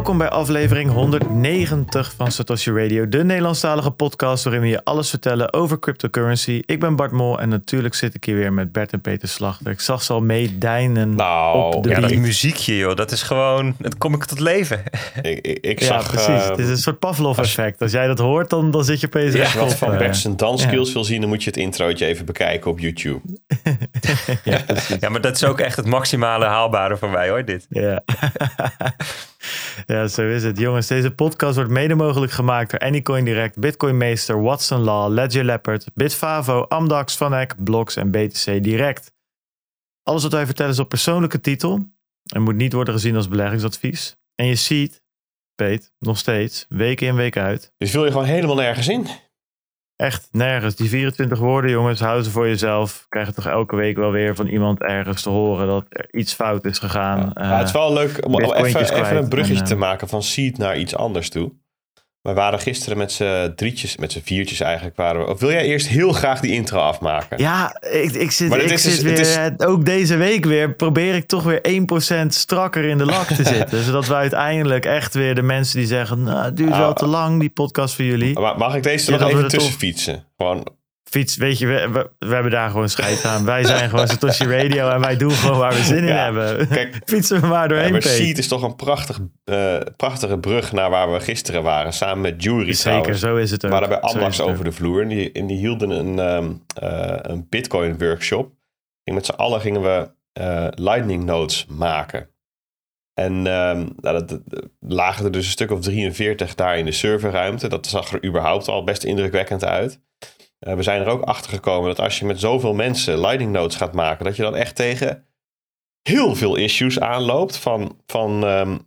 Welkom bij aflevering 190 van Satoshi Radio, de Nederlandstalige podcast waarin we je alles vertellen over cryptocurrency. Ik ben Bart Mol en natuurlijk zit ik hier weer met Bert en Peter Slachter. Ik zag ze al meedijnen Nou, op de ja, dat muziekje, joh, dat is gewoon, dat kom ik tot leven. Ik, ik, ik Ja, zag precies. het is een soort Pavlov-effect. Als jij dat hoort, dan, dan zit je opeens als recht je wat van eh, Bert zijn dansskills wil zien, dan moet je het introotje even bekijken op YouTube. Ja, maar dat is ook echt het maximale haalbare voor mij, hoor, dit. Ja. ja, zo is het. Jongens, deze podcast wordt mede mogelijk gemaakt door Anycoin Direct, Bitcoin Meester, Watson Law, Ledger Leopard, Bitfavo, Amdax, Vanek, Blocks en BTC Direct. Alles wat wij vertellen is op persoonlijke titel en moet niet worden gezien als beleggingsadvies. En je ziet, Peet, nog steeds, week in, week uit, Dus wil je gewoon helemaal nergens in? Echt nergens. Die 24 woorden, jongens, hou ze voor jezelf. Krijg je toch elke week wel weer van iemand ergens te horen dat er iets fout is gegaan. Ja, het is wel leuk om, om bitcointjes even, een bruggetje en, te eh, maken van seed naar iets anders toe. We waren gisteren met z'n drietjes, met z'n viertjes eigenlijk. Waren we, of wil jij eerst heel graag die intro afmaken? Ja, ik, ik zit, ik is zit dus- weer, is- eh, ook deze week weer, probeer ik toch weer 1% strakker in de lak te zitten. zodat we uiteindelijk echt weer de mensen die zeggen, nou, het duurt wel Ah. te lang, die podcast voor jullie. Maar mag ik deze Ja, nog even tussen fietsen? Gewoon, Fiets, weet je, we, we, we hebben daar gewoon scheid aan. Wij zijn gewoon Satoshi Radio en wij doen gewoon waar we zin in Ja, hebben. kijk, Fietsen we maar ja, doorheen, maar Peet. seed is toch een prachtig, eh, prachtige brug naar waar we gisteren waren. Samen met Jury Zeker, trouwens. zo is het We ook. waren bij ook. over de vloer en die, en die hielden een, ehm, eh, een Bitcoin workshop. En met z'n allen gingen we eh, Lightning nodes maken. En ehm, nou, dat, dat- lagen er dus een stuk of 43 daar in de serverruimte. Dat zag er überhaupt al best indrukwekkend uit. Eh, we zijn er ook achter gekomen dat als je met zoveel mensen Lightning nodes gaat maken, dat je dan echt tegen heel veel issues aanloopt. Van, van ehm,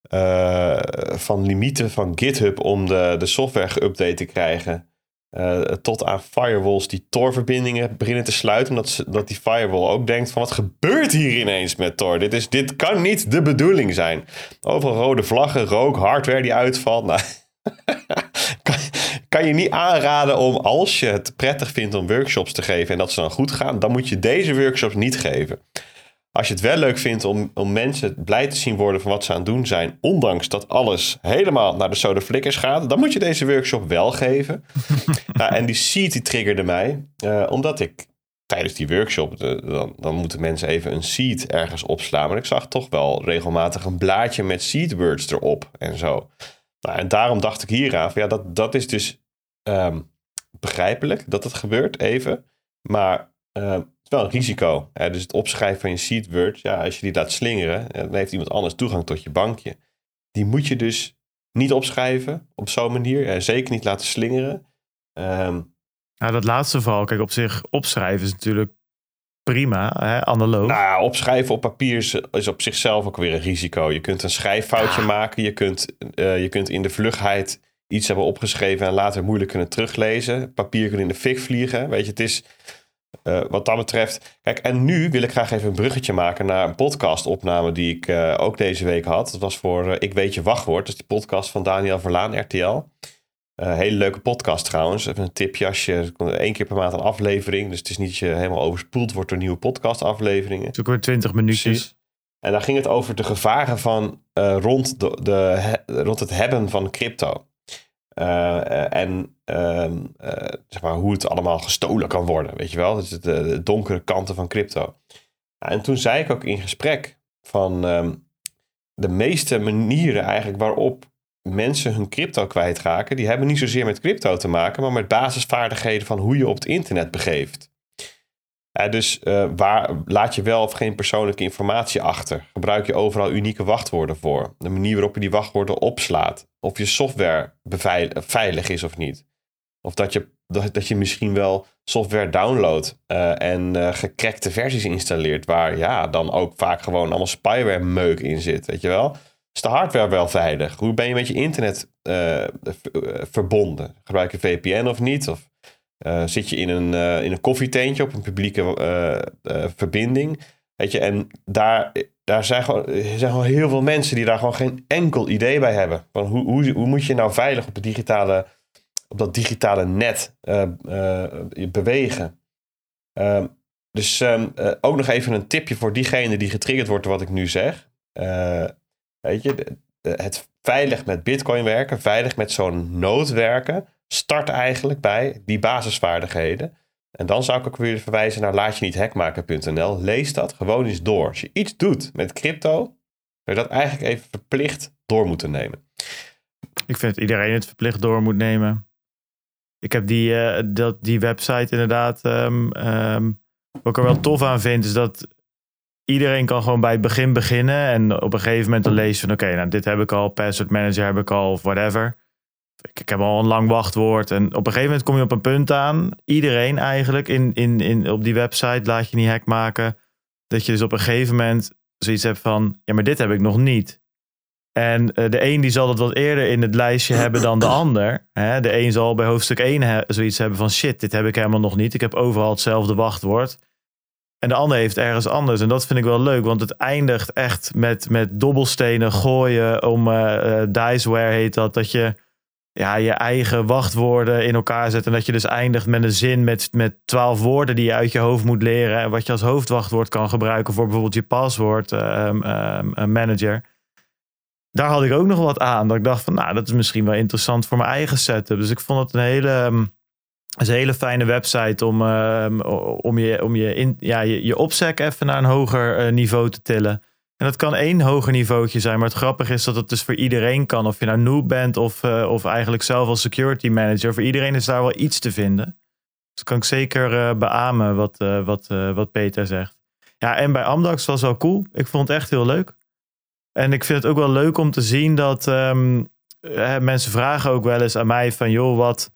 eh, van limieten van GitHub om de, de software geüpdate te krijgen. eh, tot aan firewalls die Tor-verbindingen beginnen te sluiten. Omdat, ze- dat die firewall ook denkt van wat gebeurt hier ineens met Tor? Dit, is, dit kan niet de bedoeling zijn. Overal rode vlaggen, rook, hardware die uitvalt. Nou, kan je niet aanraden om als je het prettig vindt om workshops te geven en dat ze dan goed gaan, dan moet je deze workshops niet geven. Als je het wel leuk vindt om, om mensen blij te zien worden van wat ze aan het doen zijn, ondanks dat alles helemaal naar de soda flikkers gaat, dan moet je deze workshop wel geven. nou, en die seed die triggerde mij, eh, omdat ik tijdens die workshop, de- dan, dan moeten mensen even een seed ergens opslaan. Maar ik zag toch wel regelmatig een blaadje met seed words erop en zo. Nou, en daarom dacht ik hieraan, van, ja, dat, dat is dus ehm, begrijpelijk dat het gebeurt, even. Maar ehm, het is wel een risico. Hè? Dus het opschrijven van je seed word, ja, als je die laat slingeren, dan heeft iemand anders toegang tot je bankje. Die moet je dus niet opschrijven op zo'n manier. zeker niet laten slingeren. Ehm, Nou, dat laatste vooral, kijk, op zich opschrijven is natuurlijk prima, hè, analoog. nou ja, opschrijven op papier is, is op zichzelf ook weer een risico. Je kunt een schrijffoutje maken. Je kunt, eh, je kunt in de vlugheid iets hebben opgeschreven en later moeilijk kunnen teruglezen. Papier kan in de fik vliegen. Weet je, het is eh, wat dat betreft. Kijk, en nu wil ik graag even een bruggetje maken naar een podcastopname die ik eh, ook deze week had. Dat was voor Ik Weet Je Wachtwoord. Dat is die podcast van Daniel Verlaan, RTL. Eh, hele leuke podcast trouwens. Even een tipje als je één keer per maand een aflevering. Dus het is niet dat je helemaal overspoeld wordt door nieuwe podcastafleveringen. Het is ook weer 20 minuutjes. Precies. En daar ging het over de gevaren van eh, rond, de, de, he- rond het hebben van crypto. Eh, en ehm, eh, zeg maar hoe het allemaal gestolen kan worden, weet je wel? Dus de, de donkere kanten van crypto. Ja, en toen zei ik ook in gesprek van ehm, de meeste manieren eigenlijk waarop mensen hun crypto kwijtraken, die hebben niet zozeer met crypto te maken, maar met basisvaardigheden van hoe je op het internet begeeft. Dus eh, waar, laat je wel of geen persoonlijke informatie achter? Gebruik je overal unieke wachtwoorden voor? De manier waarop je die wachtwoorden opslaat? Of je software veilig is of niet? Of dat je, dat, dat je misschien wel software downloadt eh, en eh gecrackte versies installeert, waar ja, dan ook vaak gewoon allemaal spyware meuk in zit, weet je wel? Is de hardware wel veilig? Hoe ben je met je internet eh, eh, verbonden? Gebruik je VPN of niet? Of eh, zit je in een, eh, in een koffietentje op een publieke verbinding? Weet je, en daar, daar zijn, gewoon, zijn gewoon heel veel mensen die daar gewoon geen enkel idee bij hebben. Van hoe, hoe, hoe moet je nou veilig op, de digitale, op dat digitale net bewegen? Ehm, dus ehm, eh, ook nog even een tipje voor diegene die getriggerd wordt door wat ik nu zeg. Eh, weet je, het veilig met Bitcoin werken, veilig met zo'n node werken, start eigenlijk bij die basisvaardigheden. En dan zou ik ook weer verwijzen naar laatje-niet-hackmaken.nl. Lees dat gewoon eens door. Als je iets doet met crypto, zou je dat eigenlijk even verplicht door moeten nemen. Ik vind dat iedereen het verplicht door moet nemen. Ik heb die, uh, dat, die website inderdaad. Um, um, wat ik er wel tof aan vind, is dat iedereen kan gewoon bij het begin beginnen. En op een gegeven moment dan lees je van oké, nou dit heb ik al, password manager heb ik al of whatever. Ik, ik, heb al een lang wachtwoord. En op een gegeven moment kom je op een punt aan. Iedereen eigenlijk in, in, in, op die website laat je niet hack maken. Dat je dus op een gegeven moment zoiets hebt van ja, maar dit heb ik nog niet. En uh, de een die zal dat wat eerder in het lijstje hebben dan de ander. De een zal bij hoofdstuk 1 he zoiets hebben van shit, dit heb ik helemaal nog niet. Ik heb overal hetzelfde wachtwoord. En de ander heeft ergens anders. En dat vind ik wel leuk, want het eindigt echt met, met dobbelstenen gooien om uh, diceware heet dat. Dat je ja, je eigen wachtwoorden in elkaar zet. En dat je dus eindigt met een zin met, met twaalf woorden die je uit je hoofd moet leren. En wat je als hoofdwachtwoord kan gebruiken voor bijvoorbeeld je paswoord um, um, manager daar had ik ook nog wat aan. Dat ik dacht van, nou, dat is misschien wel interessant voor mijn eigen setup. Dus ik vond het een hele, ehm, een hele fijne website om, uh, om, je, om je, in, ja, je, je even naar een hoger uh, niveau te tillen. En dat kan één hoger niveautje zijn. Maar het grappige is dat het dus voor iedereen kan. Of je nou noob bent of, uh, of eigenlijk zelf als security manager. Voor iedereen is daar wel iets te vinden. Dus kan ik zeker uh, beamen wat, wat, wat Peter zegt. Ja, en bij Amdax was wel cool. Ik vond het echt heel leuk. En ik vind het ook wel leuk om te zien dat um, mensen vragen ook wel eens aan mij van joh, wat,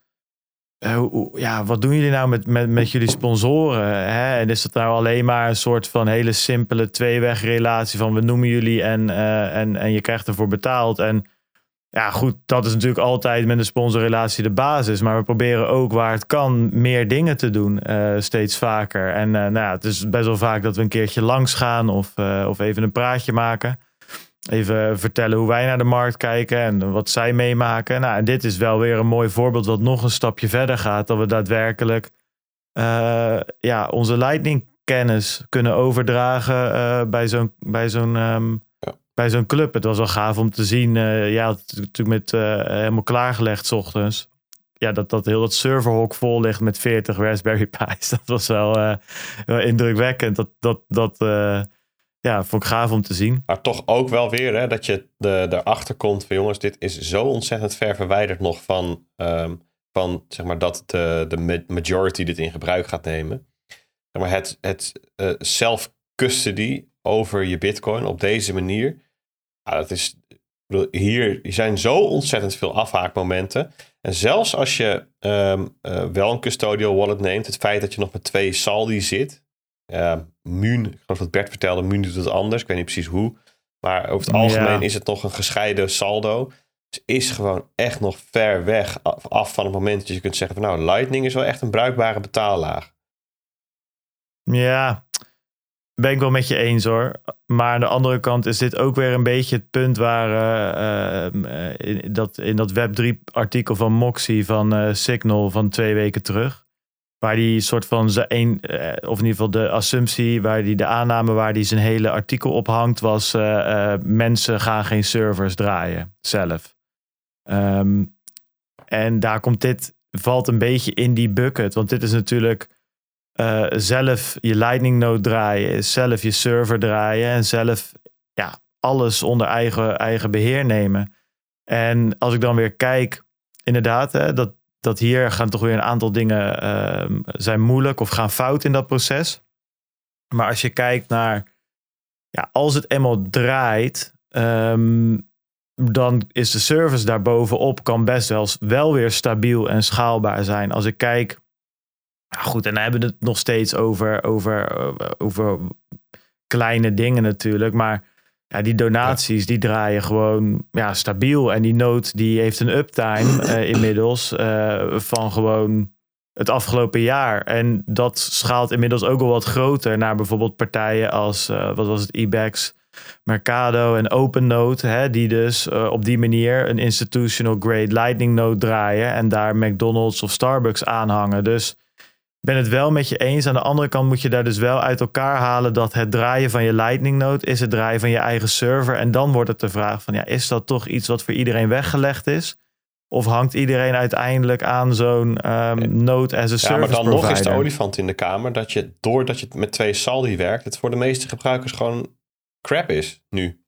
ja, wat doen jullie nou met, met, met jullie sponsoren? Hè? En is dat nou alleen maar een soort van hele simpele tweeweg-relatie van we noemen jullie en, uh, en, en je krijgt ervoor betaald. En ja, goed, dat is natuurlijk altijd met een sponsorrelatie de basis. Maar we proberen ook waar het kan meer dingen te doen, uh, steeds vaker. En nou ja, het is best wel vaak dat we een keertje langs gaan of, of even een praatje maken even vertellen hoe wij naar de markt kijken en wat zij meemaken. Nou, en dit is wel weer een mooi voorbeeld wat nog een stapje verder gaat. Dat we daadwerkelijk uh, ja, onze Lightning kennis kunnen overdragen uh, bij zo'n bij zo'n um, ja. bij zo'n club. Het was wel gaaf om te zien. Uh, ja, het natuurlijk met helemaal klaargelegd s ochtends. Ja, dat, dat heel het serverhok vol ligt met 40 Raspberry Pi's. Dat was wel, wel indrukwekkend. Dat, dat, dat ja, vond ik gaaf om te zien. Maar toch ook wel weer hè, dat je de, erachter komt van jongens, dit is zo ontzettend ver verwijderd nog van, um, van zeg maar, dat de, de majority dit in gebruik gaat nemen. Zeg maar, het het uh, self-custody over je bitcoin op deze manier. Ja, dat is, hier zijn zo ontzettend veel afhaakmomenten. En zelfs als je um, uh, wel een custodial wallet neemt, het feit dat je nog met twee saldi zit, uh, Muun, ik geloof dat Bert vertelde, Muun doet het anders. Ik weet niet precies hoe. Maar over het algemeen is het nog een gescheiden saldo. Het is gewoon echt nog ver weg af van het moment dat je kunt zeggen van nou, Lightning is wel echt een bruikbare betaallaag. Ja, ben ik wel met je eens hoor. Maar aan de andere kant is dit ook weer een beetje het punt waar uh, uh, in, dat, in dat Web3 artikel van Moxie van uh, Signal van twee weken terug. Waar die soort van zijn, eh, of in ieder geval de assumptie, waar die de aanname waar die zijn hele artikel op hangt, was uh, mensen gaan geen servers draaien zelf. Um, en daar komt dit, valt een beetje in die bucket. Want dit is natuurlijk zelf je Lightning node draaien, zelf je server draaien en zelf ja, alles onder eigen, eigen beheer nemen. En als ik dan weer kijk, inderdaad, hè, dat, dat hier gaan toch weer een aantal dingen uh, zijn moeilijk of gaan fout in dat proces. Maar als je kijkt naar, ja, als het eenmaal draait, um, dan is de service daarbovenop kan best wel, wel weer stabiel en schaalbaar zijn. Als ik kijk, goed, en dan hebben we het nog steeds over, over, over kleine dingen natuurlijk, maar ja, die donaties die draaien gewoon ja, stabiel. En die nood die heeft een uptime uh, inmiddels uh, van gewoon het afgelopen jaar. En dat schaalt inmiddels ook al wat groter naar bijvoorbeeld partijen als, uh, wat was het, Ebax, Mercado en OpenNode. Hè, die dus op die manier een institutional grade lightning node draaien. En daar McDonald's of Starbucks aanhangen. Dus ben het wel met je eens. Aan de andere kant moet je daar dus wel uit elkaar halen dat het draaien van je Lightning node is het draaien van je eigen server. En dan wordt het de vraag van ja, is dat toch iets wat voor iedereen weggelegd is? Of hangt iedereen uiteindelijk aan zo'n um, node as a service Ja, maar dan provider? nog is de olifant in de kamer dat je doordat je met twee saldi werkt, het voor de meeste gebruikers gewoon crap is nu.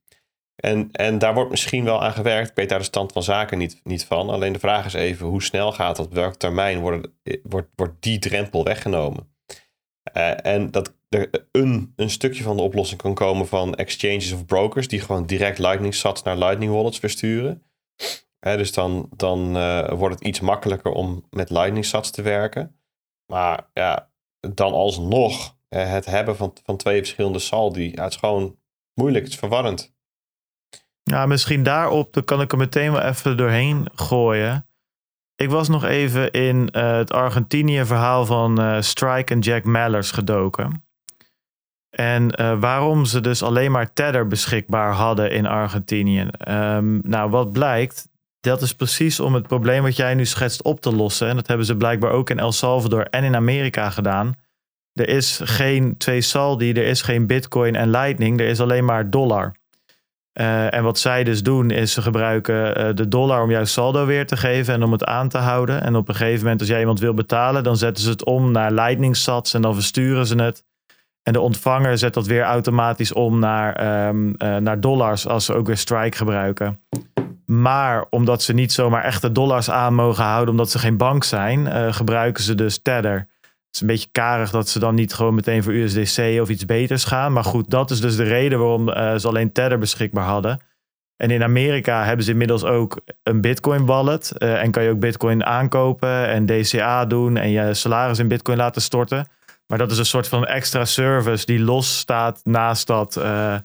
En, en daar wordt misschien wel aan gewerkt. Ik weet daar de stand van zaken niet, niet van. Alleen de vraag is even hoe snel gaat dat? Op welk termijn wordt, wordt, wordt die drempel weggenomen? Uh, en dat er een, een stukje van de oplossing kan komen van exchanges of brokers die gewoon direct Lightning sats naar Lightning wallets versturen. Dus dan, dan uh, wordt het iets makkelijker om met Lightning sats te werken. Maar ja, dan alsnog het hebben van, van twee verschillende saldi, het is gewoon moeilijk, het is verwarrend. Ja, misschien daarop, dan kan ik er meteen wel even doorheen gooien. Ik was nog even in uh, het Argentinië-verhaal van uh, Strike en Jack Mallers gedoken. En uh, waarom ze dus alleen maar Tether beschikbaar hadden in Argentinië. Um, nou, wat blijkt, dat is precies om het probleem wat jij nu schetst op te lossen. En dat hebben ze blijkbaar ook in El Salvador en in Amerika gedaan. Er is geen twee saldi, er is geen bitcoin en lightning, er is alleen maar dollar. Uh, en wat zij dus doen, is ze gebruiken uh, de dollar om jouw saldo weer te geven en om het aan te houden. En op een gegeven moment, als jij iemand wil betalen, dan zetten ze het om naar lightning sats en dan versturen ze het. En de ontvanger zet dat weer automatisch om naar, um, uh, naar dollars als ze ook weer strike gebruiken. Maar omdat ze niet zomaar echte dollars aan mogen houden, omdat ze geen bank zijn, gebruiken ze dus Tether. Is een beetje karig dat ze dan niet gewoon meteen voor USDC of iets beters gaan. Maar goed, dat is dus de reden waarom uh, ze alleen Tether beschikbaar hadden. En in Amerika hebben ze inmiddels ook een Bitcoin wallet. Uh, en kan je ook Bitcoin aankopen en DCA doen en je salaris in Bitcoin laten storten. Maar dat is een soort van extra service die los staat naast dat. Uh,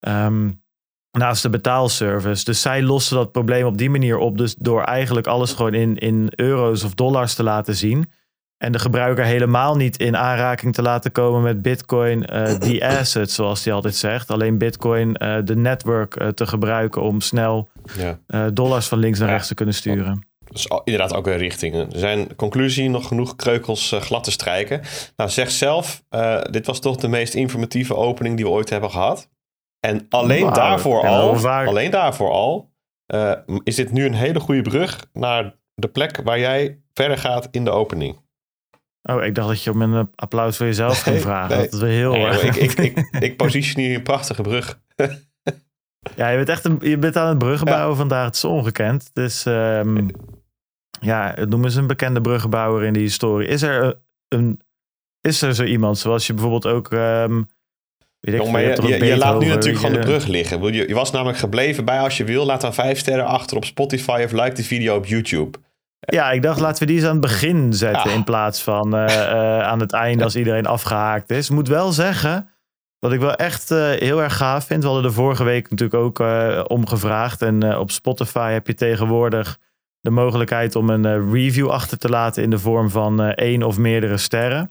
um, naast de betaalservice. Dus zij lossen dat probleem op die manier op. Dus door eigenlijk alles gewoon in, in euro's of dollars te laten zien. En de gebruiker helemaal niet in aanraking te laten komen met Bitcoin, uh, die asset, zoals hij altijd zegt. Alleen Bitcoin, uh, de network uh, te gebruiken om snel ja. dollars van links naar ja. rechts te kunnen sturen. Dus inderdaad ook weer richtingen. Er zijn conclusie nog genoeg kreukels glad te strijken. Nou, zeg zelf, dit was toch de meest informatieve opening die we ooit hebben gehad. En alleen wow, daarvoor al, alleen daarvoor al, is dit nu een hele goede brug naar de plek waar jij verder gaat in de opening. Oh, ik dacht dat je om een applaus voor jezelf ging vragen. Nee. Dat is heel nee, ik, ik, ik, ik positioneer een prachtige brug. ja, je bent echt een, je bent aan het bruggenbouwen ja. vandaag. Het is ongekend. Dus um, ja, noem eens een bekende bruggenbouwer in die historie. Is er, een, is er zo iemand zoals je bijvoorbeeld ook... Um, weet ik, maar je, je, je, je laat nu natuurlijk gewoon de brug liggen. Je, je was namelijk gebleven bij als je wil. Laat dan vijf sterren achter op Spotify of like de video op YouTube. Ja, ik dacht laten we die eens aan het begin zetten ja. in plaats van uh, uh, aan het einde als iedereen afgehaakt is. Moet wel zeggen, wat ik wel echt uh, heel erg gaaf vind. We hadden er vorige week natuurlijk ook om gevraagd. En op Spotify heb je tegenwoordig de mogelijkheid om een review achter te laten in de vorm van één of meerdere sterren.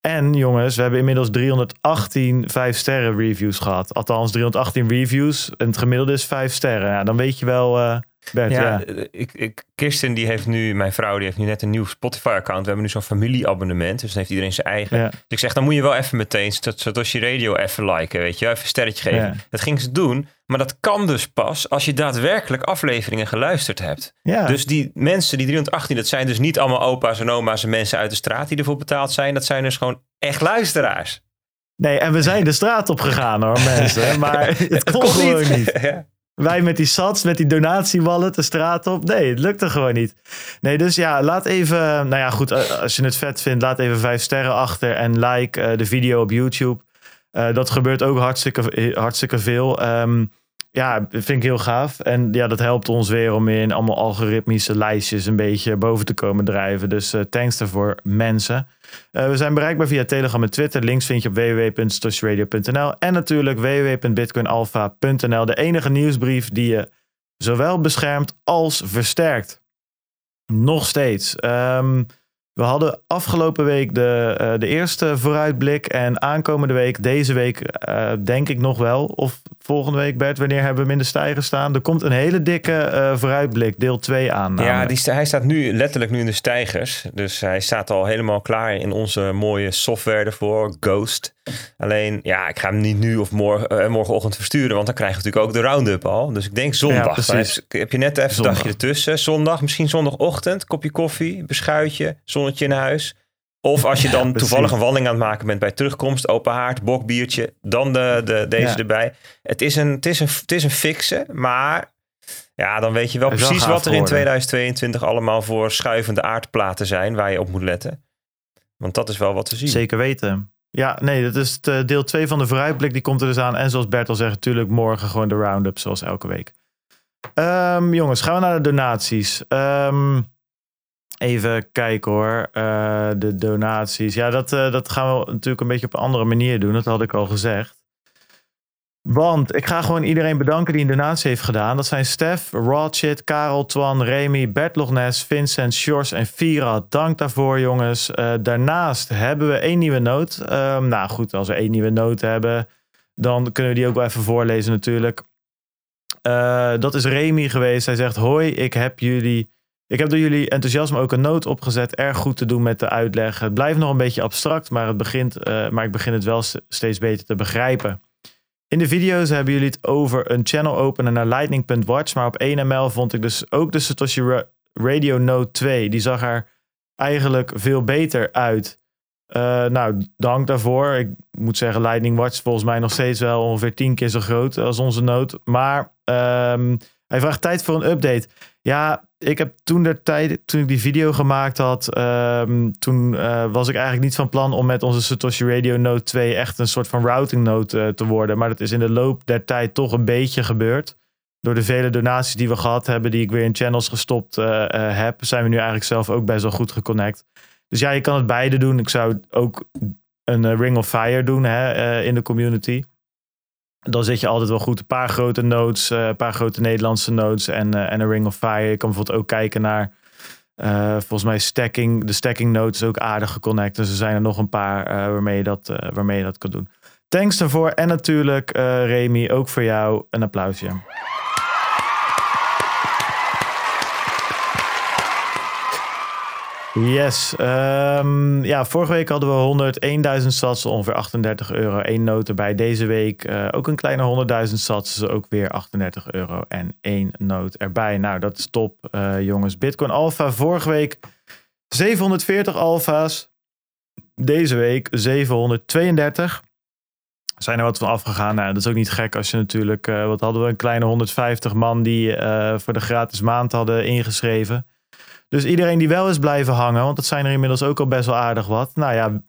En jongens, we hebben inmiddels 318 vijf sterren reviews gehad. Althans 318 reviews en het gemiddelde is vijf sterren. Ja, dan weet je wel... Bert, ja, ja. Ik, ik, Kirsten die heeft nu, mijn vrouw, die heeft nu net een nieuw Spotify-account. We hebben nu zo'n familieabonnement, dus dan heeft iedereen zijn eigen. Ja. Dus ik zeg, dan moet je wel even meteen Satoshi Radio even liken, weet je, even een sterretje geven. Ja. Dat ging ze doen, maar dat kan dus pas als je daadwerkelijk afleveringen geluisterd hebt. Ja. Dus die mensen, die 318, dat zijn dus niet allemaal opa's en oma's en mensen uit de straat die ervoor betaald zijn. Dat zijn dus gewoon echt luisteraars. Nee, en we zijn de straat op gegaan hoor, mensen. Maar het, het kon gewoon niet. niet. Ja. Wij met die sats, met die donatiewallet de straat op. Nee, het lukte gewoon niet. Nee, dus ja, laat even... Nou ja, goed, als je het vet vindt, laat even vijf sterren achter. En like uh, de video op YouTube. Uh, dat gebeurt ook hartstikke, hartstikke veel. Um, ja, vind ik heel gaaf. En ja, dat helpt ons weer om in allemaal algoritmische lijstjes een beetje boven te komen drijven. Dus uh, thanks daarvoor, mensen. Uh, we zijn bereikbaar via Telegram en Twitter. Links vind je op www.stoshradio.nl en natuurlijk www.bitcoinalpha.nl. De enige nieuwsbrief die je zowel beschermt als versterkt. Nog steeds. Um, We hadden afgelopen week de, uh, de eerste vooruitblik. En aankomende week, deze week, uh, denk ik nog wel. Of volgende week, Bert, wanneer hebben we hem in de stijger staan? Er komt een hele dikke uh, vooruitblik, deel 2 aan. Ja, die, hij staat nu letterlijk nu in de stijgers. Dus hij staat al helemaal klaar in onze mooie software ervoor, Ghost. Alleen, ja, ik ga hem niet nu of morgen, morgenochtend versturen. Want dan krijg je natuurlijk ook de roundup al. Dus ik denk zondag. Ja, heb je net even een dagje ertussen. Zondag, misschien zondagochtend, kopje koffie, beschuitje, zonnetje in huis. Of als je dan toevallig een wandeling aan het maken bent bij terugkomst, open haard, bokbiertje, dan de, de, deze erbij. Het is, een, het, is een, het is een fixe, maar ja, dan weet je wel precies wat er in 2022 allemaal voor schuivende aardplaten zijn waar je op moet letten. Want dat is wel wat te zien. Zeker weten. Ja, nee, dat is het, eh, deel 2 van de vooruitblik. Die komt er dus aan. En zoals Bert al zegt, natuurlijk morgen gewoon de roundup, zoals elke week. Um, jongens, gaan we naar de donaties. Um, Even kijken hoor. Uh, de donaties. Ja, dat, uh, dat gaan we natuurlijk een beetje op een andere manier doen. Dat had ik al gezegd. Want ik ga gewoon iedereen bedanken die een donatie heeft gedaan. Dat zijn Stef, Rodshit, Karel, Twan, Remy, Bert Lognes, Vincent, Sjors en Vira. Dank daarvoor, jongens. Uh, daarnaast hebben we één nieuwe noot. Um, nou goed, als we één nieuwe noot hebben, dan kunnen we die ook wel even voorlezen natuurlijk. Uh, dat is Remy geweest. Hij zegt: Hoi, ik heb jullie ik heb door jullie enthousiasme ook een noot opgezet. Erg goed te doen met de uitleg. Het blijft nog een beetje abstract, maar, het begint, uh, maar ik begin het wel steeds beter te begrijpen. In de video's hebben jullie het over een channel openen naar lightning.watch. Maar op 1ml vond ik dus ook de Satoshi Radio Note 2. Die zag er eigenlijk veel beter uit. Uh, nou, dank daarvoor. Ik moet zeggen, Lightning Watch is volgens mij nog steeds wel ongeveer 10 keer zo groot als onze Note. Maar um, hij vraagt tijd voor een update. Ja, ik heb toen de tijd, toen ik die video gemaakt had, um, toen uh, was ik eigenlijk niet van plan om met onze Satoshi Radio Note 2 echt een soort van routing node uh, te worden. Maar dat is in de loop der tijd toch een beetje gebeurd. Door de vele donaties die we gehad hebben, die ik weer in channels gestopt uh, heb, zijn we nu eigenlijk zelf ook best wel goed geconnect. Dus ja, je kan het beide doen. Ik zou ook een Ring of Fire doen hè, in de community dan zit je altijd wel goed. Een paar grote notes, uh, een paar grote Nederlandse notes en, uh, en een Ring of Fire. Je kan bijvoorbeeld ook kijken naar, uh, volgens mij, stacking. De stacking notes ook aardig geconnect. Dus er zijn er nog een paar waarmee, je dat, waarmee je dat kan doen. Thanks daarvoor. En natuurlijk, Remy, ook voor jou een applausje. Yes. Um, ja, vorige week hadden we 101.000 sats, ongeveer 38 euro. één noot erbij. Deze week uh, ook een kleine 100.000 sats, dus ook weer 38 euro en één noot erbij. Nou, dat is top, uh, jongens. Bitcoin Alpha vorige week 740 alfa's. Deze week 732. Zijn er wat van afgegaan? Nou, dat is ook niet gek als je natuurlijk... Uh, wat hadden we? Een kleine 150 man die voor de gratis maand hadden ingeschreven. Dus iedereen die wel is blijven hangen, want dat zijn er inmiddels ook al best wel aardig wat. Nou ja,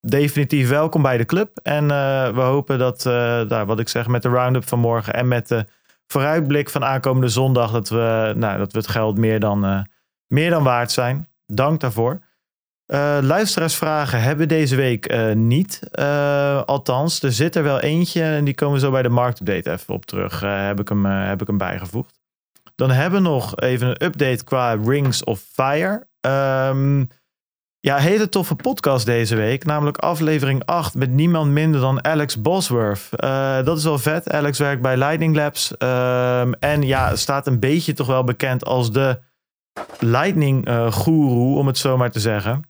definitief welkom bij de club. En uh, we hopen dat, uh, nou, wat ik zeg, met de roundup van morgen en met de vooruitblik van aankomende zondag, dat we, nou, dat we het geld meer dan, uh, meer dan waard zijn. Dank daarvoor. luisteraarsvragen hebben deze week niet. althans, er zit er wel eentje en die komen zo bij de marktupdate even op terug. heb, ik hem, heb ik hem bijgevoegd. Dan hebben we nog even een update qua Rings of Fire. Um, ja, hele toffe podcast deze week. Namelijk aflevering 8 met niemand minder dan Alex Bosworth. Uh, dat is wel vet. Alex werkt bij Lightning Labs. Um, en ja, staat een beetje toch wel bekend als de Lightning uh, guru, om het zo maar te zeggen.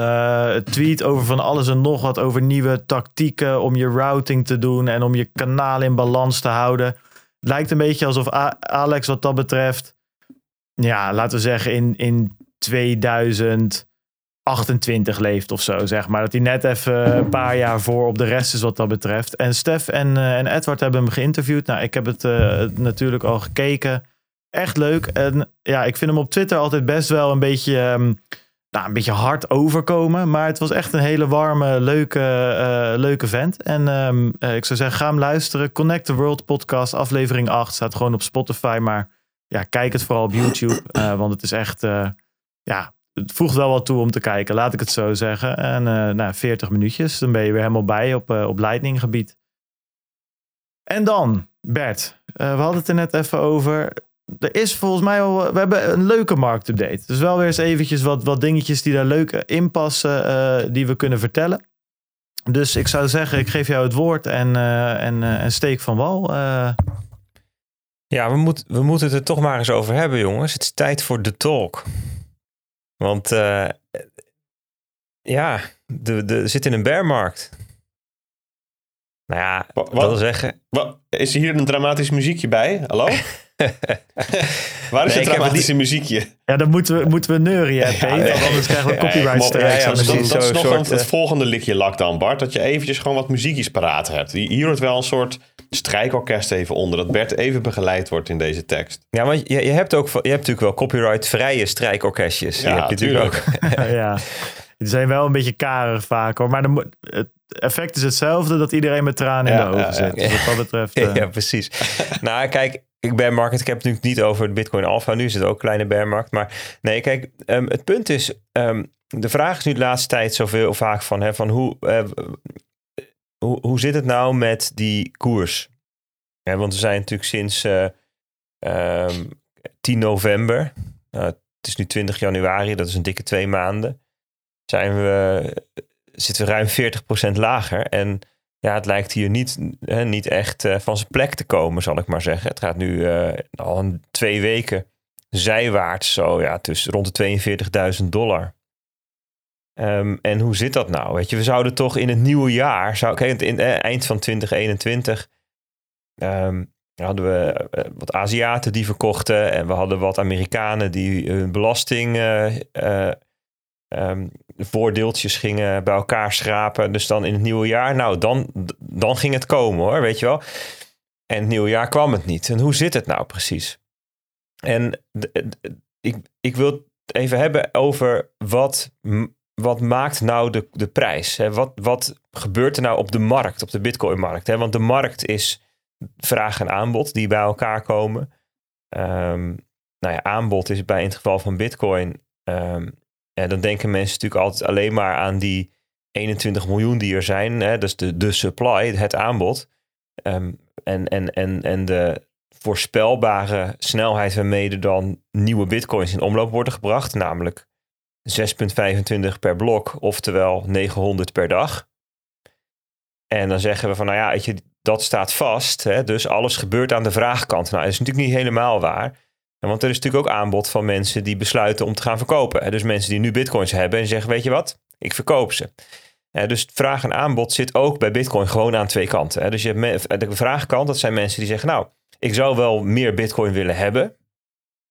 Uh, tweet over van alles en nog wat over nieuwe tactieken om je routing te doen en om je kanaal in balans te houden lijkt een beetje alsof Alex wat dat betreft, ja, laten we zeggen in, in 2028 leeft of zo, zeg maar. Dat hij net even een paar jaar voor op de rest is wat dat betreft. En Stef en, uh, en Edward hebben hem geïnterviewd. Nou, ik heb het uh, natuurlijk al gekeken. Echt leuk. En ja, ik vind hem op Twitter altijd best wel een beetje... Um, nou, een beetje hard overkomen. Maar het was echt een hele warme, leuke, uh, leuke vent. En um, uh, ik zou zeggen, ga hem luisteren. Connect the World podcast, aflevering 8. Staat gewoon op Spotify. Maar ja, kijk het vooral op YouTube. Uh, want het is echt, ja, het voegt wel wat toe om te kijken. Laat ik het zo zeggen. En nou, 40 minuutjes, dan ben je weer helemaal bij op, op Lightning gebied. En dan, Bert, we hadden het er net even over er is volgens mij al, we hebben een leuke marktupdate. Dus wel weer eens eventjes wat, wat dingetjes die daar leuk in passen, uh, die we kunnen vertellen. Dus ik zou zeggen, ik geef jou het woord en, uh, en, uh, en steek van wal. Ja, we, moet, we moeten het er toch maar eens over hebben, jongens. Het is tijd voor de talk. Want ja, de, de, zit in een bearmarkt. Nou ja, wat, wil zeggen... Wat, is er hier een dramatisch muziekje bij? Hallo? Waar is het dramatische muziekje? Ja, dan moeten we, moeten we neuren, ja, Want anders krijgen we copyright strikes. Ja, ja, dat, dat is nog soort, het, volgende likje lak dan, Bart. Dat je eventjes gewoon wat muziekjes paraat hebt. Hier wordt wel een soort strijkorkest even onder. Dat Bert even begeleid wordt in deze tekst. Ja, want je, je hebt ook je hebt natuurlijk wel copyright-vrije strijkorkestjes. Ja, natuurlijk ook. ja. Die zijn wel een beetje karig vaak hoor. Maar de, het effect is hetzelfde dat iedereen met tranen in de ogen zit. Dus wat betreft. Uh... Ja, precies. nou, kijk, ik ben market. Ik heb het natuurlijk niet over Bitcoin Alpha. Nu is het ook een kleine bear markt. Maar nee, kijk, um, het punt is. Um, de vraag is nu de laatste tijd zoveel vaak van, hè, van hoe, uh, hoe, hoe zit het nou met die koers? Want we zijn natuurlijk sinds uh, um, 10 november. Uh, het is nu 20 januari, dat is een dikke twee maanden zijn we, zitten we ruim 40% lager. En ja, het lijkt hier niet, hè, niet echt uh, van zijn plek te komen, zal ik maar zeggen. Het gaat nu uh, al een twee weken zijwaarts, zo ja, tussen rond de 42.000 dollar. Um, en hoe zit dat nou? Weet je, we zouden toch in het nieuwe jaar, zou, in uh, eind van 2021, um, hadden we wat Aziaten die verkochten en we hadden wat Amerikanen die hun belasting um, voordeeltjes gingen bij elkaar schrapen. Dus dan in het nieuwe jaar, nou, dan, dan ging het komen hoor, weet je wel. En het nieuwe jaar kwam het niet. En hoe zit het nou precies? En ik, ik wil het even hebben over wat, wat maakt nou de, de prijs? Hè? Wat, wat gebeurt er nou op de markt, op de Bitcoin-markt? Hè? Want de markt is vraag en aanbod die bij elkaar komen. Um, nou ja, aanbod is bij in het geval van Bitcoin um, en dan denken mensen natuurlijk altijd alleen maar aan die 21 miljoen die er zijn. Hè? Dus de, de supply, het aanbod. Um, en, en, en, en de voorspelbare snelheid waarmee er dan nieuwe bitcoins in omloop worden gebracht. Namelijk 6,25 per blok, oftewel 900 per dag. En dan zeggen we van, nou ja, weet je, dat staat vast. Hè? Dus alles gebeurt aan de vraagkant. Nou, dat is natuurlijk niet helemaal waar want er is natuurlijk ook aanbod van mensen die besluiten om te gaan verkopen. Dus mensen die nu bitcoins hebben en zeggen, weet je wat, ik verkoop ze. Dus vraag en aanbod zit ook bij bitcoin gewoon aan twee kanten. Dus je hebt de vraagkant, dat zijn mensen die zeggen, nou, ik zou wel meer bitcoin willen hebben.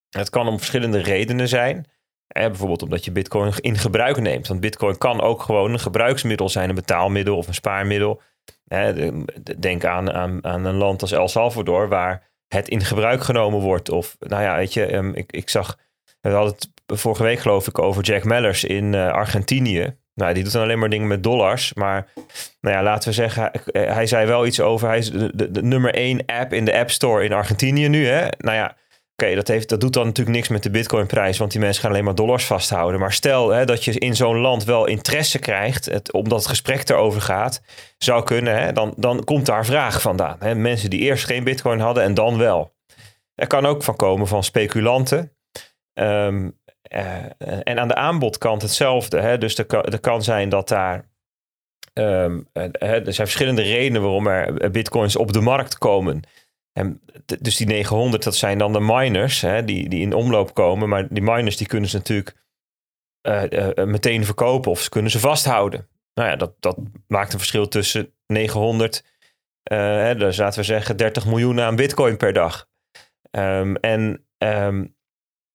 Het kan om verschillende redenen zijn. Bijvoorbeeld omdat je bitcoin in gebruik neemt. Want bitcoin kan ook gewoon een gebruiksmiddel zijn, een betaalmiddel of een spaarmiddel. Denk aan, aan, aan een land als El Salvador, waar het in gebruik genomen wordt. Of nou ja, weet je, um, ik, ik zag, we hadden het vorige week geloof ik over Jack Mellers in uh, Argentinië. Nou, die doet dan alleen maar dingen met dollars. Maar nou ja, laten we zeggen, hij, hij zei wel iets over, hij is de, de, de nummer één app in de App Store in Argentinië nu. Hè? Nou ja, Oké, dat dat, doet dan natuurlijk niks met de Bitcoin-prijs, want die mensen gaan alleen maar dollars vasthouden. Maar stel hè, dat je in zo'n land wel interesse krijgt, het, omdat het gesprek erover gaat, zou kunnen, hè, dan, dan komt daar vraag vandaan. Hè. Mensen die eerst geen Bitcoin hadden en dan wel. Er kan ook van komen van speculanten. Um, uh, en aan de aanbodkant hetzelfde. Dus er kan, zijn dat daar. Um, er zijn verschillende redenen waarom er bitcoins op de markt komen. En dus die 900, dat zijn dan de miners hè, die, die in omloop komen. Maar die miners die kunnen ze natuurlijk uh, uh, meteen verkopen of ze kunnen ze vasthouden. Nou ja, dat, dat maakt een verschil tussen 900, uh, hè, dus laten we zeggen 30 miljoen aan bitcoin per dag. Um, en um,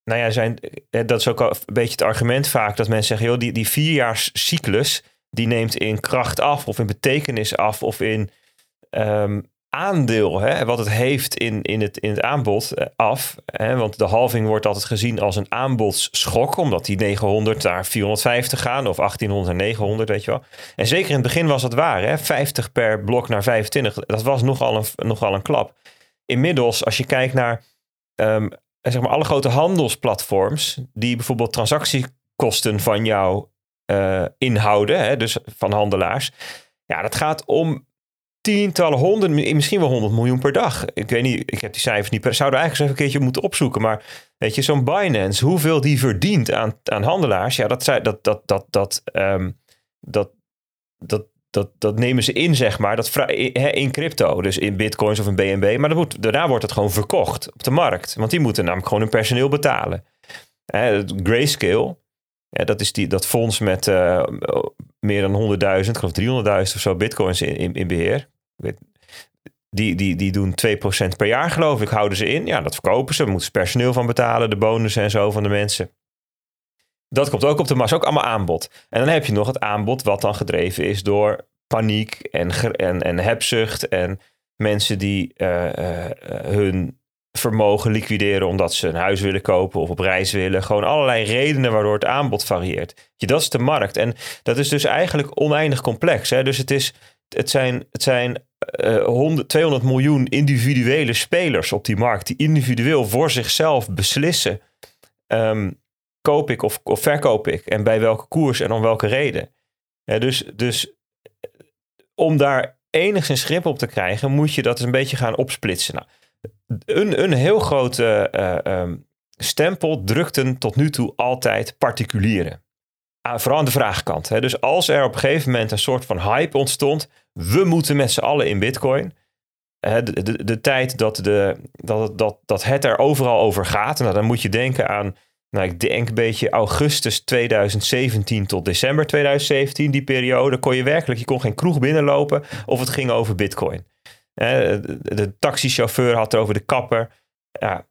nou ja, zijn, dat is ook een beetje het argument vaak dat mensen zeggen, joh, die, die vierjaarscyclus, die neemt in kracht af of in betekenis af of in um, aandeel, hè, wat het heeft in, in, het, in het aanbod eh, af. Hè, want de halving wordt altijd gezien als een aanbodsschok, omdat die 900 naar 450 gaan of 1800 naar 900, weet je wel. En zeker in het begin was dat waar, hè, 50 per blok naar 25, dat was nogal een, nogal een klap. Inmiddels, als je kijkt naar um, zeg maar alle grote handelsplatforms, die bijvoorbeeld transactiekosten van jou uh, inhouden, hè, dus van handelaars. Ja, dat gaat om tientallen, honderden, misschien wel honderd miljoen per dag. Ik weet niet, ik heb die cijfers niet. Zouden eigenlijk eens even een keertje moeten opzoeken. Maar weet je, zo'n Binance, hoeveel die verdient aan, aan handelaars, ja, dat, dat, dat, dat, dat, um, dat, dat, dat, dat nemen ze in, zeg maar, dat in crypto. Dus in bitcoins of in BNB. Maar dat daarna wordt het gewoon verkocht op de markt. Want die moeten namelijk gewoon hun personeel betalen. Grayscale, dat is die, dat fonds met uh, meer dan 100.000, ik geloof 300.000 of zo bitcoins in, in, in beheer. Die, die, die doen 2% per jaar, geloof ik, houden ze in. Ja, dat verkopen ze. Daar moeten ze personeel van betalen, de bonussen en zo van de mensen. Dat komt ook op de massa, ook allemaal aanbod. En dan heb je nog het aanbod wat dan gedreven is door paniek en, en, en hebzucht. En mensen die uh, uh, hun vermogen liquideren omdat ze een huis willen kopen of op reis willen. Gewoon allerlei redenen waardoor het aanbod varieert. Je, dat is de markt. En dat is dus eigenlijk oneindig complex. Hè? Dus het, is, het zijn, het zijn uh, 100, 200 miljoen individuele spelers op die markt die individueel voor zichzelf beslissen. Um, koop ik of, of verkoop ik? En bij welke koers en om welke reden? Dus, dus om daar enigszins grip op te krijgen, moet je dat eens een beetje gaan opsplitsen. Nou, een, een heel grote uh, um, stempel drukten tot nu toe altijd particulieren. Uh, vooral aan de vraagkant. Hè. Dus als er op een gegeven moment een soort van hype ontstond, we moeten met z'n allen in Bitcoin. De, de, de, tijd dat, de, dat, dat, dat het er overal over gaat, nou, dan moet je denken aan nou, ik denk een beetje augustus 2017 tot december 2017, die periode, kon je werkelijk, je kon geen kroeg binnenlopen of het ging over bitcoin. De taxichauffeur had het over de kapper. Ja.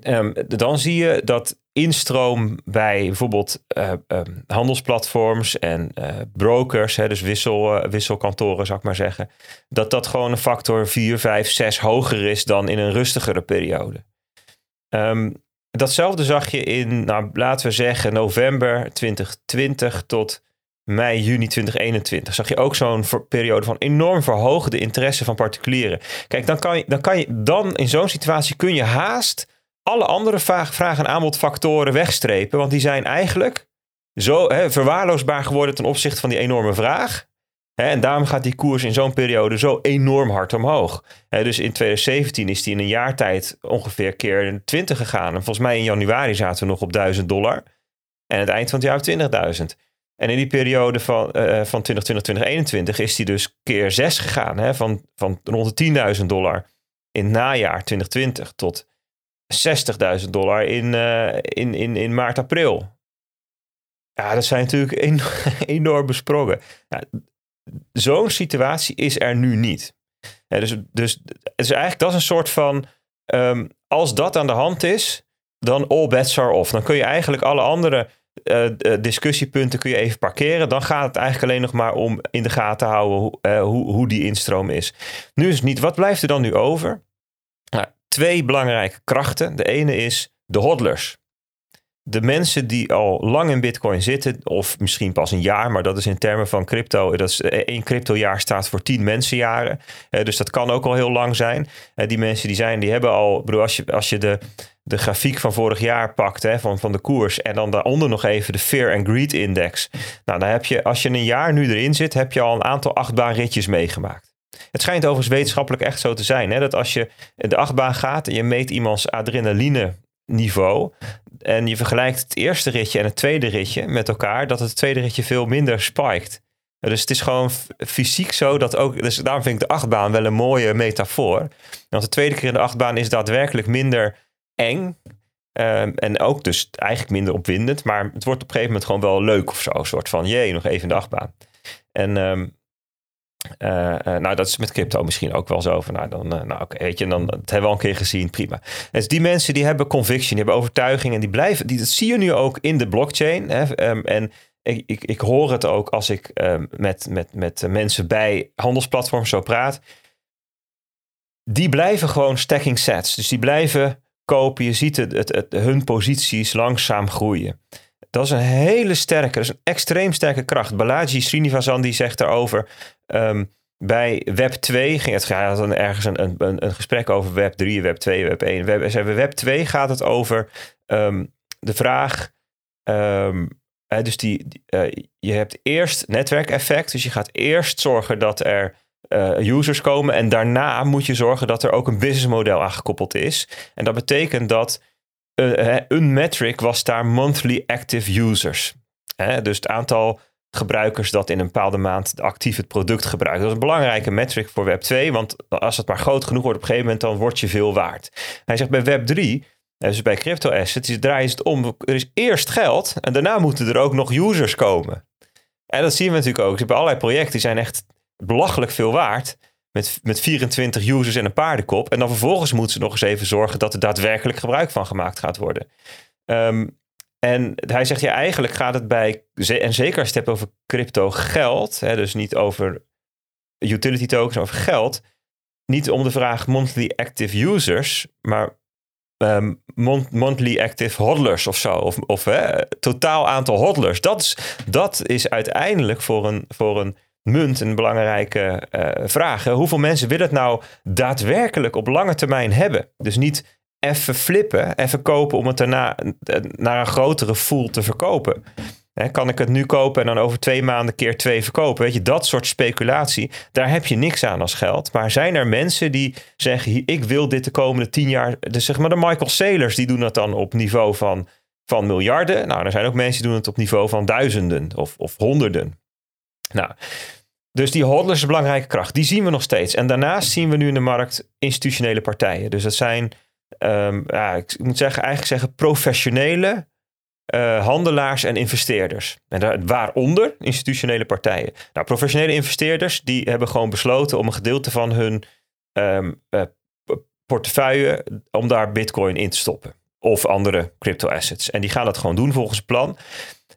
Ehm, dan zie je dat instroom bij bijvoorbeeld uh, um, handelsplatforms en uh, brokers, hè, dus wissel, uh, wisselkantoren zou ik maar zeggen, dat dat gewoon een factor 4, 5, 6 hoger is dan in een rustigere periode. Um, Datzelfde zag je in, nou, laten we zeggen, november 2020 tot mei, juni 2021. Zag je ook zo'n periode van enorm verhoogde interesse van particulieren. Kijk, dan kan je, dan, kan je, dan in zo'n situatie kun je haast alle andere vraag, en aanbodfactoren wegstrepen. Want die zijn eigenlijk zo hè, verwaarloosbaar geworden ten opzichte van die enorme vraag. En daarom gaat die koers in zo'n periode zo enorm hard omhoog. Dus in 2017 is die in een jaar tijd ongeveer keer 20 gegaan. En volgens mij in januari zaten we nog op 1000 dollar. En het eind van het jaar 20.000. En in die periode van, uh, van 2020, 2021 is die dus keer 6 gegaan. Hè? Van, van rond de 10.000 dollar in het najaar 2020 tot 60.000 dollar in, uh, in, in, in maart, april. Ja, dat zijn natuurlijk een, enorme. Ja, zo'n situatie is er nu niet. dus, dus, dus eigenlijk dat is een soort van, um, als dat aan de hand is, dan all bets are off. Dan kun je eigenlijk alle andere uh, discussiepunten kun je even parkeren. Dan gaat het eigenlijk alleen nog maar om in de gaten houden hoe, hoe, hoe die instroom is. Nu is het niet. Wat blijft er dan nu over? Twee belangrijke krachten. De ene is de hodlers de mensen die al lang in Bitcoin zitten, of misschien pas een jaar, maar dat is in termen van crypto, dat is eh, één cryptojaar staat voor tien mensenjaren. Uh, dus dat kan ook al heel lang zijn. Uh, die mensen die zijn, die hebben al, bedoel, als je, als je de, de grafiek van vorig jaar pakt, hè, van, van de koers, en dan daaronder nog even de Fear and Greed Index. Nou, dan heb je, als je een jaar nu erin zit, heb je al een aantal achtbaanritjes meegemaakt. Het schijnt overigens wetenschappelijk echt zo te zijn, hè, dat als je de achtbaan gaat en je meet iemands adrenaline niveau. En je vergelijkt het eerste ritje en het tweede ritje met elkaar, dat het tweede ritje veel minder spiked. Dus het is gewoon fysiek zo dat ook. Dus daarom vind ik de achtbaan wel een mooie metafoor. Want de tweede keer in de achtbaan is daadwerkelijk minder eng. Um, en ook dus eigenlijk minder opwindend. Maar het wordt op een gegeven moment gewoon wel leuk of zo. Een soort van, jee, nog even in de achtbaan. En um, uh, nou, dat is met crypto misschien ook wel zo. Van, nou, dan, uh, nou, oké, weet je, dan, dat hebben we al een keer gezien, prima. Dus die mensen die hebben conviction, die hebben overtuiging en die blijven, die, dat zie je nu ook in de blockchain. Hè, um, en ik, ik, ik, hoor het ook als ik um, met, met, met mensen bij handelsplatforms zo praat. Die blijven gewoon stacking sets. Dus die blijven kopen. Je ziet het, het hun posities langzaam groeien. Dat is een hele sterke, dat is een extreem sterke kracht. Balaji Srinivasan die zegt daarover. Um, bij Web 2 ging het, gaat dan ergens een, een, een gesprek over Web 3, Web 2, Web 1. Web, Web 2 gaat het over um, de vraag. Um, dus die, uh, je hebt eerst netwerkeffect. Dus je gaat eerst zorgen dat er users komen. En daarna moet je zorgen dat er ook een businessmodel aangekoppeld is. En dat betekent dat een metric was daar monthly active users. dus het aantal gebruikers dat in een bepaalde maand actief het product gebruikt. Dat is een belangrijke metric voor Web 2, want als het maar groot genoeg wordt op een gegeven moment, dan word je veel waard. Hij zegt bij Web 3, dus bij crypto assets, draaien ze het om. Er is eerst geld en daarna moeten er ook nog users komen. En dat zien we natuurlijk ook. Bij allerlei projecten die zijn echt belachelijk veel waard. Met, met 24 users en een paardenkop. En dan vervolgens moeten ze nog eens even zorgen dat er daadwerkelijk gebruik van gemaakt gaat worden. Um, en hij zegt, ja, eigenlijk gaat het bij, en zeker als je het hebt over crypto geld, hè, dus niet over utility tokens, over geld, niet om de vraag monthly active users, maar um, monthly active hodlers of zo, of, of totaal aantal hodlers. Dat is, dat is uiteindelijk voor een, voor een munt een belangrijke uh, vraag. Hoeveel mensen willen het nou daadwerkelijk op lange termijn hebben? Dus niet even flippen, even kopen om het daarna naar een grotere voel te verkopen. kan ik het nu kopen en dan over twee maanden keer twee verkopen? Weet je, dat soort speculatie, daar heb je niks aan als geld. Maar zijn er mensen die zeggen, ik wil dit de komende tien jaar... Dus zeg maar de Michael Saylors, die doen dat dan op niveau van, van miljarden. Nou, er zijn ook mensen die doen het op niveau van duizenden of, of honderden. Nou, dus die hodlers is een belangrijke kracht. Die zien we nog steeds. En daarnaast zien we nu in de markt institutionele partijen. Dus dat zijn um, ja, ik moet zeggen, eigenlijk zeggen professionele uh, handelaars en investeerders. En daar, waaronder institutionele partijen. Nou, professionele investeerders die hebben gewoon besloten om een gedeelte van hun um, portefeuille om daar bitcoin in te stoppen. Of andere crypto assets. En die gaan dat gewoon doen volgens het plan.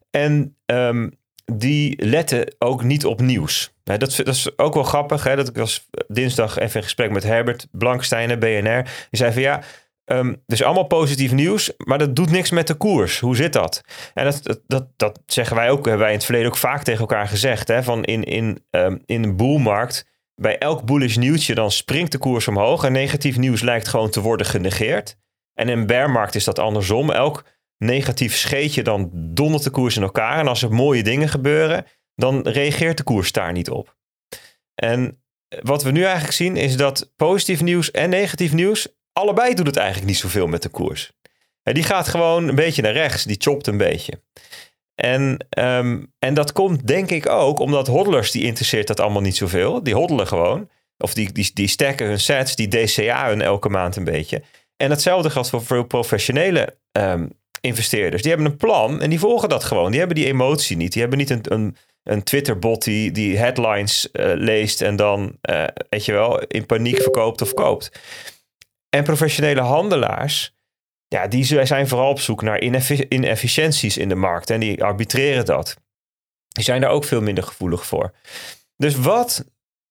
En um, die letten ook niet op nieuws. dat, dat, is ook wel grappig. Hè? Dat ik was dinsdag even in gesprek met Herbert Blankstein, BNR. Die zei van ja, Um, dus allemaal positief nieuws, maar dat doet niks met de koers. Hoe zit dat? En dat, dat, dat, zeggen wij ook, hebben wij in het verleden ook vaak tegen elkaar gezegd. Hè, van in, in, um, in een boelmarkt, bij elk bullish nieuwtje, dan springt de koers omhoog. En negatief nieuws lijkt gewoon te worden genegeerd. En in een bearmarkt is dat andersom. Elk negatief scheetje, dan dondert de koers in elkaar. En als er mooie dingen gebeuren, dan reageert de koers daar niet op. En wat we nu eigenlijk zien is dat positief nieuws en negatief nieuws allebei doet het eigenlijk niet zoveel met de koers. Die gaat gewoon een beetje naar rechts, die chopt een beetje. En, um, en dat komt denk ik ook omdat hodlers, die interesseert dat allemaal niet zoveel. Die hoddelen gewoon. Of die, die, die hun sets, die DCA hun elke maand een beetje. En hetzelfde geldt voor veel professionele um, investeerders. Die hebben een plan en die volgen dat gewoon. Die hebben die emotie niet. Die hebben niet een, een, een Twitter-bot die, die headlines uh, leest en dan, uh, weet je wel, in paniek verkoopt of koopt. En professionele handelaars, ja, die zijn vooral op zoek naar inefficiënties in de markt. En die arbitreren dat. Die zijn daar ook veel minder gevoelig voor. Dus wat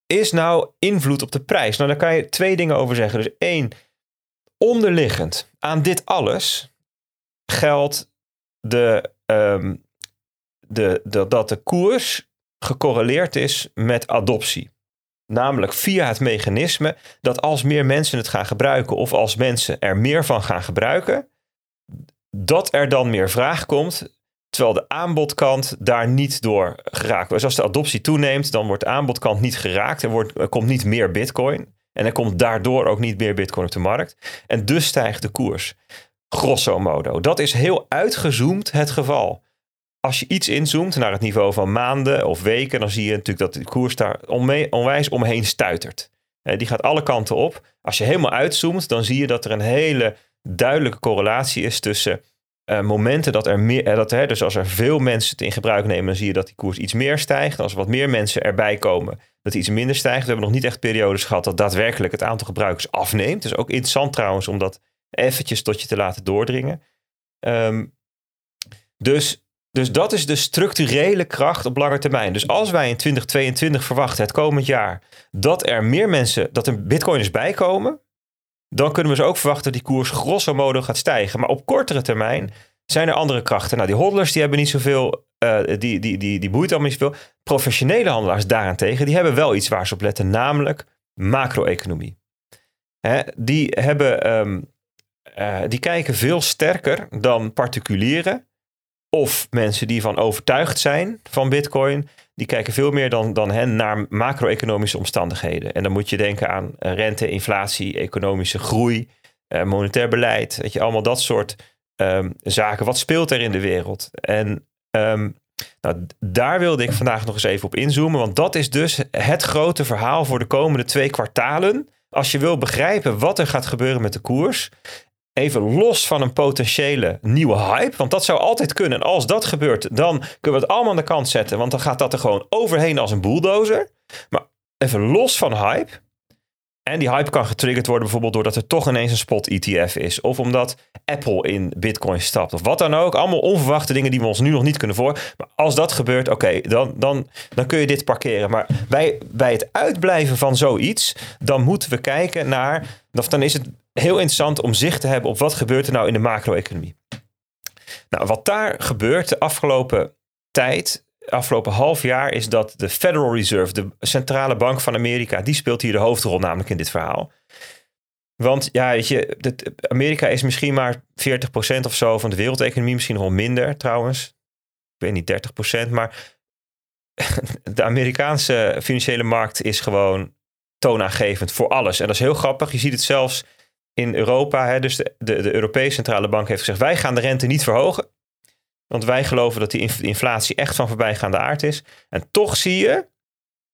is nou invloed op de prijs? Nou, daar kan je twee dingen over zeggen. Dus één, onderliggend aan dit alles geldt de, um, de, de, dat de koers gecorreleerd is met adoptie. Namelijk via het mechanisme dat als meer mensen het gaan gebruiken of als mensen er meer van gaan gebruiken, dat er dan meer vraag komt, terwijl de aanbodkant daar niet door geraakt wordt. Dus als de adoptie toeneemt, dan wordt de aanbodkant niet geraakt. Er, wordt, er komt niet meer bitcoin. En er komt daardoor ook niet meer bitcoin op de markt. En dus stijgt de koers. Grosso modo. Dat is heel uitgezoomd het geval als je iets inzoomt naar het niveau van maanden of weken, dan zie je natuurlijk dat de koers daar onwijs omheen stuitert. Die gaat alle kanten op. Als je helemaal uitzoomt, dan zie je dat er een hele duidelijke correlatie is tussen uh, momenten dat er meer, dat, hè, dus als er veel mensen het in gebruik nemen, dan zie je dat die koers iets meer stijgt. Als er wat meer mensen erbij komen, dat die iets minder stijgt. We hebben nog niet echt periodes gehad dat daadwerkelijk het aantal gebruikers afneemt. Dus ook interessant trouwens om dat eventjes tot je te laten doordringen. Um, dus dus dat is de structurele kracht op lange termijn. Dus als wij in 2022 verwachten, het komend jaar, dat er meer mensen, dat er bitcoiners bijkomen, dan kunnen we ze ook verwachten dat die koers grosso modo gaat stijgen. Maar op kortere termijn zijn er andere krachten. Nou, die hodlers die hebben niet zoveel, uh, die, die, die, die boeit allemaal niet zoveel. Professionele handelaars daarentegen, die hebben wel iets waar ze op letten, namelijk macro-economie. die, hebben, um, uh, die kijken veel sterker dan particulieren of mensen die van overtuigd zijn van Bitcoin, die kijken veel meer dan, dan hen naar macro-economische omstandigheden. En dan moet je denken aan rente, inflatie, economische groei, uh, monetair beleid, weet je, allemaal dat soort um, zaken. Wat speelt er in de wereld? En um, nou, daar wilde ik vandaag nog eens even op inzoomen, want dat is dus het grote verhaal voor de komende twee kwartalen. Als je wil begrijpen wat er gaat gebeuren met de koers, even los van een potentiële nieuwe hype, want dat zou altijd kunnen. En als dat gebeurt, dan kunnen we het allemaal aan de kant zetten, want dan gaat dat er gewoon overheen als een bulldozer. Maar even los van hype, en die hype kan getriggerd worden bijvoorbeeld doordat er toch ineens een spot ETF is. Of omdat Apple in Bitcoin stapt. Of wat dan ook. Allemaal onverwachte dingen die we ons nu nog niet kunnen voor. Maar als dat gebeurt, oké, dan, dan, dan kun je dit parkeren. Maar bij, bij het uitblijven van zoiets, dan moeten we kijken naar... Of dan is het heel interessant om zicht te hebben op wat gebeurt er nou in de macro-economie. Nou, wat daar gebeurt de afgelopen tijd afgelopen half jaar is dat de Federal Reserve, de centrale bank van Amerika, die speelt hier de hoofdrol namelijk in dit verhaal. Want ja, weet je, Amerika is misschien maar 40% of zo van de wereldeconomie, misschien nog wel minder trouwens. Ik weet niet, 30%, maar de Amerikaanse financiële markt is gewoon toonaangevend voor alles. En dat is heel grappig. Je ziet het zelfs in Europa. Hè, dus de, de, de Europese Centrale Bank heeft gezegd: wij gaan de rente niet verhogen. Want wij geloven dat die inflatie echt van voorbijgaande aard is. En toch zie je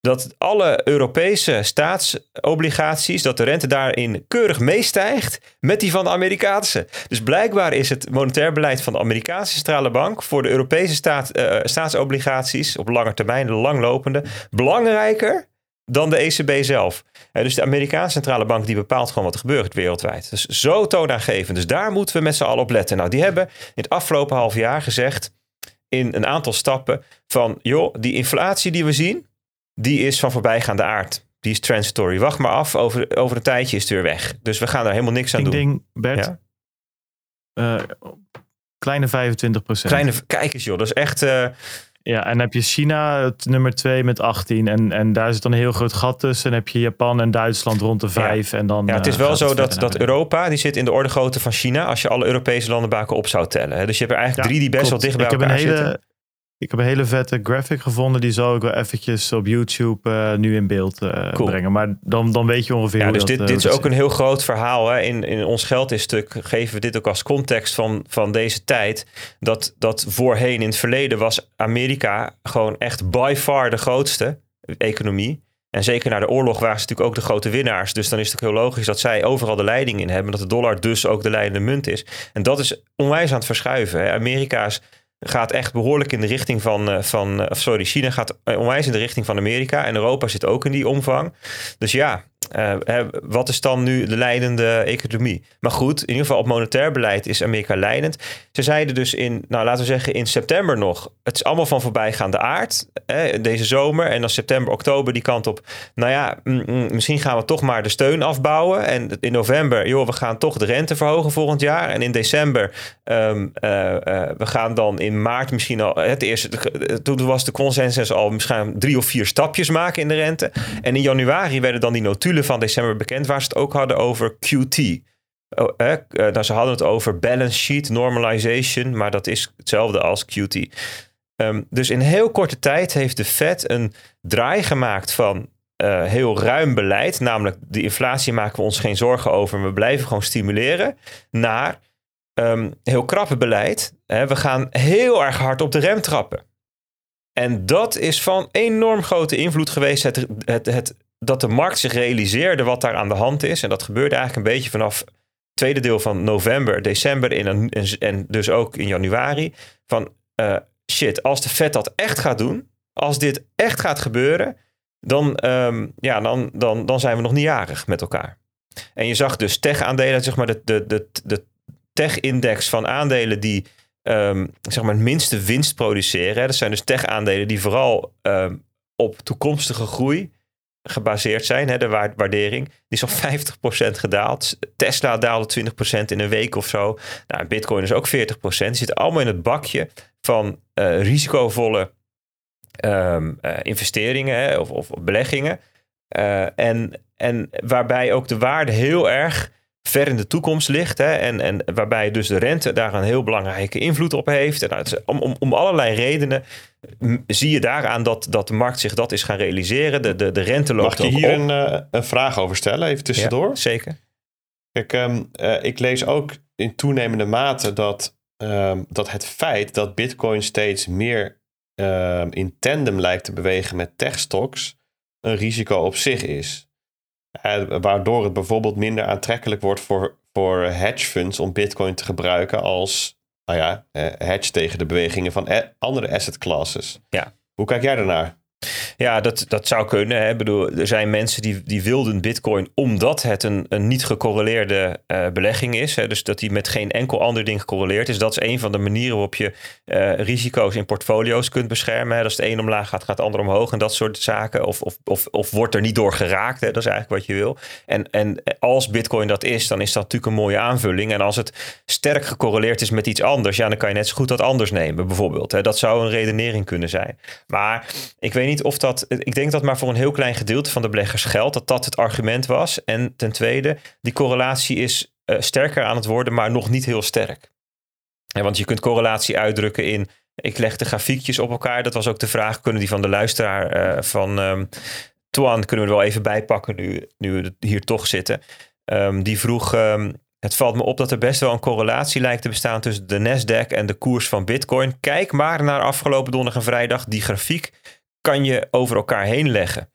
dat alle Europese staatsobligaties, dat de rente daarin keurig meestijgt met die van de Amerikaanse. Dus blijkbaar is het monetair beleid van de Amerikaanse centrale bank voor de Europese staat, uh, staatsobligaties op lange termijn, de langlopende, belangrijker dan de ECB zelf. En dus de Amerikaanse centrale bank die bepaalt gewoon wat er gebeurt wereldwijd. Dus zo toonaangevend. Dus daar moeten we met z'n allen op letten. Nou, die hebben in het afgelopen half jaar gezegd in een aantal stappen van joh, die inflatie die we zien, die is van voorbijgaande aard. Die is transitory. Wacht maar af, over, over een tijdje is het weer weg. Dus we gaan daar helemaal niks aan doen. Ding, Bert, ja? uh, kleine 25 procent. Kleine, kijk eens joh, dat is echt... Uh, ja, en heb je China het nummer 2 met 18. En, en daar zit dan een heel groot gat tussen. En heb je Japan en Duitsland rond de 5. Ja. En dan, ja, het is wel zo dat, dat Europa, die zit in de orde grootte van China. Als je alle Europese landen bij elkaar op zou tellen. Dus je hebt er eigenlijk drie die best wel dicht bij ik elkaar heb een hele, zitten. Ik heb een hele vette graphic gevonden. Die zal ik wel eventjes op YouTube uh, nu in beeld uh, cool. brengen. Maar dan, dan weet je ongeveer ja, dus dat, dit, dit is ook een heel groot verhaal. Hè. In, in ons geldstuk geven we dit ook als context van, van deze tijd. Dat, dat voorheen in het verleden was Amerika gewoon echt by far de grootste economie. En zeker na de oorlog waren ze natuurlijk ook de grote winnaars. Dus dan is het ook heel logisch dat zij overal de leiding in hebben. Dat de dollar dus ook de leidende munt is. En dat is onwijs aan het verschuiven. Hè. Amerika's gaat echt behoorlijk in de richting van, van sorry, China gaat onwijs in de richting van Amerika. En Europa zit ook in die omvang. Dus ja, uh, wat is dan nu de leidende economie? Maar goed, in ieder geval op monetair beleid is Amerika leidend. Ze zeiden dus in, nou laten we zeggen in september nog, het is allemaal van voorbijgaande aard, hè, deze zomer. En dan september, oktober die kant op, nou ja, mm, mm, misschien gaan we toch maar de steun afbouwen. En in november, joh, we gaan toch de rente verhogen volgend jaar. En in december, um, uh, uh, we gaan dan in maart misschien al, het eerste, toen was de consensus al misschien drie of vier stapjes maken in de rente. En in januari werden dan die notulen van december bekend waar ze het ook hadden over QT. Oh, eh, nou, ze hadden het over balance sheet normalization, maar dat is hetzelfde als QT. Um, dus in heel korte tijd heeft de Fed een draai gemaakt van uh, heel ruim beleid, namelijk de inflatie maken we ons geen zorgen over, we blijven gewoon stimuleren, naar um, heel krappe beleid. We gaan heel erg hard op de rem trappen. En dat is van enorm grote invloed geweest. Het, het, het dat de markt zich realiseerde wat daar aan de hand is. En dat gebeurde eigenlijk een beetje vanaf het tweede deel van november, december en, en dus ook in januari. Van uh, shit, als de Fed dat echt gaat doen, als dit echt gaat gebeuren, dan, um, ja, dan, dan, dan zijn we nog niet jarig met elkaar. En je zag dus tech-aandelen, zeg maar de, de, de, de tech-index van aandelen die um, zeg maar het minste winst produceren. Dat zijn dus tech-aandelen die vooral um, op toekomstige groei gebaseerd zijn, hè, de waardering, die is al 50% gedaald. Tesla daalde 20% in een week of zo. Nou, Bitcoin is ook 40%. Die zitten allemaal in het bakje van uh, risicovolle um, uh, investeringen hè, of, of, beleggingen. Uh, en, en waarbij ook de waarde heel erg ver in de toekomst ligt. Hè, en, en waarbij dus de rente daar een heel belangrijke invloed op heeft. En nou, om, om, om allerlei redenen zie je daaraan dat, dat de markt zich dat is gaan realiseren. De, de, de rente loopt Mag ik hier Een, uh, een vraag over stellen, even tussendoor? Ja, zeker. Kijk, um, uh, ik lees ook in toenemende mate dat, um, dat het feit dat Bitcoin steeds meer um, in tandem lijkt te bewegen met techstocks een risico op zich is. Uh, waardoor het bijvoorbeeld minder aantrekkelijk wordt voor, voor hedge funds om Bitcoin te gebruiken als nou ja, hedge tegen de bewegingen van andere asset classes. Ja. Hoe kijk jij daarnaar? Ja, dat, dat zou kunnen. Hè. Ik bedoel, er zijn mensen die, die wilden Bitcoin omdat het een, een niet gecorreleerde uh, belegging is. Hè. Dus dat die met geen enkel ander ding gecorreleerd is. Dat is een van de manieren waarop je uh, risico's in portfolio's kunt beschermen. Als het een omlaag gaat, gaat het ander omhoog en dat soort zaken. Of, of, of, of wordt er niet door geraakt. Hè. Dat is eigenlijk wat je wil. En, en als Bitcoin dat is, dan is dat natuurlijk een mooie aanvulling. En als het sterk gecorreleerd is met iets anders, ja, dan kan je net zo goed dat anders nemen, bijvoorbeeld. Hè. Dat zou een redenering kunnen zijn. Maar ik weet niet of dat. Ik denk dat maar voor een heel klein gedeelte van de beleggers geldt dat dat het argument was. En ten tweede, die correlatie is uh, sterker aan het worden, maar nog niet heel sterk. Ja, want je kunt correlatie uitdrukken in. Ik leg de grafiekjes op elkaar. Dat was ook de vraag. Kunnen die van de luisteraar uh, van um, kunnen we er wel even bijpakken nu, nu we hier toch zitten. Um, die vroeg. Um, het valt me op dat er best wel een correlatie lijkt te bestaan tussen de Nasdaq en de koers van Bitcoin. Kijk maar naar afgelopen donderdag en vrijdag. Die grafiek kan je over elkaar heen leggen.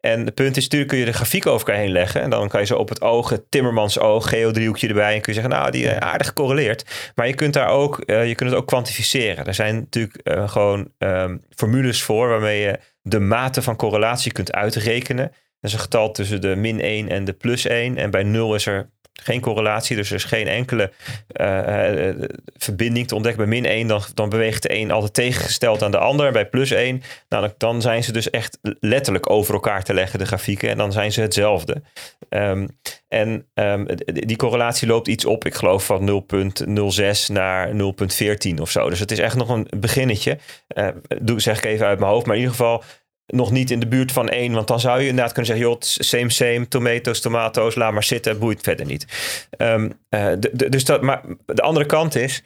En het punt is, natuurlijk kun je de grafiek over elkaar heen leggen. En dan kan je zo op het oog, het Timmermans oog, geodriehoekje erbij. En kun je zeggen, nou, die uh, aardig correleert. Maar je kunt daar ook, uh, je kunt het ook kwantificeren. Er zijn natuurlijk uh, gewoon um, formules voor waarmee je de mate van correlatie kunt uitrekenen. Dat is een getal tussen de min 1 en de plus 1. En bij 0 is er geen correlatie, dus er is geen enkele uh, uh, verbinding te ontdekken. Bij min 1, dan, dan beweegt de een altijd tegengesteld aan de ander. Bij plus 1, nou, dan zijn ze dus echt letterlijk over elkaar te leggen, de grafieken. En dan zijn ze hetzelfde. Um, en um, die correlatie loopt iets op, ik geloof van 0,06 naar 0,14 of zo. Dus het is echt nog een beginnetje. Uh, doe, zeg ik even uit mijn hoofd. Maar in ieder geval, nog niet in de buurt van één. Want dan zou je inderdaad kunnen zeggen: joh, same, same, tomatoes, tomatoes, laat maar zitten, boeit verder niet. De, de, dus dat, maar de andere kant is: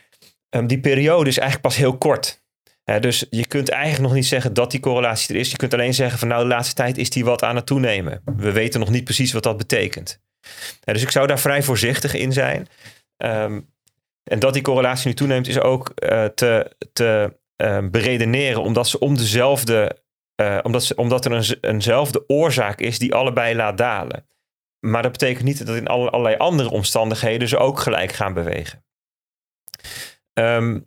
um, die periode is eigenlijk pas heel kort. Dus je kunt eigenlijk nog niet zeggen dat die correlatie er is. Je kunt alleen zeggen: van nou, de laatste tijd is die wat aan het toenemen. We weten nog niet precies wat dat betekent. Dus ik zou daar vrij voorzichtig in zijn. Um, en dat die correlatie nu toeneemt, is ook te, te beredeneren, omdat ze om dezelfde uh, omdat, omdat er een, eenzelfde oorzaak is die allebei laat dalen. Maar dat betekent niet dat in allerlei andere omstandigheden ze ook gelijk gaan bewegen. Um,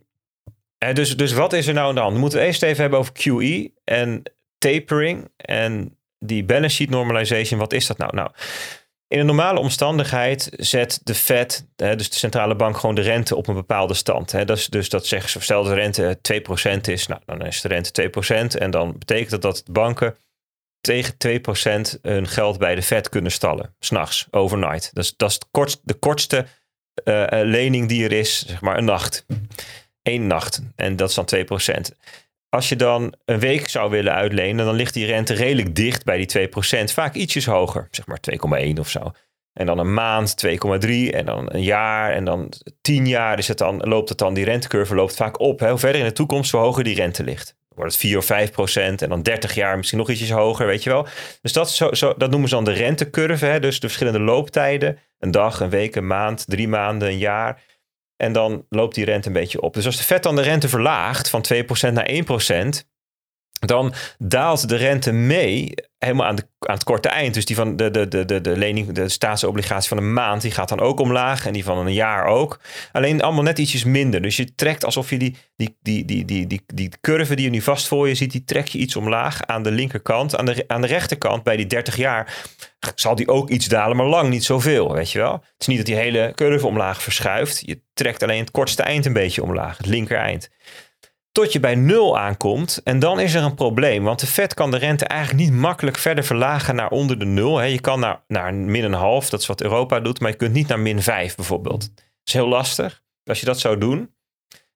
dus, dus wat is er nou aan de hand? We moeten we eerst even hebben over QE en tapering en die balance sheet normalization. Wat is dat nou? Nou, in een normale omstandigheid zet de Fed, dus de centrale bank, gewoon de rente op een bepaalde stand. Dus, dus dat zeggen ze, stel de rente 2% is, nou, dan is de rente 2%. En dan betekent dat dat banken tegen 2% hun geld bij de Fed kunnen stallen. S'nachts, overnight. Dat is, dat is de kortste uh, lening die er is, zeg maar een nacht. Eén nacht. En dat is dan 2%. Als je dan een week zou willen uitlenen, dan ligt die rente redelijk dicht bij die 2%. Vaak ietsjes hoger, zeg maar 2,1 of zo. En dan een maand 2,3 en dan een jaar en dan tien jaar is het dan, loopt het dan, die rentecurve loopt vaak op. Hoe verder in de toekomst, hoe hoger die rente ligt. Dan wordt het 4 of 5 procent en dan 30 jaar misschien nog ietsjes hoger, weet je wel. Dus dat, zo, dat noemen ze dan de rentecurve, hè? dus de verschillende looptijden. Een dag, een week, een maand, drie maanden, een jaar. En dan loopt die rente een beetje op. Dus als de vet dan de rente verlaagt van 2% naar 1%, dan daalt de rente mee helemaal aan, de, aan het korte eind. Dus die van de, de, de, de, de lening, de staatsobligatie van een maand, die gaat dan ook omlaag. En die van een jaar ook. Alleen allemaal net ietsjes minder. Dus je trekt alsof je die, die, die, die, die, die, die curve die je nu vast voor je ziet, die trek je iets omlaag aan de linkerkant. Aan de, aan de rechterkant, bij die 30 jaar, zal die ook iets dalen, maar lang niet zoveel, weet je wel. Het is niet dat die hele curve omlaag verschuift. Je trekt alleen het kortste eind een beetje omlaag, het linker eind tot je bij nul aankomt. En dan is er een probleem. Want de Fed kan de rente eigenlijk niet makkelijk verder verlagen naar onder de nul. Je kan naar, naar min een half, dat is wat Europa doet. Maar je kunt niet naar min vijf bijvoorbeeld. Dat is heel lastig. Als je dat zou doen,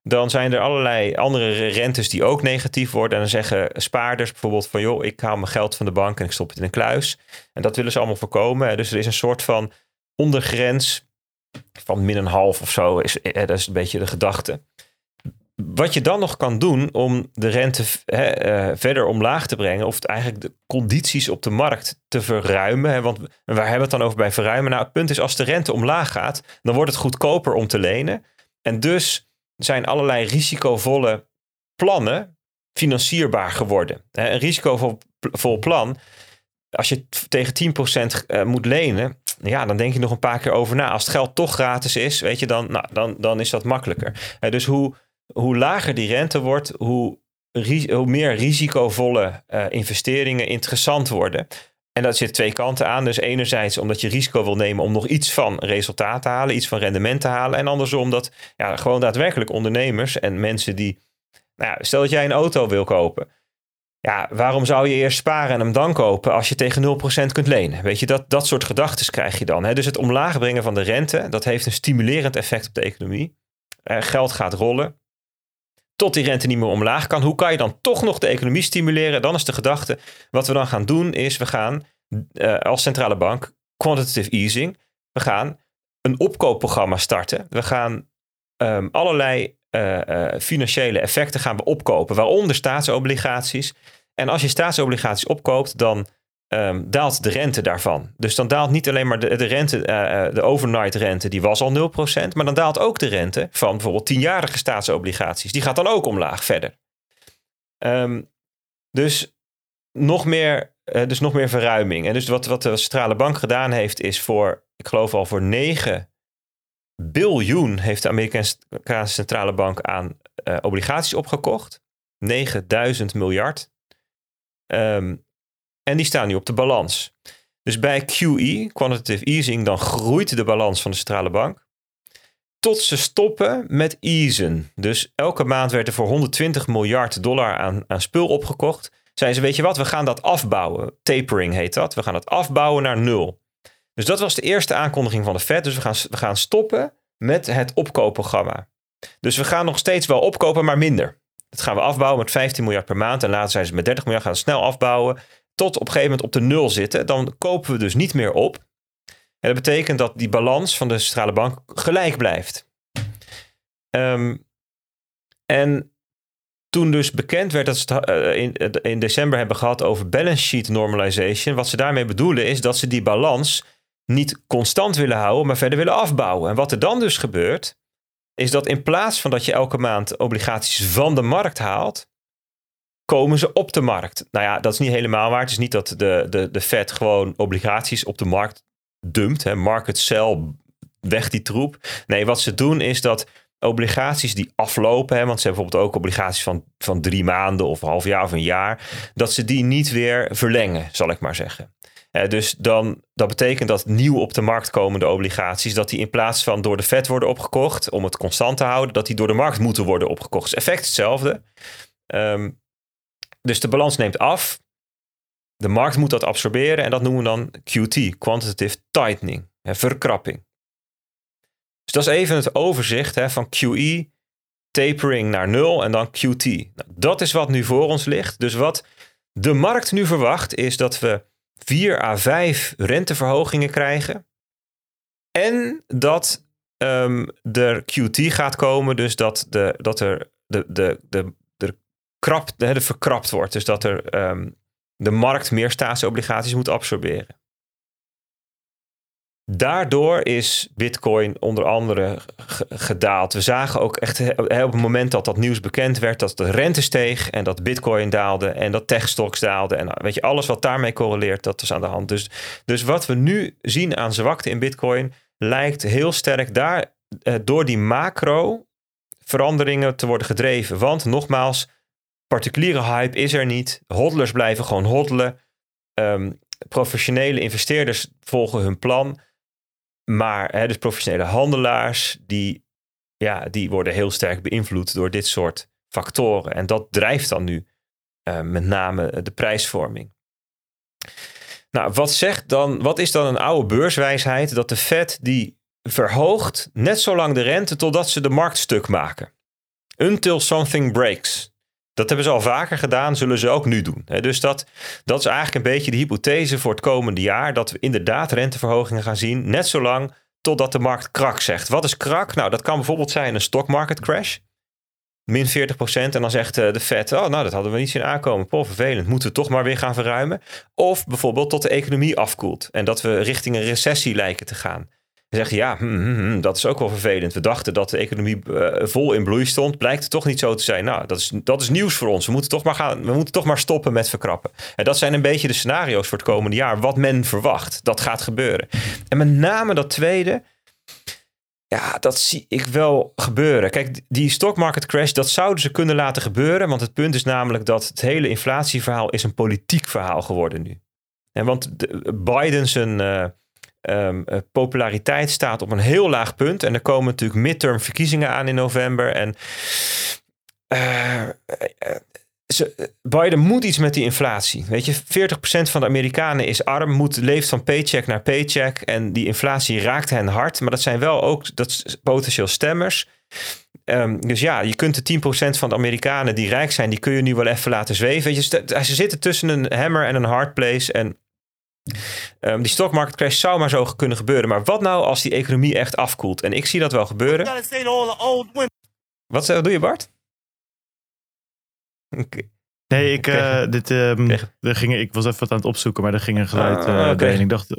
dan zijn er allerlei andere rentes die ook negatief worden. En dan zeggen spaarders bijvoorbeeld van... joh, ik haal mijn geld van de bank en ik stop het in een kluis. En dat willen ze allemaal voorkomen. Dus er is een soort van ondergrens van min een half of zo. Is, dat is een beetje de gedachte. Wat je dan nog kan doen om de rente hè, verder omlaag te brengen, of eigenlijk de condities op de markt te verruimen. Want waar hebben we het dan over bij verruimen? Nou, het punt is als de rente omlaag gaat, dan wordt het goedkoper om te lenen. En dus zijn allerlei risicovolle plannen financierbaar geworden. Een risicovol plan, als je tegen 10% eh, moet lenen, ja, dan denk je nog een paar keer over na. Als het geld toch gratis is, weet je, dan, nou, dan, dan is dat makkelijker. Dus hoe, hoe lager die rente wordt, hoe, meer risicovolle uh, investeringen interessant worden. En dat zit twee kanten aan. Dus enerzijds omdat je risico wil nemen om nog iets van resultaat te halen, iets van rendement te halen. En andersom dat ja, gewoon daadwerkelijk ondernemers en mensen die. Nou, stel dat jij een auto wil kopen. Ja, waarom zou je eerst sparen en hem dan kopen als je tegen 0% kunt lenen? Weet je, dat, dat soort gedachten krijg je dan. Hè? Dus het omlaag brengen van de rente, dat heeft een stimulerend effect op de economie. geld gaat rollen tot die rente niet meer omlaag kan. Hoe kan je dan toch nog de economie stimuleren? Dan is de gedachte, wat we dan gaan doen is, we gaan uh, als centrale bank quantitative easing, we gaan een opkoopprogramma starten. We gaan um, allerlei uh, uh, financiële effecten gaan we opkopen, waaronder staatsobligaties. En als je staatsobligaties opkoopt, dan um, daalt de rente daarvan. Dus dan daalt niet alleen maar de, de rente, uh, de overnight rente, die was al 0%, maar dan daalt ook de rente van bijvoorbeeld tienjarige staatsobligaties. Die gaat dan ook omlaag verder. Um, dus, nog meer, uh, dus nog meer verruiming. En dus wat, wat de centrale bank gedaan heeft, is voor, ik geloof al voor 9 biljoen heeft de Amerikaanse centrale bank aan obligaties opgekocht. 9000 miljard. Um, en die staan nu op de balans. Dus bij QE, quantitative easing, dan groeit de balans van de centrale bank. Tot ze stoppen met easen. Dus elke maand werd er voor 120 miljard dollar aan, aan spul opgekocht. Zeiden ze, weet je wat, we gaan dat afbouwen. Tapering heet dat. We gaan het afbouwen naar nul. Dus dat was de eerste aankondiging van de Fed. Dus we gaan, we gaan stoppen met het opkoopprogramma. Dus we gaan nog steeds wel opkopen, maar minder. Dat gaan we afbouwen met 15 miljard per maand. En later zijn ze met 30 miljard gaan snel afbouwen tot op een gegeven moment op de nul zitten, dan kopen we dus niet meer op. En dat betekent dat die balans van de centrale bank gelijk blijft. Um, en toen dus bekend werd dat ze het uh, in, in december hebben gehad over balance sheet normalization, wat ze daarmee bedoelen is dat ze die balans niet constant willen houden, maar verder willen afbouwen. En wat er dan dus gebeurt, is dat in plaats van dat je elke maand obligaties van de markt haalt, komen ze op de markt. Nou ja, dat is niet helemaal waar. Het is niet dat de, de, de Fed gewoon obligaties op de markt dumpt. Hè. Market sell, weg die troep. Nee, wat ze doen is dat obligaties die aflopen, hè, want ze hebben bijvoorbeeld ook obligaties van, van drie maanden of een half jaar of een jaar, dat ze die niet weer verlengen, zal ik maar zeggen. dus dan, dat betekent dat nieuw op de markt komende obligaties, dat die in plaats van door de Fed worden opgekocht om het constant te houden, dat die door de markt moeten worden opgekocht. Het effect hetzelfde. Um, dus de balans neemt af. De markt moet dat absorberen en dat noemen we dan QT, quantitative tightening, hè, verkrapping. Dus dat is even het overzicht hè, van QE, tapering naar nul en dan QT. Nou, dat is wat nu voor ons ligt. Dus wat de markt nu verwacht is dat we 4 à 5 renteverhogingen krijgen. En dat um, er QT gaat komen, dus dat, de, dat er de, de, de krap, de, verkrapt wordt. Dus dat er um, de markt meer staatsobligaties moet absorberen. Daardoor is Bitcoin onder andere gedaald. We zagen ook echt op het moment dat dat nieuws bekend werd, dat de rente steeg en dat Bitcoin daalde en dat techstocks daalde. En weet je, alles wat daarmee correleert, dat is aan de hand. Dus, dus wat we nu zien aan zwakte in Bitcoin lijkt heel sterk daar eh, door die macro veranderingen te worden gedreven. Want nogmaals, particuliere hype is er niet. Hodlers blijven gewoon hodlen. Ehm, professionele investeerders volgen hun plan. Maar hè, dus professionele handelaars, die, ja, die worden heel sterk beïnvloed door dit soort factoren. En dat drijft dan nu uh, met name de prijsvorming. Nou, wat, zegt dan, wat is dan een oude beurswijsheid? Dat de Fed die verhoogt net zo lang de rente totdat ze de markt stuk maken. Until something breaks. Dat hebben ze al vaker gedaan, zullen ze ook nu doen. Dus dat, dat is eigenlijk een beetje de hypothese voor het komende jaar. Dat we inderdaad renteverhogingen gaan zien. Net zolang totdat de markt krak zegt. Wat is krak? Nou, dat kan bijvoorbeeld zijn een stock market crash. Min 40% en dan zegt eh, de Fed, oh nou dat hadden we niet zien aankomen. Poh, vervelend, moeten we toch maar weer gaan verruimen. Of bijvoorbeeld tot de economie afkoelt en dat we richting een recessie lijken te gaan. Zegt ja, hm, hm, hm, dat is ook wel vervelend. We dachten dat de economie uh, vol in bloei stond. Blijkt het toch niet zo te zijn. Nou, dat is, dat is nieuws voor ons. We moeten, toch maar gaan, we moeten toch maar stoppen met verkrappen. En dat zijn een beetje de scenario's voor het komende jaar. Wat men verwacht. Dat gaat gebeuren. En met name dat tweede. Ja, dat zie ik wel gebeuren. Kijk, die stock market crash, dat zouden ze kunnen laten gebeuren. Want het punt is namelijk dat het hele inflatieverhaal is een politiek verhaal geworden nu. En want de, Biden zijn... Uh, um, populariteit staat op een heel laag punt. En er komen natuurlijk midterm verkiezingen aan in november. En uh, ze, Biden moet iets met die inflatie. Weet je, 40% van de Amerikanen is arm, moet, leeft van paycheck naar paycheck. En die inflatie raakt hen hard. Maar dat zijn wel ook dat potentieel stemmers. Um, dus ja, je kunt de 10% van de Amerikanen die rijk zijn, die kun je nu wel even laten zweven. Je, ze zitten tussen een hammer en een hard place. En Um, die stockmarket crash zou maar zo kunnen gebeuren. Maar wat nou als die economie echt afkoelt? En ik zie dat wel gebeuren. Wat doe je, Bart? Okay. Nee, ik, uh, dit, um, er ging, ik was even wat aan het opzoeken, maar er ging een geluid uh, uh. Ik dacht,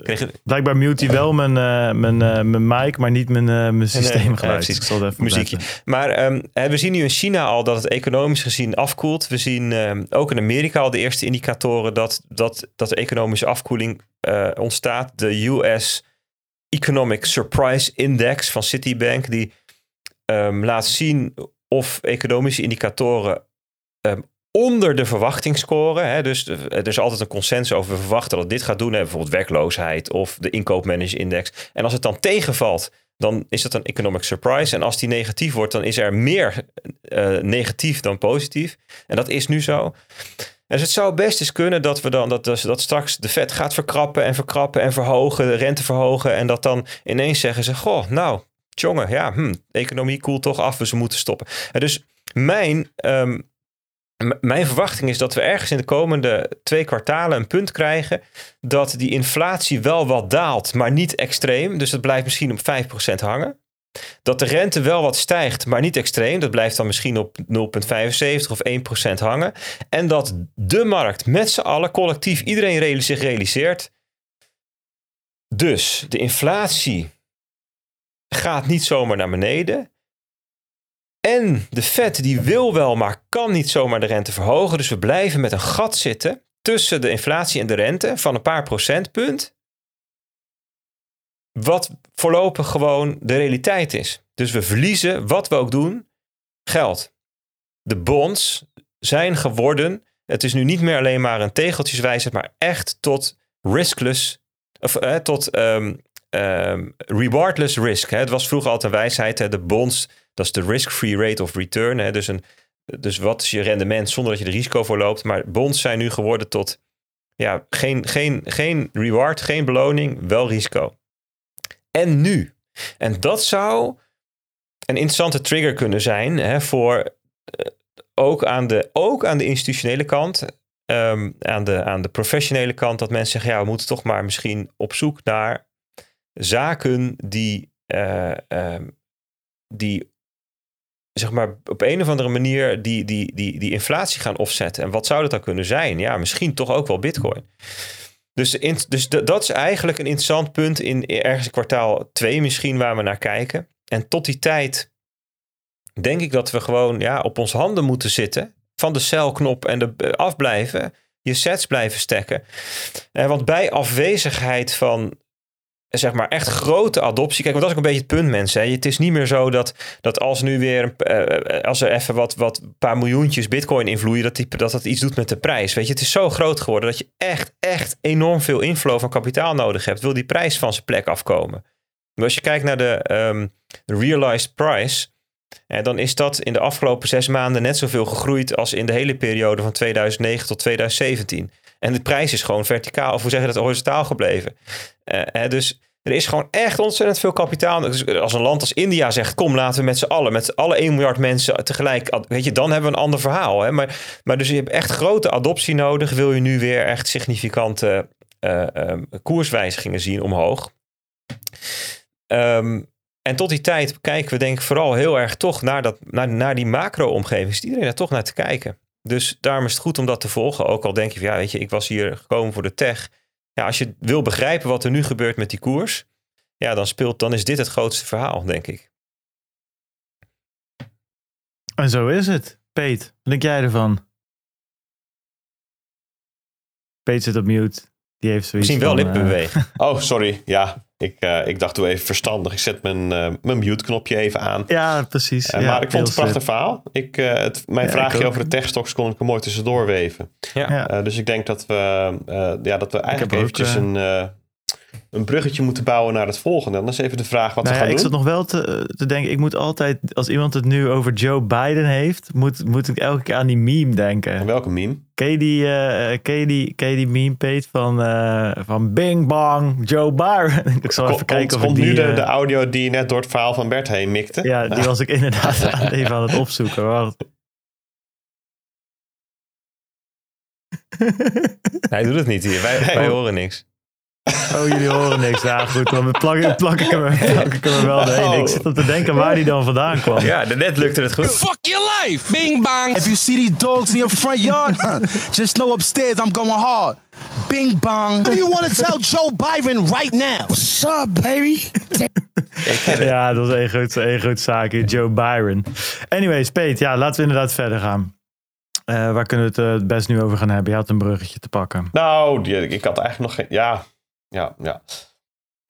blijkbaar mute hij wel mijn, uh, mijn, mijn mic, maar niet mijn, mijn systeemgeluid. Nee, nee, even muziekje. Maar um, we zien nu in China al dat het economisch gezien afkoelt. We zien um, ook in Amerika al de eerste indicatoren dat, dat, dat de economische afkoeling ontstaat. De US Economic Surprise Index van Citibank, die laat zien of economische indicatoren onder de verwachtingsscore. Hè, dus er is altijd een consensus over. We verwachten dat dit gaat doen. Hè, bijvoorbeeld werkloosheid of de inkoopmanager-index. En als het dan tegenvalt, dan is dat een economic surprise. En als die negatief wordt, dan is er meer uh, negatief dan positief. En dat is nu zo. Dus het zou best eens kunnen dat we dan dat, dat straks de vet gaat verkrappen en verkrappen en verhogen, de rente verhogen. En dat dan ineens zeggen ze: Goh, nou, jongen, ja, hm, economie koelt toch af, dus we moeten stoppen. En dus mijn um, mijn verwachting is dat we ergens in de komende twee kwartalen een punt krijgen dat die inflatie wel wat daalt, maar niet extreem. Dus dat blijft misschien op 5% hangen. Dat de rente wel wat stijgt, maar niet extreem. Dat blijft dan misschien op 0,75 of 1% hangen. En dat de markt met z'n allen, collectief, iedereen zich realiseert. Dus de inflatie gaat niet zomaar naar beneden. En de Fed die wil wel, maar kan niet zomaar de rente verhogen. Dus we blijven met een gat zitten tussen de inflatie en de rente van een paar procentpunt. Wat voorlopig gewoon de realiteit is. Dus we verliezen, wat we ook doen, geld. De bonds zijn geworden, het is nu niet meer alleen maar een tegeltjeswijsheid, maar echt tot riskless, of eh, tot um, um, rewardless risk. Hè. Het was vroeger altijd een wijsheid, hè. de bonds dat is de risk-free rate of return. Hè? Dus, een, dus wat is je rendement zonder dat je er risico voor loopt. Maar bonds zijn nu geworden tot ja, geen, geen, geen reward, geen beloning, wel risico. En nu. En dat zou een interessante trigger kunnen zijn hè, voor eh, ook, aan de, ook aan de institutionele kant. Um, aan, de, aan de professionele kant, dat mensen zeggen: ja, we moeten toch maar misschien op zoek naar zaken die, uh, um, die zeg maar, op een of andere manier die, die, die, die inflatie gaan offsetten. En wat zou dat dan kunnen zijn? Ja, misschien toch ook wel bitcoin. Dus, dus dat is eigenlijk een interessant punt in ergens kwartaal 2 misschien waar we naar kijken. En tot die tijd denk ik dat we gewoon ja, op onze handen moeten zitten. Van de celknop en de eh, afblijven. Je sets blijven stekken. Eh, want bij afwezigheid van zeg maar echt grote adoptie. Kijk, want dat is ook een beetje het punt, mensen. Het is niet meer zo dat, dat als nu weer, uh, als er even wat, wat paar miljoentjes bitcoin invloeien, dat, die, dat dat iets doet met de prijs. Weet je, het is zo groot geworden dat je echt, echt enorm veel inflow van kapitaal nodig hebt. Wil die prijs van zijn plek afkomen. Als je kijkt naar de, um, realized price, en dan is dat in de afgelopen zes maanden net zoveel gegroeid als in de hele periode van 2009 tot 2017. En de prijs is gewoon verticaal, of hoe zeg je dat, horizontaal gebleven. Uh, dus er is gewoon echt ontzettend veel kapitaal. Dus als een land als India zegt: Kom, laten we met z'n allen, met alle 1 miljard mensen tegelijk. Weet je, dan hebben we een ander verhaal. Hè? Maar, maar dus je hebt echt grote adoptie nodig. Wil je nu weer echt significante uh, um, koerswijzigingen zien omhoog? Ehm, en tot die tijd kijken we denk ik vooral heel erg toch naar, dat, naar, naar die macro-omgeving. Is iedereen daar toch naar te kijken. Dus daarom is het goed om dat te volgen. Ook al denk je van ja, weet je, ik was hier gekomen voor de tech. Ja, als je wil begrijpen wat er nu gebeurt met die koers, ja, dan speelt, dan is dit het grootste verhaal, denk ik. En zo is het. Peet, wat denk jij ervan? Peet zit op mute. Die heeft zoiets Misschien wel van, lippen eh, bewegen. Oh, sorry. Ja, ik, eh, ik dacht doe even verstandig. Ik zet mijn, eh, mijn mute-knopje even aan. Ja, precies. Ja, maar ik vond het een prachtig verhaal. Ik, eh, het, mijn Ja, vraagje over de techstocks kon ik er mooi tussendoor weven. Ja. Eh, dus ik denk dat we, eh, ja, dat we eigenlijk ook, eventjes een, eh, een bruggetje moeten bouwen naar het volgende. Dan is even de vraag wat Nou we ja, gaan ik doen. zat nog wel te, te denken, ik moet altijd, als iemand het nu over Joe Biden heeft, moet, moet ik elke keer aan die meme En denken. welke meme? Ken je die, eh, ken je die, ken je die meme, Peet, van, eh, van Bing Bang, Joe Biden? ik zal even kijken of ik komt die... nu de, eh, de audio die net door het verhaal van Bert heen mikte? ja, die was ik inderdaad even aan het opzoeken. Hij doet het niet hier. Wij horen niks. Oh, jullie horen niks. Ja, goed, dan plak, plak, ik, hem, er- plak ik hem wel doorheen. Ik zit op te denken waar die dan vandaan kwam. Ja, net lukte het goed. Fuck your life. Bing bang. If you see these dogs in your front yard, just know upstairs I'm going hard. Bing bang. What do you want to tell Joe Biden right now? What's up, baby? Ja, dat was een groot, een groot zaakje. Joe Byron. Anyways, Peet, ja, laten we inderdaad verder gaan. Eh, waar kunnen we het eh, het best nu over gaan hebben? Je had een bruggetje te pakken. Nou, die, ik had eigenlijk nog geen... Ja, ja, ja.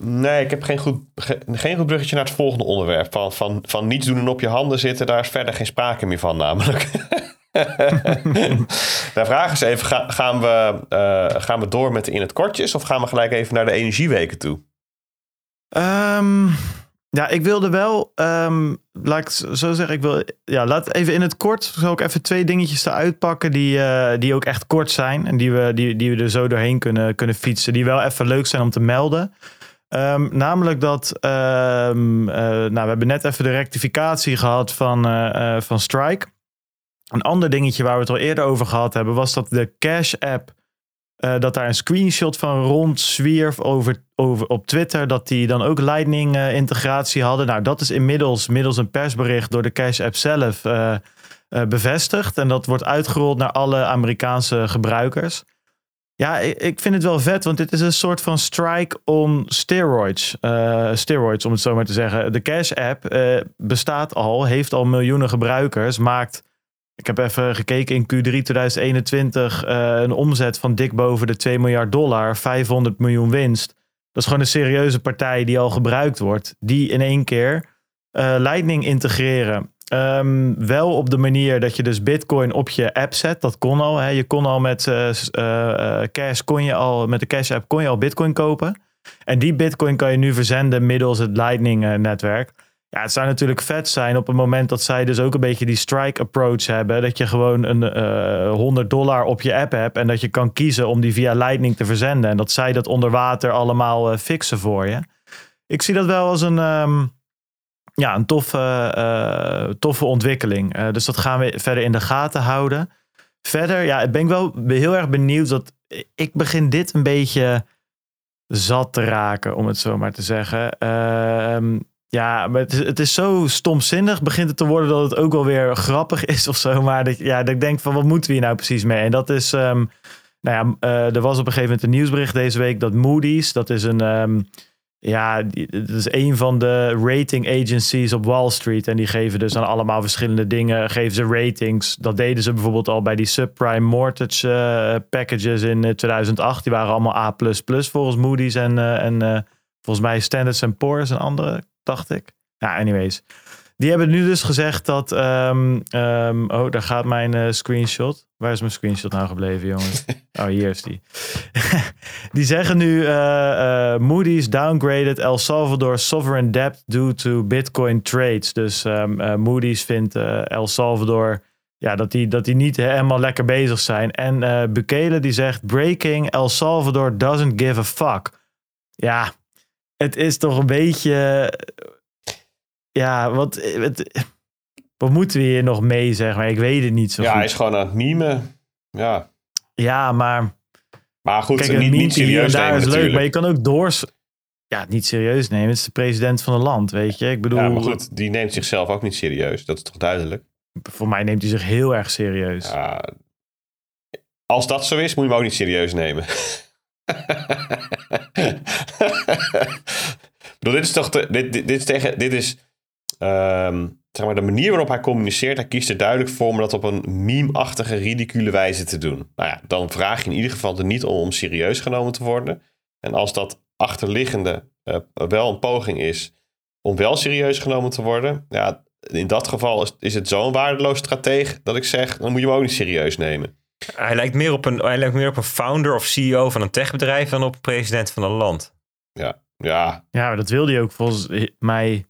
Nee, ik heb geen goed, ge- geen goed bruggetje naar het volgende onderwerp. Van, van, van niets doen en op je handen zitten, daar is verder geen sprake meer van namelijk. de vraag is even, ga- gaan, we, eh, gaan we door met in het kortjes... of gaan we gelijk even naar de energieweken toe? Ehm, ja, ik wilde wel, ehm, laat ik zo zeggen, ik wil, ja, laat even in het kort, zal ik even twee dingetjes eruit pakken die, eh, die ook echt kort zijn en die we, die, die we er zo doorheen kunnen, kunnen fietsen, die wel even leuk zijn om te melden. Ehm, namelijk dat, ehm, eh, nou, we hebben net even de rectificatie gehad van, eh, van Strike. Een ander dingetje waar we het al eerder over gehad hebben, was dat de Cash app eh, dat daar een screenshot van rondzwierf over, over op Twitter. Dat die dan ook Lightning eh, integratie hadden. Nou, dat is inmiddels middels een persbericht door de Cash App zelf eh, bevestigd. En dat wordt uitgerold naar alle Amerikaanse gebruikers. Ja, ik, ik vind het wel vet, want dit is een soort van strike on steroids. Steroids, om het zo maar te zeggen. De Cash App bestaat al, heeft al miljoenen gebruikers, maakt ik heb even gekeken in Q3 2021 eh, een omzet van dik boven de 2 miljard dollar, 500 miljoen winst. Dat is gewoon een serieuze partij die al gebruikt wordt, die in één keer eh, Lightning integreren. Ehm, wel op de manier dat je dus Bitcoin op je app zet. Dat kon al. Hè. Je kon al met eh, cash kon je al met de Cash app kon je al Bitcoin kopen. En die Bitcoin kan je nu verzenden middels het Lightning netwerk. Ja, het zou natuurlijk vet zijn op het moment dat zij dus ook een beetje die strike approach hebben. Dat je gewoon een eh 100 dollar op je app hebt en dat je kan kiezen om die via Lightning te verzenden. En dat zij dat onder water allemaal eh, fixen voor je. Ik zie dat wel als een, ehm, ja, een toffe, eh, toffe ontwikkeling. Dus dat gaan we verder in de gaten houden. Verder, ja, ben ik wel heel erg benieuwd. Dat, ik begin dit een beetje zat te raken, om het zo maar te zeggen. Ehm, ja, maar het is, het is zo stomzinnig begint het te worden dat het ook wel weer grappig is of zo. Maar dat, ja, dat ik denk van wat moeten we hier nou precies mee? En dat is, ehm, nou ja, eh, er was op een gegeven moment een nieuwsbericht deze week dat Moody's, dat is een, ehm, ja, dat is een van de rating agencies op Wall Street. En die geven dus aan allemaal verschillende dingen, geven ze ratings. Dat deden ze bijvoorbeeld al bij die subprime mortgage eh, packages in eh, 2008. Die waren allemaal A++ volgens Moody's en, eh, en eh, volgens mij Standards Poor's en andere, dacht ik. Ja, anyways. Die hebben nu dus gezegd dat. ehm, ehm, oh, daar gaat mijn eh, screenshot. Waar is mijn screenshot nou gebleven, jongens? Oh, hier is die. die zeggen nu: eh, eh, Moody's downgraded El Salvador sovereign debt due to Bitcoin trades. Dus ehm, eh, Moody's vindt El Salvador. Ja, dat die, dat die niet helemaal lekker bezig zijn. En Bukele die zegt: Breaking El Salvador doesn't give a fuck. Ja, het is toch een beetje. Ja, wat, wat, wat moeten we hier nog mee zeggen? Maar ik weet het niet zo ja, goed. hij is gewoon aan het memen. Ja, Ja, maar maar goed, kijk, niet, een niet serieus daar nemen is leuk. natuurlijk. Maar je kan ook doors... ja, niet serieus nemen. Het is de president van een land, weet je. Ik bedoel, ja, maar goed, die neemt zichzelf ook niet serieus. Dat is toch duidelijk? Voor mij neemt hij zich heel erg serieus. Ja, als dat zo is, moet je hem ook niet serieus nemen. bedoel, dit is toch dit, dit, dit, is tegen, dit is um, zeg maar de manier waarop hij communiceert. Hij kiest er duidelijk voor om dat op een meme-achtige, ridicule wijze te doen. Nou ja, dan vraag je in ieder geval er niet om om serieus genomen te worden. En als dat achterliggende uh, wel een poging is om wel serieus genomen te worden, ja, in dat geval is, is het zo'n waardeloos strateeg dat ik zeg, dan moet je hem ook niet serieus nemen. Hij lijkt meer op een, hij lijkt meer op een founder of CEO van een techbedrijf dan op president van een land. Ja, ja. Ja, dat wilde hij ook volgens mij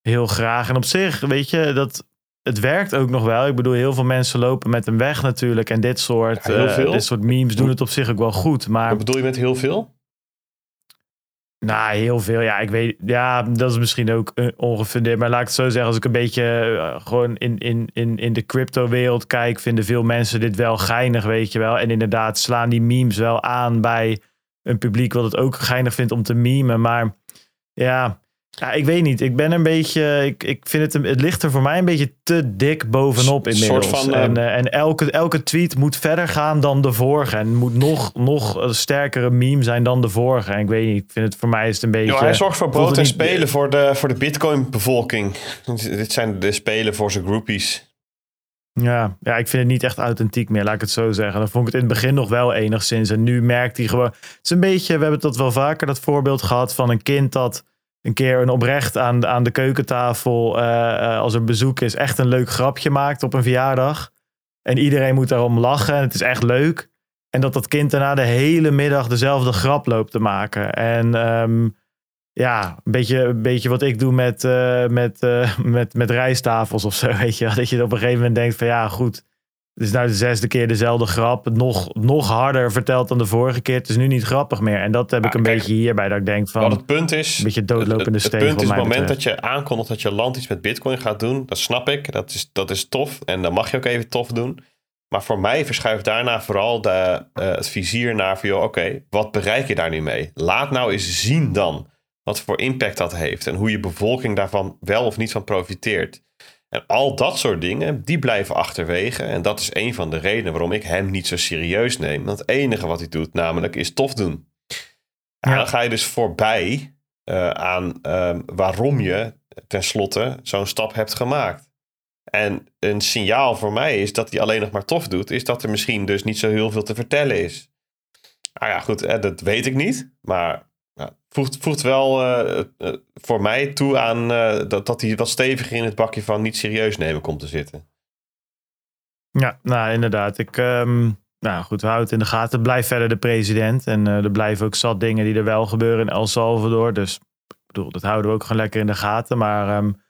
heel graag. En op zich, weet je, dat, het werkt ook nog wel. Ik bedoel, heel veel mensen lopen met hem weg natuurlijk. En dit soort, ja, uh, dit soort memes doen het op zich ook wel goed. Maar... Wat bedoel je met heel veel? Nou, heel veel. Ja, ik weet. Ja, dat is misschien ook uh, ongefundeerd. Maar laat ik het zo zeggen. Als ik een beetje uh, gewoon in, in, in, in de crypto-wereld kijk, vinden veel mensen dit wel geinig, weet je wel. En inderdaad, slaan die memes wel aan bij een publiek wat het ook geinig vindt om te memen. Maar ja, ja, ik weet niet. Ik ben een beetje. Ik, ik vind het. Het ligt er voor mij een beetje te dik bovenop inmiddels. Soort van, en, uh, en elke, elke tweet moet verder gaan dan de vorige. En moet nog, nog een sterkere meme zijn dan de vorige. En ik weet niet. Ik vind het voor mij is het een beetje. Ja, hij zorgt voor brood en spelen voor de, voor de Bitcoin-bevolking. Dit zijn de spelen voor zijn groupies. Ja, ja, ik vind het niet echt authentiek meer, laat ik het zo zeggen. Dan vond ik het in het begin nog wel enigszins. En nu merkt hij gewoon. Het is een beetje. We hebben dat wel vaker, dat voorbeeld gehad van een kind dat een keer een oprecht aan, aan de keukentafel, uh, als er bezoek is, echt een leuk grapje maakt op een verjaardag. En iedereen moet daarom lachen en het is echt leuk. En dat dat kind daarna de hele middag dezelfde grap loopt te maken. En um, ja, een beetje, beetje wat ik doe met, uh, met, met, met rijsttafels of zo. Weet je, dat je op een gegeven moment denkt van ja, goed. Het is nou de zesde keer dezelfde grap. Nog, nog harder verteld dan de vorige keer. Het is nu niet grappig meer. En dat heb ik een beetje hierbij. Dat ik denk van. Wat het punt is. Een beetje doodlopende Het, het, punt is het moment dat je aankondigt dat je land iets met Bitcoin gaat doen. Dat snap ik. Dat is, dat is tof. En dan mag je ook even tof doen. Maar voor mij verschuift daarna vooral de, uh, het vizier naar van, oké, wat bereik je daar nu mee? Laat nou eens zien dan wat voor impact dat heeft en hoe je bevolking daarvan wel of niet van profiteert. En al dat soort dingen, die blijven achterwege. En dat is een van de redenen waarom ik hem niet zo serieus neem. Want het enige wat hij doet, namelijk, is tof doen. En dan ga je dus voorbij uh, aan uh, waarom je tenslotte zo'n stap hebt gemaakt. En een signaal voor mij is dat hij alleen nog maar tof doet, is dat er misschien dus niet zo heel veel te vertellen is. Nou ja, goed, dat weet ik niet. Maar voegt, voegt wel uh, uh, voor mij toe aan uh, dat, dat hij wat steviger in het bakje van niet serieus nemen komt te zitten. Ja, nou inderdaad. Ik, um, nou goed, we houden het in de gaten. Blijf verder de president. En er blijven ook zat dingen die er wel gebeuren in El Salvador. Dus ik bedoel, dat houden we ook gewoon lekker in de gaten. Maar um,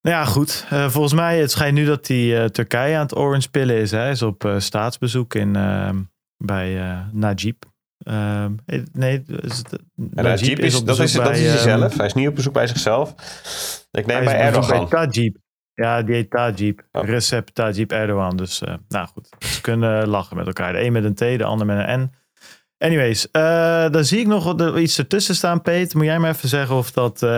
ja, goed. volgens mij, het schijnt nu dat die Turkije aan het orange pillen is. Hij is op staatsbezoek in, ehm, bij Najib. Uh, nee, is het, Najib is, is dat, is, bij, dat is hij zelf. Ehm, hij is niet op bezoek bij zichzelf. Ik neem bij Erdogan. Bij Tajib. Ja, die heet Tajib. Oh. Recep Tajib Erdogan. Dus uh, nou goed, ze kunnen lachen met elkaar. De een met een T, de ander met een N. Anyways, uh, dan zie ik nog iets ertussen staan, Peet. Moet jij me even zeggen of dat... Uh,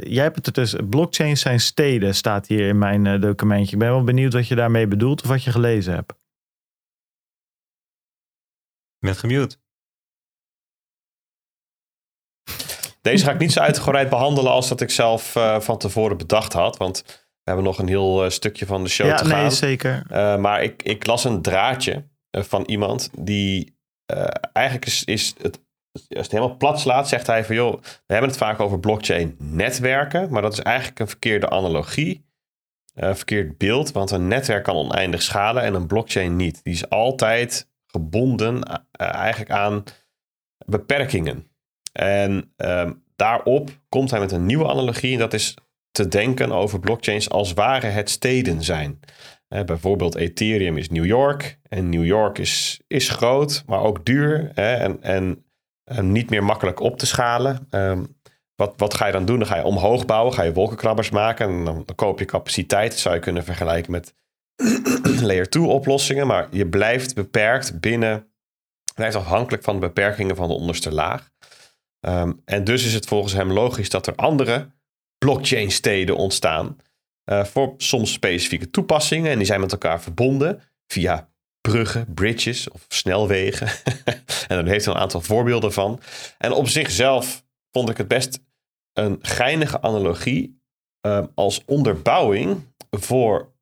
jij hebt het ertussen... Blockchains zijn steden, staat hier in mijn documentje. Ik ben wel benieuwd wat je daarmee bedoelt of wat je gelezen hebt. Met gemute. Deze ga ik niet zo uitgebreid behandelen als dat ik zelf uh, van tevoren bedacht had. Want we hebben nog een heel uh, stukje van de show ja, te gaan. Ja, nee, zeker. Uh, maar ik, ik las een draadje van iemand die eigenlijk is, is het, als het helemaal plat slaat, zegt hij van joh, we hebben het vaak over blockchain netwerken. Maar dat is eigenlijk een verkeerde analogie. Verkeerd beeld, want een netwerk kan oneindig schalen en een blockchain niet. Die is altijd gebonden eigenlijk aan beperkingen. En um, daarop komt hij met een nieuwe analogie. En dat is te denken over blockchains als ware het steden zijn. Uh, bijvoorbeeld Ethereum is New York. En New York is, is groot, maar ook duur. Hè, en, en, niet meer makkelijk op te schalen. Um, wat, wat ga je dan doen? Dan ga je omhoog bouwen, ga je wolkenkrabbers maken. En dan, dan koop je capaciteit. Dat zou je kunnen vergelijken met layer 2 oplossingen. Maar je blijft beperkt binnen, blijft afhankelijk van de beperkingen van de onderste laag. Ehm, en dus is het volgens hem logisch dat er andere blockchain-steden ontstaan. Uh, voor soms specifieke toepassingen. En die zijn met elkaar verbonden via bruggen, bridges of snelwegen. en daar heeft hij een aantal voorbeelden van. En op zichzelf vond ik het best een geinige analogie uh, als onderbouwing voor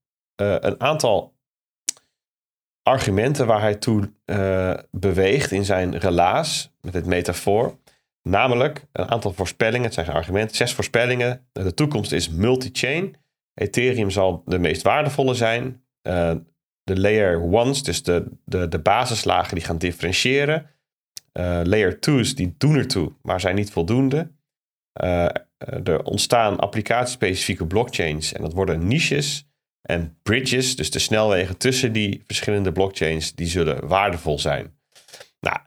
uh, een aantal argumenten waar hij toe uh, beweegt in zijn relaas met het metafoor. Namelijk een aantal voorspellingen, het zijn argumenten, zes voorspellingen. De toekomst is multi-chain. Ethereum zal de meest waardevolle zijn. Uh, de layer ones, dus de, de, de basislagen, die gaan differentiëren. Uh, layer twos, die doen ertoe, maar zijn niet voldoende. Er ontstaan applicatiespecifieke blockchains en dat worden niches. En bridges, dus de snelwegen tussen die verschillende blockchains, die zullen waardevol zijn. Nou,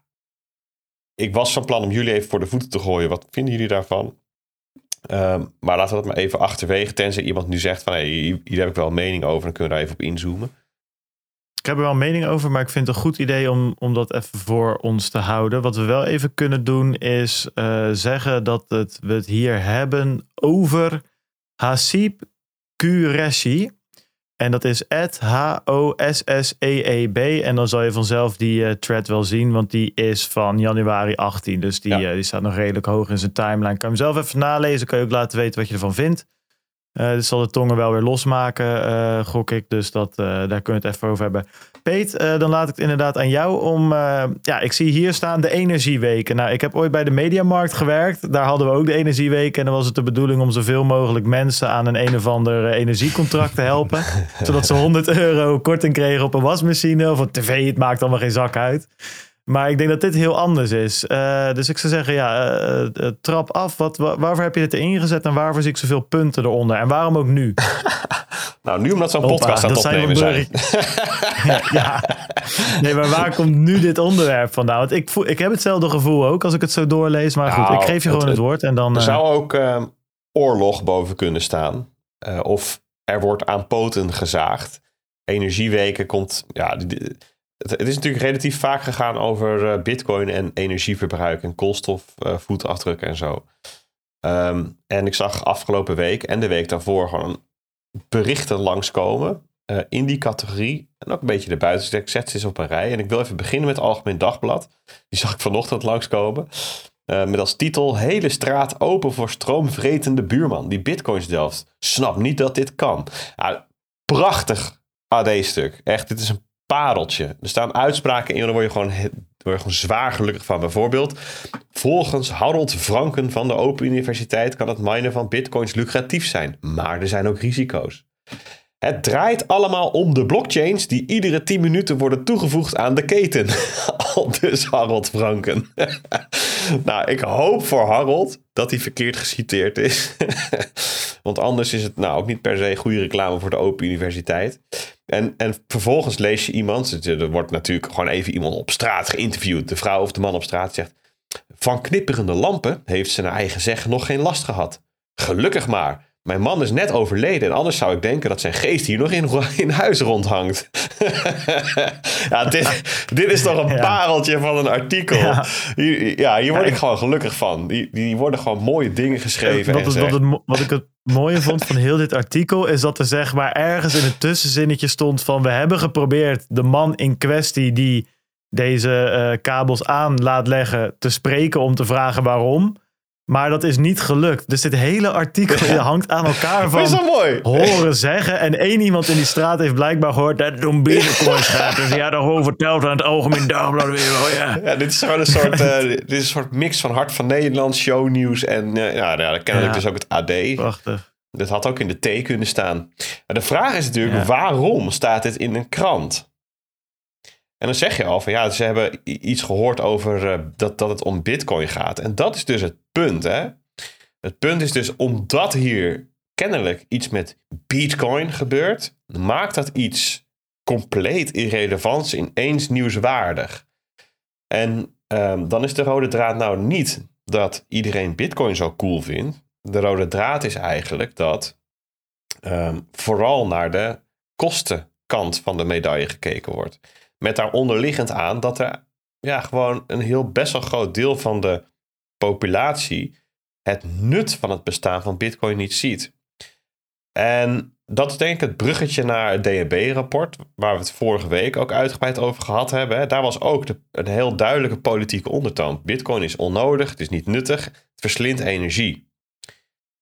ik was van plan om jullie even voor de voeten te gooien. Wat vinden jullie daarvan? Um, maar laten we dat maar even achterwege. Tenzij iemand nu zegt van hey, hier heb ik wel een mening over. Dan kunnen we daar even op inzoomen. Ik heb er wel een mening over, maar ik vind het een goed idee om, om dat even voor ons te houden. Wat we wel even kunnen doen is uh, zeggen dat het, we het hier hebben over Hasib Qureshi. En dat is H-O-S-S-E-E-B. En dan zal je vanzelf die uh, thread wel zien, want die is van januari 18. Dus die, ja. uh, die staat nog redelijk hoog in zijn timeline. Kan je hem zelf even nalezen, kan je ook laten weten wat je ervan vindt. Uh, dit zal de tongen wel weer losmaken, gok ik. Dus dat, daar kunnen we het even over hebben. Peet, uh, dan laat ik het inderdaad aan jou om. Uh, ja, ik zie hier staan de energieweken. Nou, ik heb ooit bij de Mediamarkt gewerkt. Daar hadden we ook de energieweken. En dan was het de bedoeling om zoveel mogelijk mensen aan een een of ander energiecontract te helpen. zodat ze 100 euro korting kregen op een wasmachine of een tv. Het maakt allemaal geen zak uit. Maar ik denk dat dit heel anders is. Uh, dus ik zou zeggen, ja, uh, uh, trap af. Wat, waarvoor heb je dit erin gezet en waarvoor zie ik zoveel punten eronder? En waarom ook nu? nou, nu omdat zo'n podcast aan het opnemen zijn. ja, ja, Nee, maar waar komt nu dit onderwerp vandaan? Want ik, voel, ik heb hetzelfde gevoel ook als ik het zo doorlees. Maar goed, nou, ik geef je gewoon het, het woord. En dan, er zou ook ehm, oorlog boven kunnen staan. of er wordt aan poten gezaagd. Energieweken komt... Ja, die, het, is natuurlijk relatief vaak gegaan over uh, bitcoin en energieverbruik en koolstofvoetafdruk uh, en zo. Um, en ik zag afgelopen week en de week daarvoor gewoon berichten langskomen uh, in die categorie. En ook een beetje de buiten. Dus ik zet ze eens op een rij. En ik wil even beginnen met het Algemeen Dagblad. Die zag ik vanochtend langskomen. Uh, met als titel: Hele straat open voor stroomvretende buurman die bitcoins delft. Snap niet dat dit kan. Prachtig AD-stuk. Echt, dit is een Er staan uitspraken in daar word je gewoon, word je gewoon zwaar gelukkig van. Bijvoorbeeld, volgens Harold Franken van de Open Universiteit kan het minen van bitcoins lucratief zijn. Maar er zijn ook risico's. Het draait allemaal om de blockchains die iedere 10 minuten worden toegevoegd aan de keten. Al dus Harold Franken. nou, ik hoop voor Harold dat hij verkeerd geciteerd is. Want anders is het nou ook niet per se goede reclame voor de Open Universiteit. En, en vervolgens lees je iemand, er wordt natuurlijk gewoon even iemand op straat geïnterviewd. De vrouw of de man op straat zegt: Van knipperende lampen heeft ze naar eigen zeggen nog geen last gehad. Gelukkig maar. Mijn man is net overleden en anders zou ik denken dat zijn geest hier nog in, in huis rondhangt. ja, dit, dit is toch een pareltje van een artikel. Ja, hier, ja, hier word ik gewoon gelukkig van. Die, die worden gewoon mooie dingen geschreven. Wat, wat, het, wat ik het mooie vond van heel dit artikel is dat er zeg maar ergens in het tussenzinnetje stond van we hebben geprobeerd de man in kwestie die deze uh, kabels aan laat leggen te spreken om te vragen waarom. Maar dat is niet gelukt. Dus dit hele artikel ja. hangt aan elkaar van is dat mooi? horen zeggen. En één iemand in die straat heeft blijkbaar gehoord dat het om bitcoins gaat. Dus die had al verteld aan het Algemeen Dagblad. Oh, ja. ja, dit is gewoon een soort, uh, dit is een soort mix van Hart van Nederland, shownieuws en uh, ja, ja, kennelijk ja. dus ook het AD. Prachtig. Dat had ook in de T kunnen staan. Maar de vraag is natuurlijk, ja. waarom staat dit in een krant? En dan zeg je al van ja, ze hebben iets gehoord over uh, dat, dat het om bitcoin gaat. En dat is dus het punt. Hè? Het punt is dus omdat hier kennelijk iets met bitcoin gebeurt, maakt dat iets compleet irrelevants ineens nieuwswaardig. En um, dan is de rode draad nou niet dat iedereen bitcoin zo cool vindt. De rode draad is eigenlijk dat um, vooral naar de kostenkant van de medaille gekeken wordt. Met daar onderliggend aan dat er ja, gewoon een heel best wel groot deel van de populatie het nut van het bestaan van Bitcoin niet ziet. En dat is denk ik het bruggetje naar het DNB-rapport, waar we het vorige week ook uitgebreid over gehad hebben. Daar was ook de, een heel duidelijke politieke ondertoon. Bitcoin is onnodig, het is niet nuttig, het verslindt energie.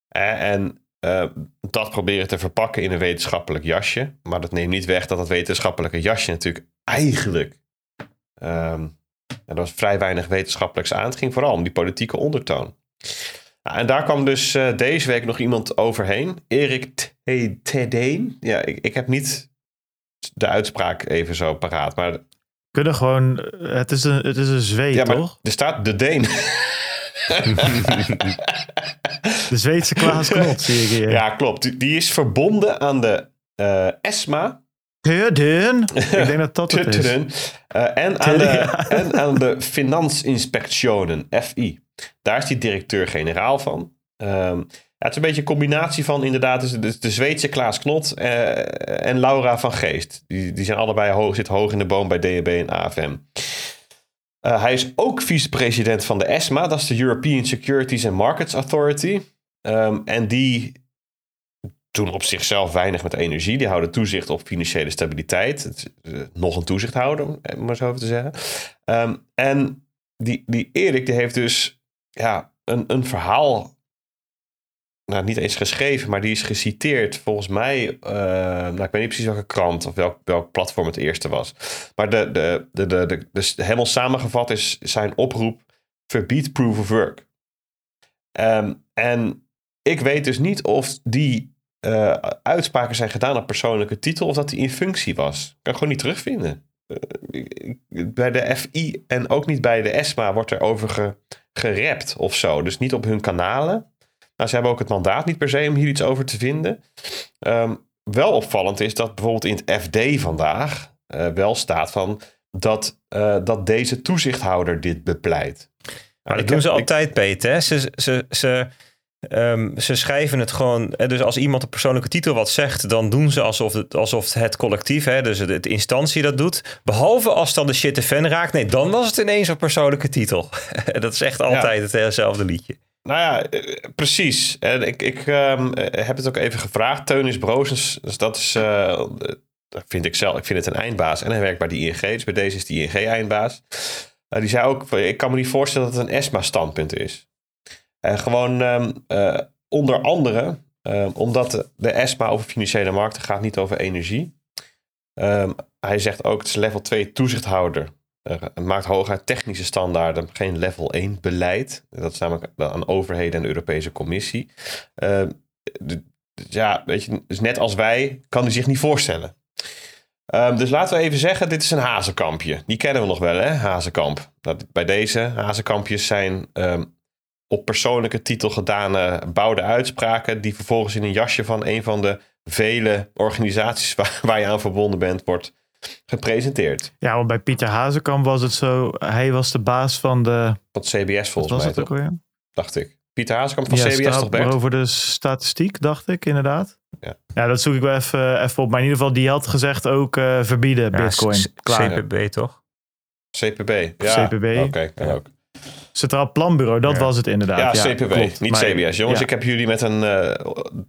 En uh, dat proberen te verpakken in een wetenschappelijk jasje. Maar dat neemt niet weg dat dat wetenschappelijke jasje natuurlijk eigenlijk. Um, er was vrij weinig wetenschappelijks aan. Het ging vooral om die politieke ondertoon. Nou, en daar kwam dus uh, deze week nog iemand overheen. Erik Tedeen. Ja, ik, ik heb niet de uitspraak even zo paraat. Maar kunnen gewoon. Het is een, het is een zweet, ja, toch? Er staat de Deen. de Zweedse Klaas Knot, zie ik hier. Ja, klopt. Die is verbonden aan de uh, ESMA. Tudden. Ik denk dat dat het is. Uh, en, aan de, en aan de Finansinspectionen, FI. Daar is hij directeur-generaal van. Um, ja, het is een beetje een combinatie van inderdaad dus de, de Zweedse Klaas Knot uh, en Laura van Geest. Die, die zijn allebei hoog, zitten hoog in de boom bij DNB en AFM. Uh, hij is ook vicepresident van de ESMA, dat is de European Securities and Markets Authority. Um, en die doen op zichzelf weinig met energie. Die houden toezicht op financiële stabiliteit. Uh, nog een toezichthouder, om maar zo te zeggen. Um, en die, die Erik die heeft dus ja, een, een verhaal nou, niet eens geschreven, maar die is geciteerd volgens mij, uh, nou, ik weet niet precies welke krant of welk, welk platform het eerste was. Maar de, de, de, de, de, helemaal samengevat is zijn oproep, verbied proof of work. Um, en ik weet dus niet of die uh, uitspraken zijn gedaan op persoonlijke titel of dat die in functie was. Ik kan gewoon niet terugvinden. Uh, bij de FI en ook niet bij de ESMA wordt er over ge, gerept of zo. Dus niet op hun kanalen. Nou, ze hebben ook het mandaat niet per se om hier iets over te vinden. Um, wel opvallend is dat bijvoorbeeld in het FD vandaag uh, wel staat van dat, uh, dat deze toezichthouder dit bepleit. Maar dat doen ze altijd, Peter. Ze, ze, ze, um, ze schrijven het gewoon. Dus als iemand een persoonlijke titel wat zegt, dan doen ze alsof het, alsof het collectief, hè, dus de, de instantie dat doet. Behalve als dan de shit de fan raakt. Nee, dan was het ineens een persoonlijke titel. dat is echt altijd ja. hetzelfde liedje. Nou ja, eh, precies. Ik, ik um, heb het ook even gevraagd. Teunis Brozens, dus dat is, uh, vind ik zelf, ik vind het een eindbaas. En hij werkt bij de ING, dus bij deze is die ING eindbaas. Uh, die zei ook, ik kan me niet voorstellen dat het een ESMA-standpunt is. En gewoon uh, onder andere, um, omdat de, de, ESMA over financiële markten gaat, niet over energie. hij zegt ook, het is level 2 toezichthouder het maakt hooguit technische standaarden, geen level 1 beleid. Dat is namelijk aan overheden en de Europese Commissie. Uh, ja, weet je, dus net als wij kan hij zich niet voorstellen. Um, dus laten we even zeggen, dit is een hazenkampje. Die kennen we nog wel, hè, hazenkamp. bij deze hazenkampjes zijn um, op persoonlijke titel gedane bouwde uitspraken... die vervolgens in een jasje van een van de vele organisaties waar, waar je aan verbonden bent... wordt gepresenteerd. Ja, want bij Pieter Hazekamp was het zo, hij was de baas van de... Van CBS volgens mij, toch? Alweer? Dacht ik. Pieter Hazekamp van ja, CBS toch, Bert? Over de statistiek, dacht ik, inderdaad. Ja, ja dat zoek ik wel even, even op. Maar in ieder geval, die had gezegd ook uh, verbieden, ja, bitcoin. Klaar. CPB, toch? CPB, ja. CPB. Oké, okay, kan ook. Centraal Planbureau, dat was het inderdaad. Ja, ja CPW, klopt. niet maar, CBS. Jongens, ja. ik heb jullie met een, uh,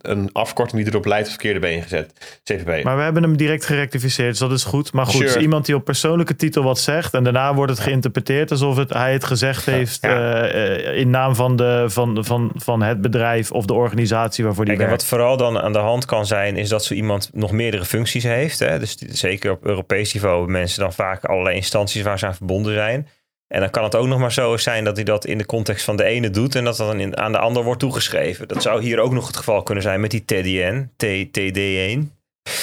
een afkorting die erop leidt op verkeerde been gezet. CPB. Maar we hebben hem direct gerectificeerd, dus dat is goed. Maar goed, sure. iemand die op persoonlijke titel wat zegt en daarna wordt het geïnterpreteerd alsof het, hij het gezegd heeft uh, in naam van, de, van, van, van het bedrijf of de organisatie waarvoor die werkt. Wat vooral dan aan de hand kan zijn, is dat zo iemand nog meerdere functies heeft. Hè? Dus zeker op Europees niveau hebben mensen dan vaak allerlei instanties waar ze aan verbonden zijn. En dan kan het ook nog maar zo zijn dat hij dat in de context van de ene doet en dat dat dan in, aan de ander wordt toegeschreven. Dat zou hier ook nog het geval kunnen zijn met die TDN, TD1.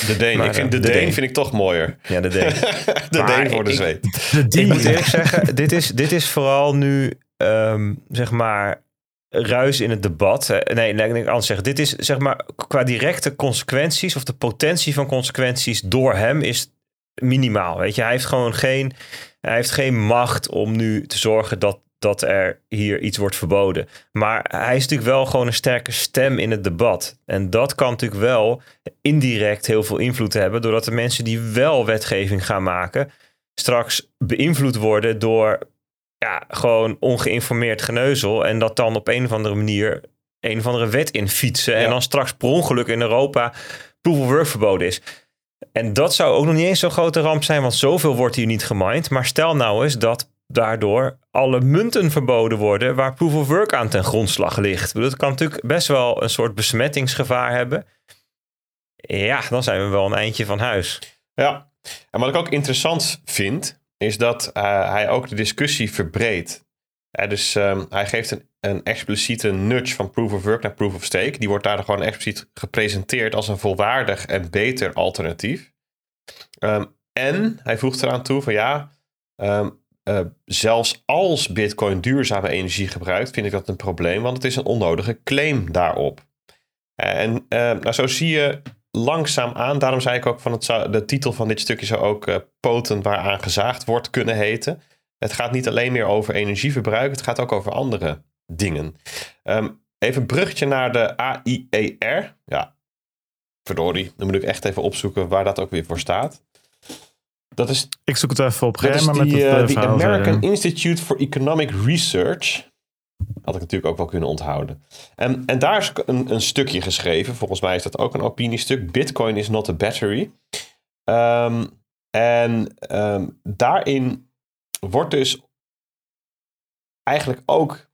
De Deen, maar, ik vind, de, de Deen, vind ik toch mooier. Ja, de Deen. de Deen voor de zweet. Ik moet eerlijk zeggen, dit is, dit is vooral nu, um, zeg maar, ruis in het debat. Nee, nee, ik anders zeggen. Dit is, zeg maar, qua directe consequenties of de potentie van consequenties door hem is minimaal. Weet je, hij heeft gewoon geen hij heeft geen macht om nu te zorgen dat, dat er hier iets wordt verboden. Maar hij is natuurlijk wel gewoon een sterke stem in het debat. En dat kan natuurlijk wel indirect heel veel invloed hebben, doordat de mensen die wel wetgeving gaan maken, straks beïnvloed worden door ja, gewoon ongeïnformeerd geneuzel. En dat dan op een of andere manier een of andere wet in fietsen. En dan straks per ongeluk in Europa proof of work verboden is. En dat zou ook nog niet eens zo'n grote ramp zijn, want zoveel wordt hier niet gemined. Maar stel nou eens dat daardoor alle munten verboden worden waar proof of work aan ten grondslag ligt. Dat kan natuurlijk best wel een soort besmettingsgevaar hebben. Ja, dan zijn we wel een eindje van huis. Ja, en wat ik ook interessant vind, is dat uh, hij ook de discussie verbreedt. Dus um, hij geeft een, een expliciete nudge van proof of work naar proof of stake. Die wordt daar gewoon expliciet gepresenteerd als een volwaardig en beter alternatief. Um, en hij voegt eraan toe van ja, um, uh, zelfs als Bitcoin duurzame energie gebruikt, vind ik dat een probleem, want het is een onnodige claim daarop. En uh, nou, zo zie je langzaam aan. Daarom zei ik ook van het de titel van dit stukje zou ook uh, poten waaraan gezaagd wordt kunnen heten. Het gaat niet alleen meer over energieverbruik, het gaat ook over andere dingen. Um, even een bruggetje naar de AIER. Ja, verdorie, dan moet ik echt even opzoeken waar dat ook weer voor staat. Dat is, ik zoek het even op. Dat is die, uh, die American Institute for Economic Research. Had ik natuurlijk ook wel kunnen onthouden. En, en daar is een, een stukje geschreven. Volgens mij is dat ook een opiniestuk. Bitcoin is not a battery. Um, en um, daarin wordt dus eigenlijk ook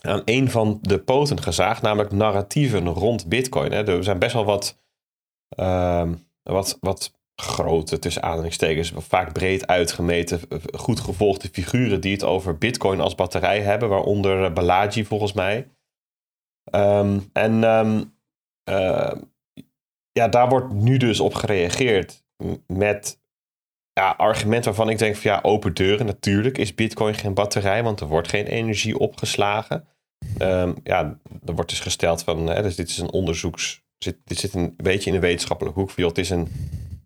aan een van de poten gezaagd, namelijk narratieven rond Bitcoin. Hè. Er zijn best wel wat, um, wat, wat grote, tussen aanhalingstekens, vaak breed uitgemeten, goed gevolgde figuren die het over Bitcoin als batterij hebben, waaronder eh, Balaji volgens mij. Um, en um, uh, ja, daar wordt nu dus op gereageerd met ja, argument waarvan ik denk van ja, open deuren. Natuurlijk is Bitcoin geen batterij, want er wordt geen energie opgeslagen. Um, ja, er wordt dus gesteld van, hè, dus dit is een onderzoeks, dit zit een beetje in de wetenschappelijke hoek. Het is een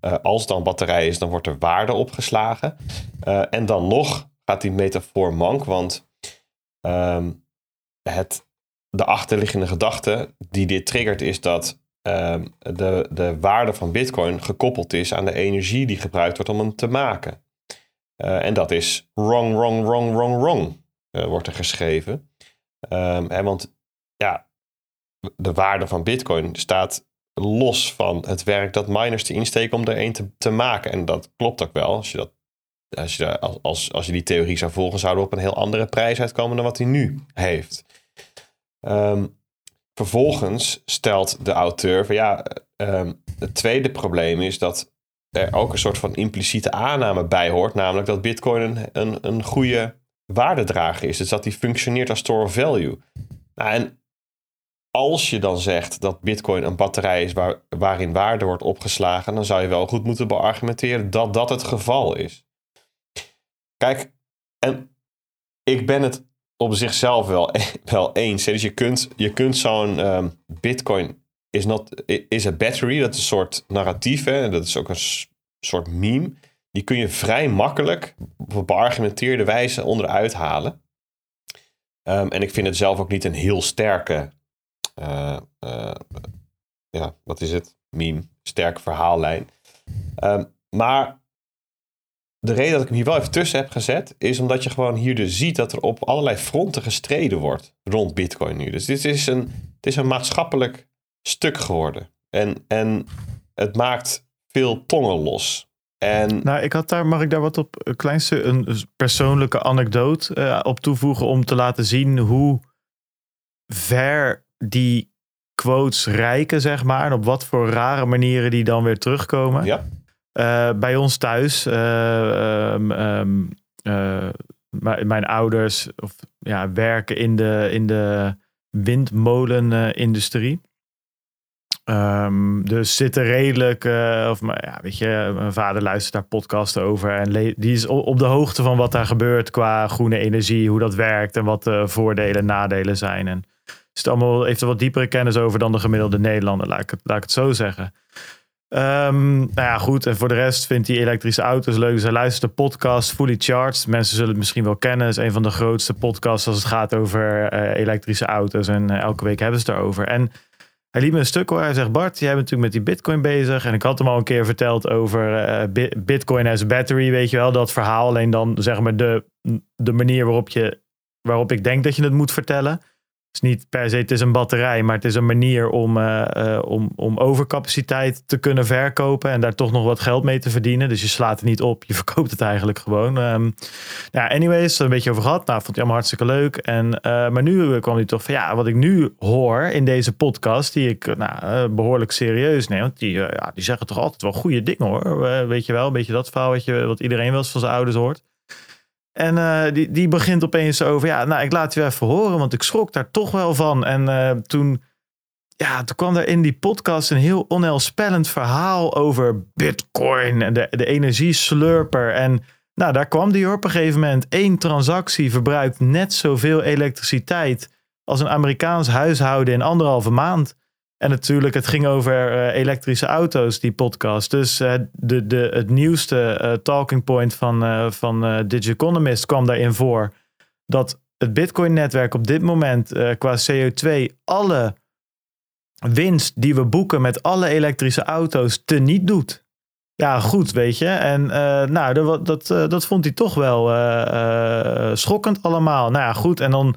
uh, als dan batterij is, dan wordt er waarde opgeslagen. Uh, en dan nog gaat die metafoor mank, want um, het, de achterliggende gedachte die dit triggert is dat um, de, de waarde van bitcoin gekoppeld is aan de energie die gebruikt wordt om hem te maken. Uh, en dat is wrong, wrong, wrong, wrong, wrong, wordt er geschreven. Um, want ja, de waarde van bitcoin staat los van het werk dat miners te insteken om er een te, te maken. En dat klopt ook wel. Als je, dat, als, je, als, als je die theorie zou volgen, zouden we op een heel andere prijs uitkomen dan wat hij nu heeft. Um, vervolgens stelt de auteur van ja, um, het tweede probleem is dat er ook een soort van impliciete aanname bij hoort, namelijk dat Bitcoin een, een, een goede waardedrager is. Dus dat die functioneert als store of value. Nou, en als je dan zegt dat Bitcoin een batterij is waar, waarin waarde wordt opgeslagen, dan zou je wel goed moeten beargumenteren dat dat het geval is. Kijk, en ik ben het op zichzelf wel, wel eens. Dus je kunt, je kunt zo'n um, Bitcoin is, not, is a battery, dat is een soort narratief, hè, dat is ook een soort meme. Die kun je vrij makkelijk op beargumenteerde wijze onderuit halen. Um, en ik vind het zelf ook niet een heel sterke uh, uh, ja, wat is het? Meme, sterke verhaallijn. Um, maar de reden dat ik hem hier wel even tussen heb gezet, is omdat je gewoon hier dus ziet dat er op allerlei fronten gestreden wordt rond Bitcoin nu. Dus dit is een, het is een maatschappelijk stuk geworden. En, en het maakt veel tongen los. En... Nou, ik had daar, mag ik daar wat op een kleinste, een persoonlijke anekdote uh, op toevoegen om te laten zien hoe ver die quotes rijken, zeg maar. En op wat voor rare manieren die dan weer terugkomen. Ja. Uh, bij ons thuis, uh, um, um, uh, mijn ouders of, ja, werken in de, in de windmolenindustrie. Um, dus zitten redelijk, of ja, weet je, mijn vader luistert daar podcasts over en die is op de hoogte van wat daar gebeurt qua groene energie, hoe dat werkt en wat de voordelen en nadelen zijn. En is het allemaal, heeft er wat diepere kennis over dan de gemiddelde Nederlander, laat ik het, laat ik het zo zeggen. Um, nou ja, goed. En voor de rest vindt hij elektrische auto's leuk. Dus hij luistert de podcast Fully Charged. Mensen zullen het misschien wel kennen. Het is een van de grootste podcasts als het gaat over uh, elektrische auto's. En uh, elke week hebben ze het erover. En hij liet me een stuk hoor. Hij zegt, Bart, jij bent natuurlijk met die bitcoin bezig. En ik had hem al een keer verteld over uh, bitcoin as battery, weet je wel. Dat verhaal, alleen dan zeg maar de, de manier waarop, je, waarop ik denk dat je het moet vertellen is niet per se, het is een batterij, maar het is een manier om, uh, om, om overcapaciteit te kunnen verkopen en daar toch nog wat geld mee te verdienen. Dus je slaat het niet op, je verkoopt het eigenlijk gewoon. Um, ja, anyways, er een beetje over gehad. Nou, vond hij allemaal hartstikke leuk. En, uh, maar nu kwam hij toch van, ja, wat ik nu hoor in deze podcast, die ik nou, behoorlijk serieus neem, want die, ja, die zeggen toch altijd wel goede dingen hoor. weet je wel, een beetje dat verhaal wat, je, wat iedereen wel eens van zijn ouders hoort. En uh, die, die begint opeens over, ja, nou, ik laat je even horen, want ik schrok daar toch wel van. En uh, toen, ja, toen kwam er in die podcast een heel onheilspellend verhaal over Bitcoin en de, de energieslurper. En nou, daar kwam die op een gegeven moment. Eén transactie verbruikt net zoveel elektriciteit als een Amerikaans huishouden in anderhalve maand. En natuurlijk, het ging over uh, elektrische auto's, die podcast. Dus uh, de, de, het nieuwste uh, talking point van, van Digi Economist kwam daarin voor. Dat het Bitcoin-netwerk op dit moment qua CO2 alle winst die we boeken met alle elektrische auto's teniet doet. Ja, goed, weet je. En nou, dat, dat, dat vond hij toch wel schokkend allemaal. Nou ja, goed. En dan,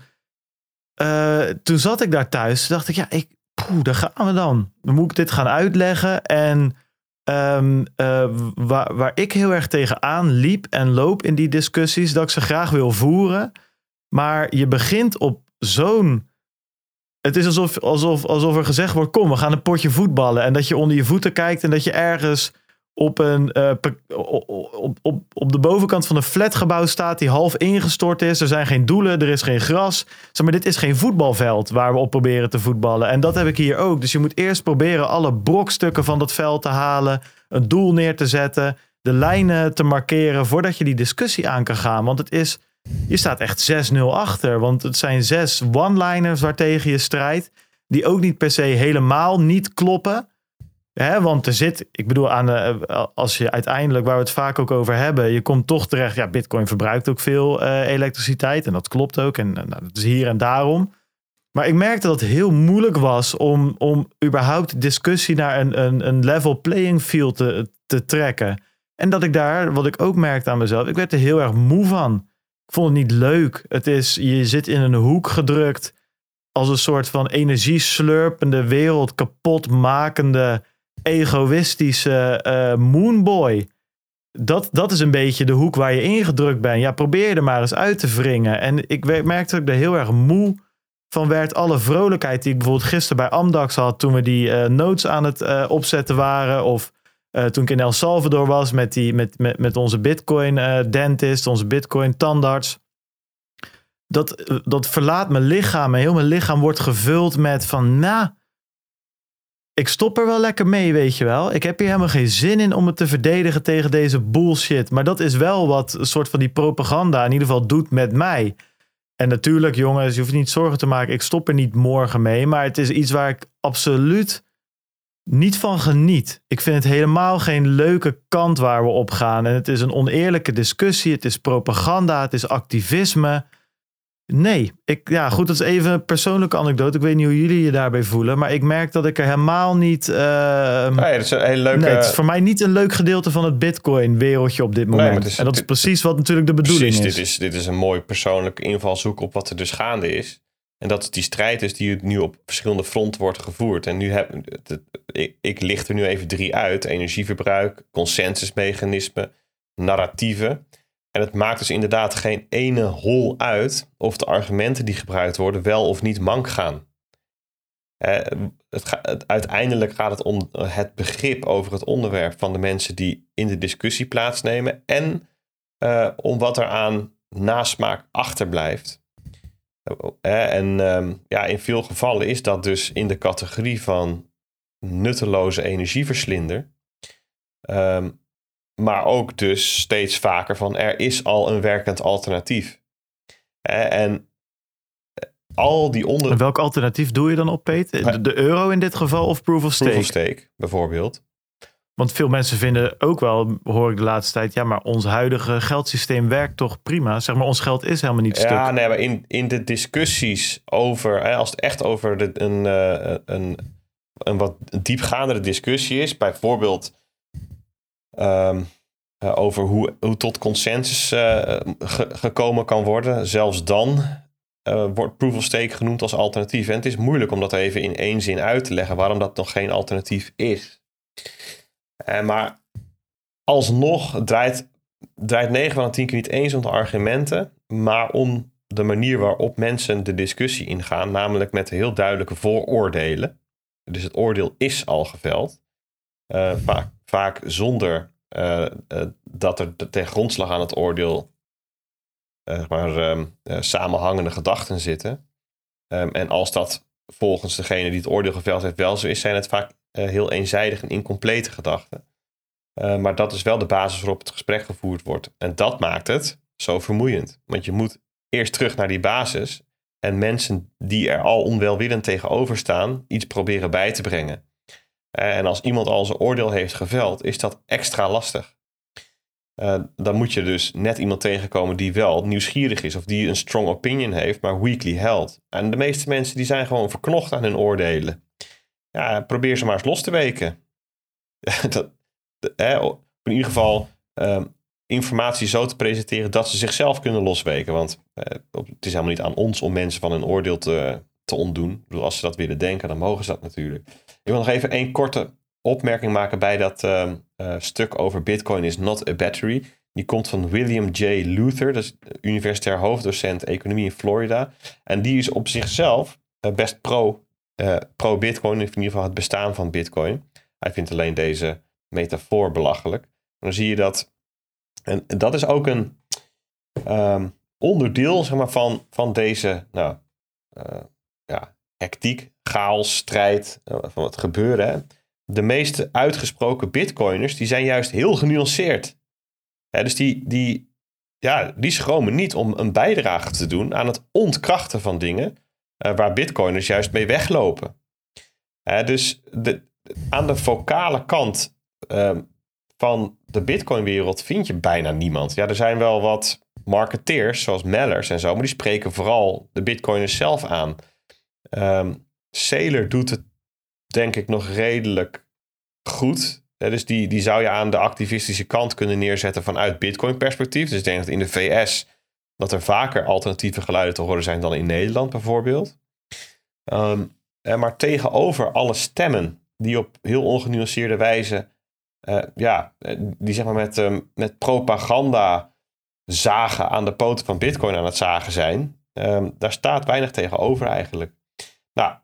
toen zat ik daar thuis, dacht ik, ja, ik, poeh, daar gaan we dan. Dan moet ik dit gaan uitleggen. En um, uh, waar, waar ik heel erg tegenaan liep en loop in die discussies, dat ik ze graag wil voeren. Maar je begint op zo'n. Het is alsof, alsof, alsof er gezegd wordt: kom, we gaan een potje voetballen. En dat je onder je voeten kijkt en dat je ergens op, een, uh, op, op, op de bovenkant van een flatgebouw staat die half ingestort is. Er zijn geen doelen, er is geen gras. Zeg maar, dit is geen voetbalveld waar we op proberen te voetballen. En dat heb ik hier ook. Dus je moet eerst proberen alle brokstukken van dat veld te halen, een doel neer te zetten, de lijnen te markeren voordat je die discussie aan kan gaan. Want het is, je staat echt 6-0 achter. Want het zijn zes one-liners waartegen je strijdt, die ook niet per se helemaal niet kloppen. Hè, want er zit, ik bedoel, aan de, als je uiteindelijk, waar we het vaak ook over hebben, je komt toch terecht, ja, Bitcoin verbruikt ook veel uh, elektriciteit en dat klopt ook. En nou, dat is hier en daarom. Maar ik merkte dat het heel moeilijk was om, om überhaupt discussie naar een, een, een level playing field te, te trekken. En dat ik daar, wat ik ook merkte aan mezelf, ik werd er heel erg moe van. Ik vond het niet leuk. Het is, je zit in een hoek gedrukt als een soort van energieslurpende, wereld kapot makende egoïstische uh, moonboy. Dat, dat is een beetje de hoek waar je ingedrukt bent. Ja, probeer er maar eens uit te wringen. En ik merkte dat ik er heel erg moe van werd. Alle vrolijkheid die ik bijvoorbeeld gisteren bij Amdax had... toen we die uh, notes aan het uh, opzetten waren... of toen ik in El Salvador was met, die, met, met, onze bitcoin-dentist... onze bitcoin-tandarts... Dat, dat verlaat mijn lichaam en heel mijn lichaam wordt gevuld met van... nou ik stop er wel lekker mee, weet je wel. Ik heb hier helemaal geen zin in om het te verdedigen tegen deze bullshit. Maar dat is wel wat een soort van die propaganda in ieder geval doet met mij. En natuurlijk, jongens, je hoeft niet zorgen te maken. Ik stop er niet morgen mee. Maar het is iets waar ik absoluut niet van geniet. Ik vind het helemaal geen leuke kant waar we op gaan. En het is een oneerlijke discussie. Het is propaganda. Het is activisme. Nee, ik, ja, goed, dat is even een persoonlijke anekdote. Ik weet niet hoe jullie je daarbij voelen, maar ik merk dat ik er helemaal niet. Uh, nee, dat is een hele leuke. Nee, het is voor mij niet een leuk gedeelte van het Bitcoin-wereldje op dit moment. is, en dat is precies wat natuurlijk de bedoeling precies, is. Dit is. Dit is een mooi persoonlijke invalshoek op wat er dus gaande is. En dat het die strijd is die nu op verschillende fronten wordt gevoerd. En nu heb ik, ik licht er nu even drie uit: energieverbruik, consensusmechanismen, narratieven. En het maakt dus inderdaad geen ene hol uit of de argumenten die gebruikt worden wel of niet mank gaan. het, uiteindelijk gaat het om het begrip over het onderwerp van de mensen die in de discussie plaatsnemen en uh, om wat er aan nasmaak achterblijft. en uh, ja, in veel gevallen is dat dus in de categorie van nutteloze energieverslinder. Um, maar ook dus steeds vaker van er is al een werkend alternatief. En eh, al die onder... welk alternatief doe je dan op, Peter? De, euro in dit geval of proof of stake? Proof of stake, bijvoorbeeld. Want veel mensen vinden ook wel, hoor ik de laatste tijd, ja, maar ons huidige geldsysteem werkt toch prima. Zeg maar, ons geld is helemaal niet stuk. Ja, nee, maar in, in de discussies over, hè, als het echt over de, een, uh, een een wat diepgaandere discussie is, bijvoorbeeld ehm, over hoe, hoe tot consensus gekomen kan worden, zelfs dan wordt proof of stake genoemd als alternatief. En het is moeilijk om dat even in één zin uit te leggen waarom dat nog geen alternatief is. maar alsnog draait, draait 9 van de 10 keer niet eens om de argumenten, maar om de manier waarop mensen de discussie ingaan, namelijk met heel duidelijke vooroordelen. Dus het oordeel is al geveld. Uh, vaak, vaak zonder uh, uh, dat er ten grondslag aan het oordeel maar, ehm, samenhangende gedachten zitten. Um, en als dat volgens degene die het oordeel geveld heeft wel zo is, zijn het vaak heel eenzijdig en incomplete gedachten. maar dat is wel de basis waarop het gesprek gevoerd wordt. En dat maakt het zo vermoeiend. Want je moet eerst terug naar die basis en mensen die er al onwelwillend tegenover staan, iets proberen bij te brengen. En als iemand al zijn oordeel heeft geveld, is dat extra lastig. Uh, dan moet je dus net iemand tegenkomen die wel nieuwsgierig is of die een strong opinion heeft, maar weakly held. En de meeste mensen die zijn gewoon verknocht aan hun oordelen. Ja, probeer ze maar eens los te weken. dat, in ieder geval, ehm, informatie zo te presenteren dat ze zichzelf kunnen losweken. Want eh, het is helemaal niet aan ons om mensen van hun oordeel te, te ontdoen. Ik bedoel, als ze dat willen denken, dan mogen ze dat natuurlijk. Ik wil nog even één korte opmerking maken bij dat uh, uh, stuk over Bitcoin is not a battery. Die komt van William J. Luther, dat is universitair hoofddocent economie in Florida. En die is op zichzelf uh, best pro, pro Bitcoin, in ieder geval het bestaan van Bitcoin. Hij vindt alleen deze metafoor belachelijk. dan zie je dat en dat is ook een um, onderdeel zeg maar, van, van deze nou, hectiek, chaos, strijd, uh, van het gebeuren. De meeste uitgesproken bitcoiners die zijn juist heel genuanceerd. Dus die, die, ja, die schromen niet om een bijdrage te doen aan het ontkrachten van dingen uh, waar bitcoiners juist mee weglopen. dus de, aan de vocale kant ehm, van de Bitcoin-wereld vind je bijna niemand. Ja, er zijn wel wat marketeers, zoals Mellers en zo, maar die spreken vooral de Bitcoiners zelf aan. Um, Sailor doet het, denk ik, nog redelijk goed. dus die, die zou je aan de activistische kant kunnen neerzetten vanuit Bitcoin-perspectief. Dus ik denk dat in de VS dat er vaker alternatieve geluiden te horen zijn dan in Nederland bijvoorbeeld. Um, maar tegenover alle stemmen die op heel ongenuanceerde wijze uh, ja, eh, die zeg maar met, um, met propaganda zagen aan de poten van Bitcoin aan het zagen zijn. Daar staat weinig tegenover eigenlijk. Nou,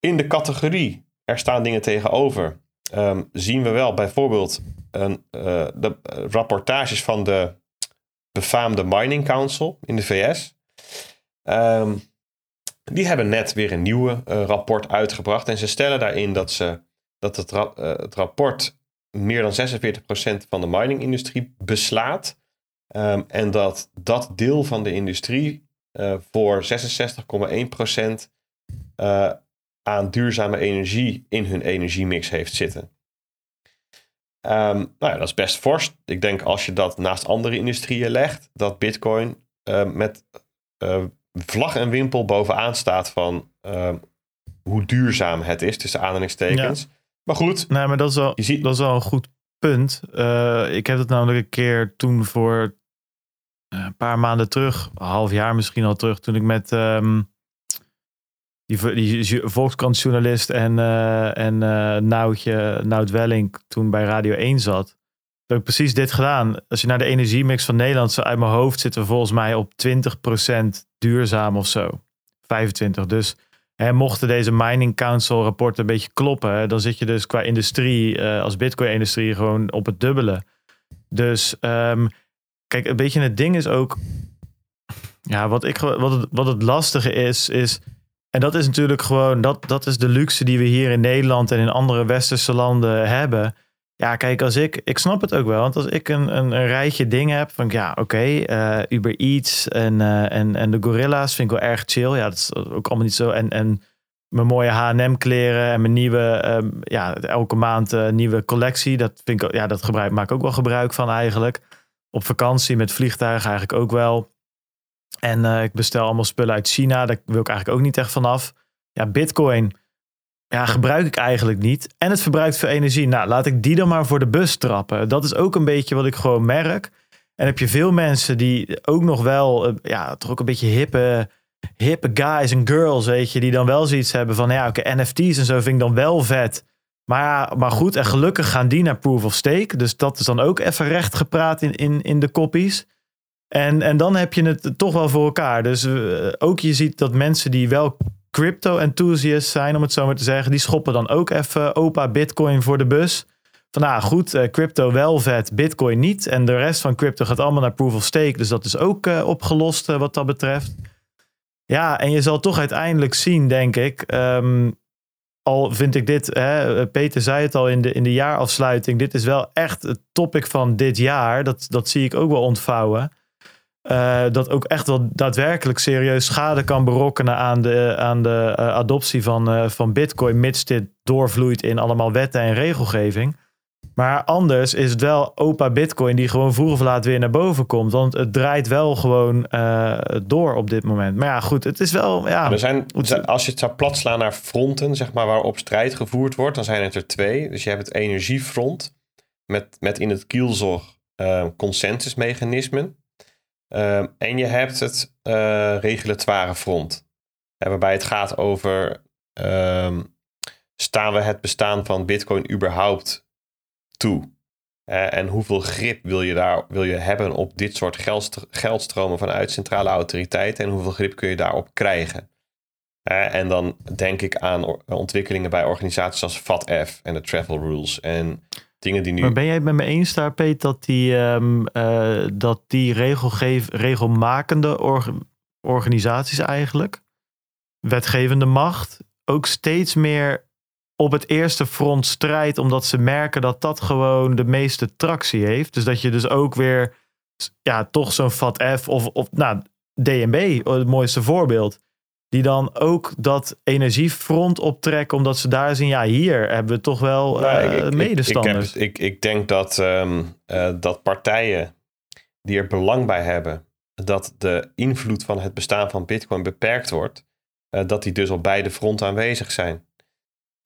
in de categorie er staan dingen tegenover, um, zien we wel bijvoorbeeld een, uh, de rapportages van de befaamde Mining Council in de VS. die hebben net weer een nieuwe rapport uitgebracht en ze stellen daarin dat, ze, dat het, het rapport meer dan 46% van de miningindustrie beslaat. Um, en dat dat deel van de industrie voor 66,1% uh, aan duurzame energie in hun energiemix heeft zitten. Um, nou ja, dat is best fors. Ik denk als je dat naast andere industrieën legt, dat Bitcoin uh, met vlag en wimpel bovenaan staat van hoe duurzaam het is, tussen aanhalingstekens. Ja. Maar goed. Nee, maar dat is wel, ziet... dat is wel een goed punt. Ik heb het namelijk een keer toen voor een paar maanden terug, een half jaar misschien al terug, toen ik met um, die, die en, uh, en Noutje, Nout Welling toen bij Radio 1 zat. Heb ik precies dit gedaan. Als je naar de energiemix van Nederland, zo uit mijn hoofd zitten volgens mij op 20% duurzaam of zo. 25. Dus Hè, mochten deze Mining Council rapporten een beetje kloppen, dan zit je dus qua industrie uh, als Bitcoin-industrie gewoon op het dubbele. Dus um, kijk, een beetje het ding is ook. Ja, wat, ik, wat, het, wat het lastige is, is. En dat is natuurlijk gewoon. Dat, dat is de luxe die we hier in Nederland en in andere westerse landen hebben. Ja, kijk, als ik, ik snap het ook wel. Want als ik een, een, een rijtje dingen heb van ja, oké, okay, eh, Uber Eats en, uh, en, en de Gorilla's vind ik wel erg chill. Ja, dat is ook allemaal niet zo. En, en mijn mooie H&M kleren en mijn nieuwe, um, ja, elke maand uh, nieuwe collectie. Dat vind ik, ja, dat gebruik, maak ik ook wel gebruik van eigenlijk. Op vakantie met vliegtuigen eigenlijk ook wel. En ik bestel allemaal spullen uit China. Daar wil ik eigenlijk ook niet echt vanaf. Ja, Bitcoin ja, gebruik ik eigenlijk niet. En het verbruikt veel energie. Nou, laat ik die dan maar voor de bus trappen. Dat is ook een beetje wat ik gewoon merk. En heb je veel mensen die ook nog wel, eh, ja, toch ook een beetje hippe, hippe guys en girls, weet je, die dan wel zoiets hebben van, ja, oké, NFT's en zo vind ik dan wel vet. Maar, ja, maar goed, en gelukkig gaan die naar proof of stake. Dus dat is dan ook even recht gepraat in, in, in de koppies. En, en dan heb je het toch wel voor elkaar. Dus uh, ook je ziet dat mensen die wel crypto-enthusiasts zijn, om het zo maar te zeggen, die schoppen dan ook even opa Bitcoin voor de bus. Van nou goed, uh, crypto wel vet, Bitcoin niet. En de rest van crypto gaat allemaal naar proof of stake. Dus dat is ook uh, opgelost wat dat betreft. Ja, en je zal toch uiteindelijk zien, denk ik. Um, al vind ik dit, hè, Peter zei het al in de, in de jaarafsluiting. Dit is wel echt het topic van dit jaar. Dat, dat zie ik ook wel ontvouwen. Uh, dat ook echt wel daadwerkelijk serieus schade kan berokkenen aan de, aan de uh, adoptie van, uh, van Bitcoin, mits dit doorvloeit in allemaal wetten en regelgeving. Maar anders is het wel opa Bitcoin die gewoon vroeg of laat weer naar boven komt. Want het draait wel gewoon door op dit moment. Maar ja, goed, het is wel. Ja, er zijn, als je het zou platslaan naar fronten, zeg maar, waarop strijd gevoerd wordt, dan zijn het er twee. Dus je hebt het energiefront met, met in het kielzog consensusmechanismen. Um, en je hebt het uh, regulatoire front. waarbij het gaat over um, staan we het bestaan van Bitcoin überhaupt toe? En hoeveel grip wil je, daar, wil je hebben op dit soort geldst geldstromen vanuit centrale autoriteiten en hoeveel grip kun je daarop krijgen? En dan denk ik aan ontwikkelingen bij organisaties als FATF en de Travel Rules. En dingen die nu... Maar ben jij het met me eens daar, Peet, dat die, um, dat die regelgeef, regelmakende or organisaties eigenlijk, wetgevende macht, ook steeds meer op het eerste front strijdt, omdat ze merken dat dat gewoon de meeste tractie heeft. Dus dat je dus ook weer, ja, toch zo'n FATF of, of nou, DNB, het mooiste voorbeeld die dan ook dat energiefront optrekken, omdat ze daar zien, ja, hier hebben we toch wel uh, medestanders. Ik, ik, ik, denk dat, um, uh, dat partijen die er belang bij hebben dat de invloed van het bestaan van Bitcoin beperkt wordt, uh, dat die dus op beide fronten aanwezig zijn.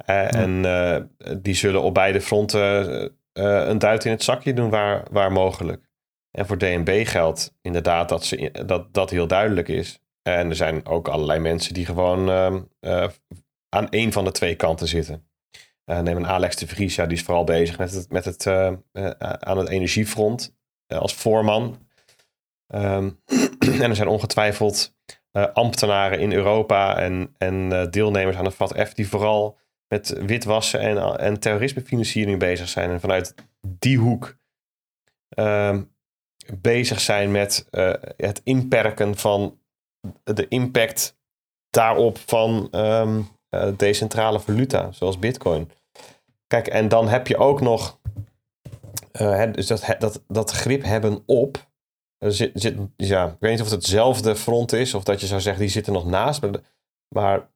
Ja. En die zullen op beide fronten een duit in het zakje doen waar, waar mogelijk. En voor DNB geldt inderdaad dat, ze, dat dat heel duidelijk is. En er zijn ook allerlei mensen die gewoon uh, aan één van de twee kanten zitten. Uh, neem een Alex de Vries, ja, die is vooral bezig met het, met het, uh, aan het energiefront als voorman. Um, en er zijn ongetwijfeld ambtenaren in Europa en, en deelnemers aan de FATF die vooral met witwassen en, en terrorismefinanciering bezig zijn. En vanuit die hoek bezig zijn met het inperken van de impact daarop van um, uh, decentrale valuta, zoals Bitcoin. Kijk, en dan heb je ook nog uh, dus dat, dat, dat grip hebben op. Zit, zit, ja, ik weet niet of het hetzelfde front is, of dat je zou zeggen, die zitten nog naast. Maar, maar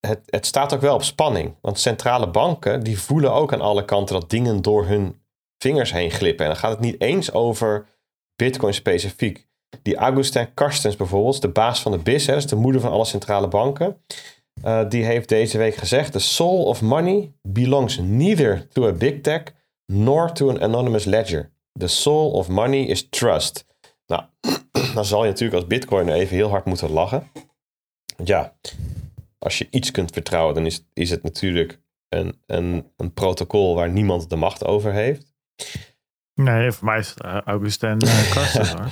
het, het staat ook wel op spanning. Want centrale banken die voelen ook aan alle kanten dat dingen door hun vingers heen glippen. En dan gaat het niet eens over Bitcoin specifiek. Die Augustin Karstens bijvoorbeeld, de baas van de BIS, hè, de moeder van alle centrale banken. Uh, die heeft deze week gezegd: The soul of money belongs neither to a big tech nor to an anonymous ledger. The soul of money is trust. Nou, dan zal je natuurlijk als bitcoiner even heel hard moeten lachen. Want ja, als je iets kunt vertrouwen, dan is, is het natuurlijk een, een, een protocol waar niemand de macht over heeft. Nee, voor mij is het Augustin uh, Karstens hoor.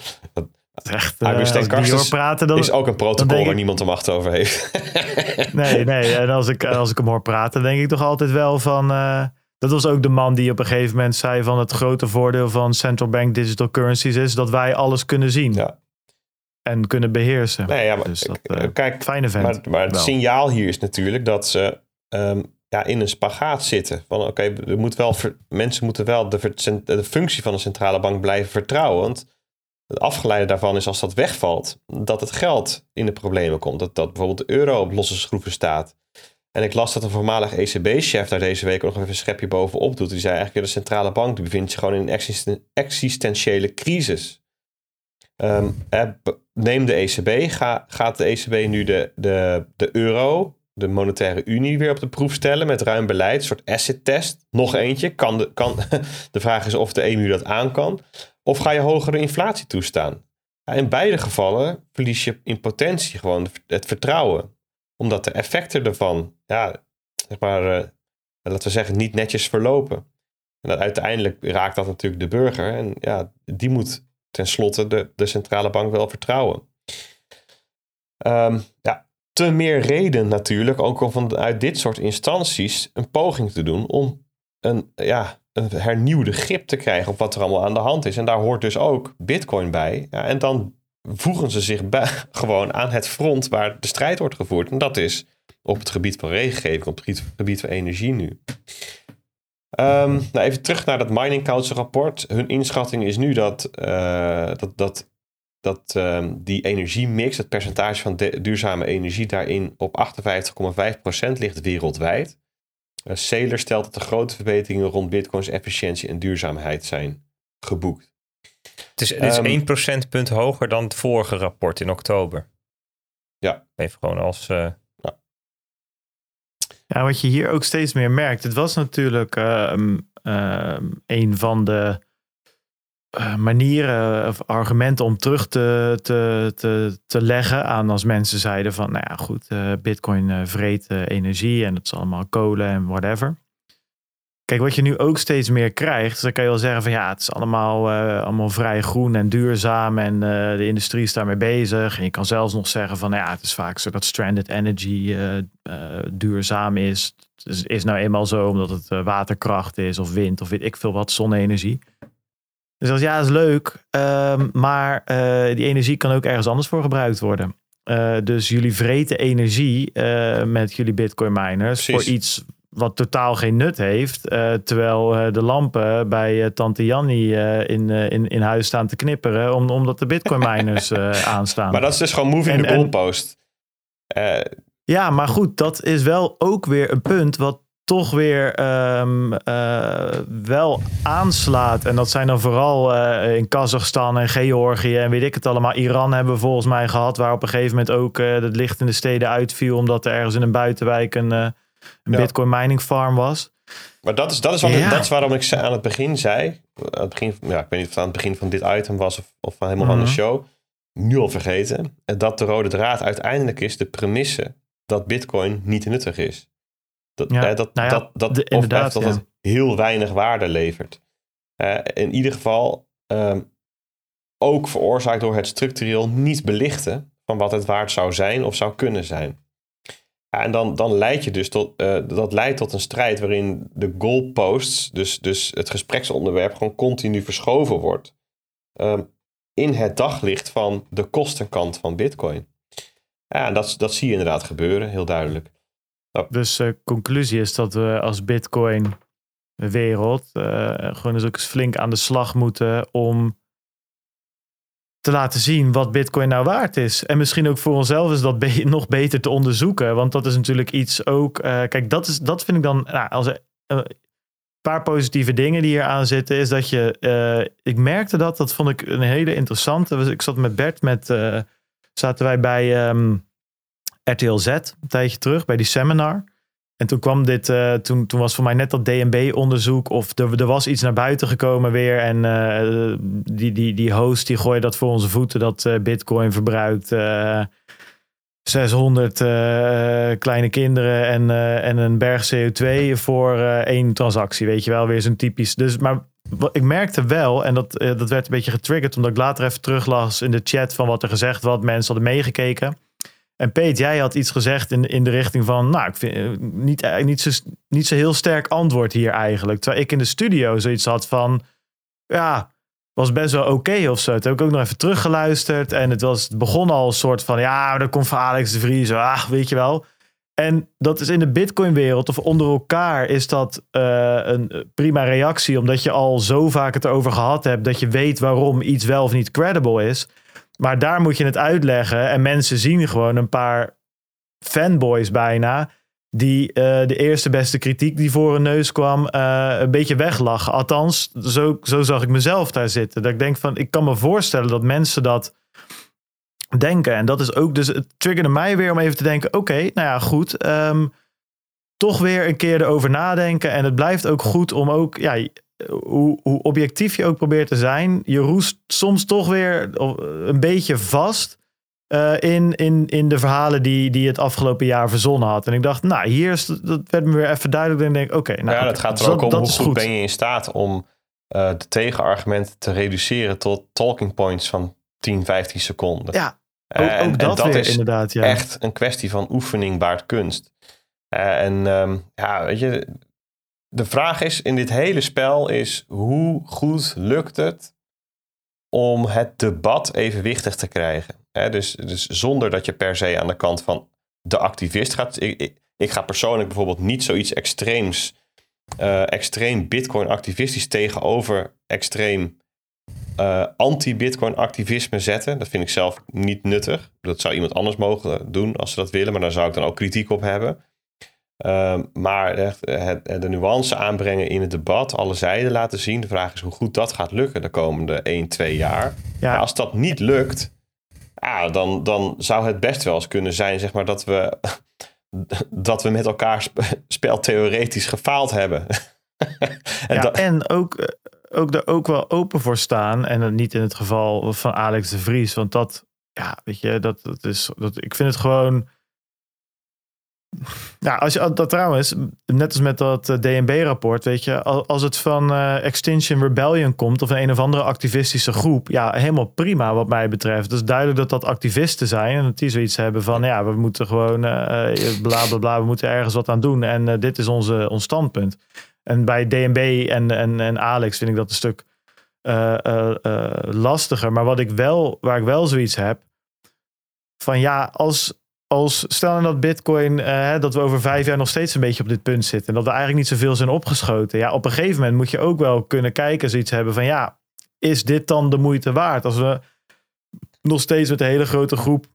Echt, uh, praten, dan, is ook een protocol waar niemand de macht over heeft. nee, nee. En als ik, als ik hem hoor praten, denk ik toch altijd wel van... Uh, dat was ook de man die op een gegeven moment zei van het grote voordeel van central bank digital currencies is dat wij alles kunnen zien. Ja. En kunnen beheersen. Nee, ja, maar, dus dat, uh, kijk, fijne vent. Maar, maar het signaal hier is natuurlijk dat ze um, ja, in een spagaat zitten. Van oké, okay, moet wel mensen moeten wel de, de functie van de centrale bank blijven vertrouwen. Want het afgeleide daarvan is als dat wegvalt, dat het geld in de problemen komt. Dat, dat bijvoorbeeld de euro op losse schroeven staat. En ik las dat een voormalig ECB-chef daar deze week nog even een schepje bovenop doet. Die zei eigenlijk, de centrale bank bevindt zich gewoon in een existentiële crisis. Um, neem de ECB, ga, gaat de ECB nu de, de, de euro de monetaire unie weer op de proef stellen met ruim beleid, een soort asset test. Nog eentje. Kan de, kan, de vraag is of de EMU dat aan kan. Of ga je hogere inflatie toestaan? in beide gevallen verlies je in potentie gewoon het vertrouwen. Omdat de effecten ervan, ja, zeg maar, uh, laten we zeggen, niet netjes verlopen. En uiteindelijk raakt dat natuurlijk de burger. En ja, die moet tenslotte de, de centrale bank wel vertrouwen. Um, ja, te meer reden natuurlijk, ook om vanuit dit soort instanties een poging te doen om een, ja, een hernieuwde grip te krijgen op wat er allemaal aan de hand is. En daar hoort dus ook Bitcoin bij. Ja, en dan voegen ze zich bij, gewoon aan het front waar de strijd wordt gevoerd. En dat is op het gebied van regelgeving, op het gebied van energie nu. Um, nou even terug naar dat Mining Council rapport. Hun inschatting is nu dat, uh, dat, dat dat um, die energiemix, het percentage van duurzame energie daarin op 58,5% ligt wereldwijd. Uh, Sailor stelt dat de grote verbeteringen rond Bitcoins efficiëntie en duurzaamheid zijn geboekt. Het is, het is um, 1 procentpunt hoger dan het vorige rapport in oktober. Ja. Even gewoon als. Uh... Ja. ja. wat je hier ook steeds meer merkt. Het was natuurlijk um, een van de uh, manieren of argumenten om terug te, te, te, te leggen aan als mensen zeiden van, nou ja, goed, uh, Bitcoin uh, vreet energie en dat is allemaal kolen en whatever. Kijk, wat je nu ook steeds meer krijgt, dan kan je wel zeggen van ja, het is allemaal, allemaal vrij groen en duurzaam en de industrie is daarmee bezig. En je kan zelfs nog zeggen van ja, het is vaak zo dat stranded energy duurzaam is. Het is, is nou eenmaal zo omdat het waterkracht is of wind of weet ik veel wat, zonne-energie. Dus als ja, is leuk. Um, maar uh, die energie kan ook ergens anders voor gebruikt worden. Uh, dus jullie vreten energie uh, met jullie bitcoin miners Precies. voor iets wat totaal geen nut heeft. terwijl de lampen bij tante Jannie in, in, in huis staan te knipperen. Om, omdat de bitcoin miners aanstaan. Maar dat is dus gewoon moving en, the goalpost. ja, maar goed, dat is wel ook weer een punt wat toch weer um, uh, wel aanslaat. En dat zijn dan vooral uh, in Kazachstan en Georgië en weet ik het allemaal. Iran hebben we volgens mij gehad, waar op een gegeven moment ook uh, het licht in de steden uitviel, omdat er ergens in een buitenwijk een, een ja. bitcoin mining farm was. Maar dat is, dat, is ja. dat is waarom ik aan het begin zei, aan het begin, ja, ik weet niet of het aan het begin van dit item was of, of helemaal mm -hmm. van de show, nu al vergeten, dat de rode draad uiteindelijk is de premisse dat bitcoin niet nuttig is. Dat, ja, dat, nou ja, dat, dat, de, dat het heel weinig waarde levert. Uh, in ieder geval um, ook veroorzaakt door het structureel niet belichten van wat het waard zou zijn of zou kunnen zijn. Ja, en dan, dan leidt je dus tot, uh, dat leidt tot een strijd waarin de goalposts, dus, dus het gespreksonderwerp, gewoon continu verschoven wordt. Um, in het daglicht van de kostenkant van Bitcoin. Ja, en dat, dat zie je inderdaad gebeuren, heel duidelijk. Dus uh, conclusie is dat we als Bitcoin wereld uh, gewoon eens ook eens flink aan de slag moeten om te laten zien wat Bitcoin nou waard is. En misschien ook voor onszelf is dat nog beter te onderzoeken. Want dat is natuurlijk iets ook. Uh, kijk, dat, is, dat vind ik dan. Nou, als een paar positieve dingen die hier aan zitten, is dat je. ik merkte dat, dat vond ik een hele interessante. Ik zat met Bert met. zaten wij bij. Um, RTL Z een tijdje terug bij die seminar. En toen kwam dit, uh, toen, toen was voor mij net dat DNB-onderzoek of er, er was iets naar buiten gekomen weer. En uh, die, die, die host die gooide dat voor onze voeten, dat uh, Bitcoin verbruikt 600 kleine kinderen en, en een berg CO2 voor één transactie. Weet je wel, weer zo'n typisch. Dus, maar ik merkte wel, en dat, dat werd een beetje getriggerd, omdat ik later even teruglas in de chat van wat er gezegd, wat mensen hadden meegekeken. En Peet, jij had iets gezegd in, in de richting van, nou, ik vind eh, niet, eh, niet, zo, niet zo heel sterk antwoord hier eigenlijk. Terwijl ik in de studio zoiets had van, ja, was best wel oké of zo. Toen heb ik ook nog even teruggeluisterd en het, was, begon al een soort van, ja, dan komt van Alex de Vries, ah, weet je wel. En dat is in de Bitcoin-wereld of onder elkaar is dat uh, een prima reactie, omdat je al zo vaak het erover gehad hebt dat je weet waarom iets wel of niet credible is. Maar daar moet je het uitleggen. En mensen zien gewoon een paar fanboys bijna. Die uh, de eerste beste kritiek die voor hun neus kwam, uh, een beetje weglachen. Althans, zo, zo zag ik mezelf daar zitten. Dat ik denk van, ik kan me voorstellen dat mensen dat denken. En dat is ook, dus het triggerde mij weer om even te denken: oké, nou ja, goed. Ehm, toch weer een keer erover nadenken. En het blijft ook goed om ook, ja, hoe, hoe objectief je ook probeert te zijn, je roest soms toch weer een beetje vast. Uh, in, in, in de verhalen die, die het afgelopen jaar verzonnen had. En ik dacht, nou, hier is dat werd me weer even duidelijk. En denk, oké, nou, ja, dat gaat er ook om hoe goed, goed ben je in staat om uh, de tegenargumenten te reduceren tot talking points van 10, 15 seconden. Ja, ook, en, dat, en dat weer, is inderdaad. Ja. echt een kwestie van oefening baart kunst. En um, ja, weet je, de vraag is in dit hele spel is hoe goed lukt het om het debat evenwichtig te krijgen. dus, dus zonder dat je per se aan de kant van de activist gaat. Ik, ga persoonlijk bijvoorbeeld niet zoiets extreems, uh, extreem Bitcoin-activistisch tegenover extreem uh, anti-Bitcoin activisme zetten. Dat vind ik zelf niet nuttig. Dat zou iemand anders mogen doen als ze dat willen, maar daar zou ik dan ook kritiek op hebben. Uh, maar echt, het, de nuance aanbrengen in het debat, alle zijden laten zien. De vraag is hoe goed dat gaat lukken de komende 1, 2 jaar. Ja. als dat niet lukt, dan, dan zou het best wel eens kunnen zijn zeg maar, dat, we, dat we met elkaar speltheoretisch gefaald hebben. en, ja, en ook, eh, ook er ook wel open voor staan. En niet in het geval van Alex de Vries. Want dat, ja, weet je, dat, dat is. Dat, ik vind het gewoon ja, als je dat trouwens, net als met dat eh, DNB-rapport, weet je, als het van uh, Extinction Rebellion komt of een, of andere activistische groep, ja, helemaal prima wat mij betreft. Het is duidelijk dat dat activisten zijn en dat die zoiets hebben van, ja, we moeten gewoon, uh, bla bla bla, we moeten ergens wat aan doen en dit is onze, ons standpunt. En bij DNB en, en, en Alex vind ik dat een stuk lastiger. Maar wat ik wel, waar ik wel zoiets heb, van ja, als als stel nou dat Bitcoin, uh, dat we over vijf jaar nog steeds een beetje op dit punt zitten. En dat we eigenlijk niet zoveel zijn opgeschoten. Ja, op een gegeven moment moet je ook wel kunnen kijken, zoiets hebben van ja, is dit dan de moeite waard? Als we nog steeds met een hele grote groep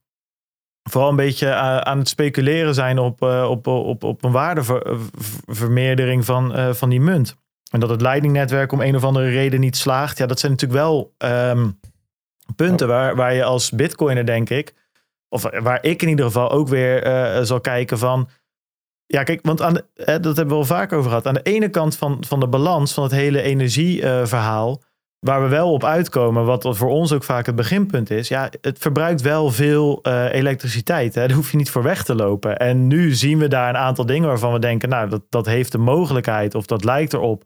vooral een beetje uh, aan het speculeren zijn op, uh, op, op, op een waardevermeerdering van, van die munt. En dat het Lightning-netwerk om een of andere reden niet slaagt. Ja, dat zijn natuurlijk wel um, punten waar, waar je als Bitcoiner, denk ik of waar ik in ieder geval ook weer uh, zal kijken van. Ja, kijk, want aan de, hè, dat hebben we al vaak over gehad. Aan de ene kant van, van de balans van het hele energieverhaal. Uh, waar we wel op uitkomen, wat voor ons ook vaak het beginpunt is. Ja, het verbruikt wel veel uh, elektriciteit. Hè? Daar hoef je niet voor weg te lopen. En nu zien we daar een aantal dingen waarvan we denken, nou, dat, dat heeft de mogelijkheid of dat lijkt erop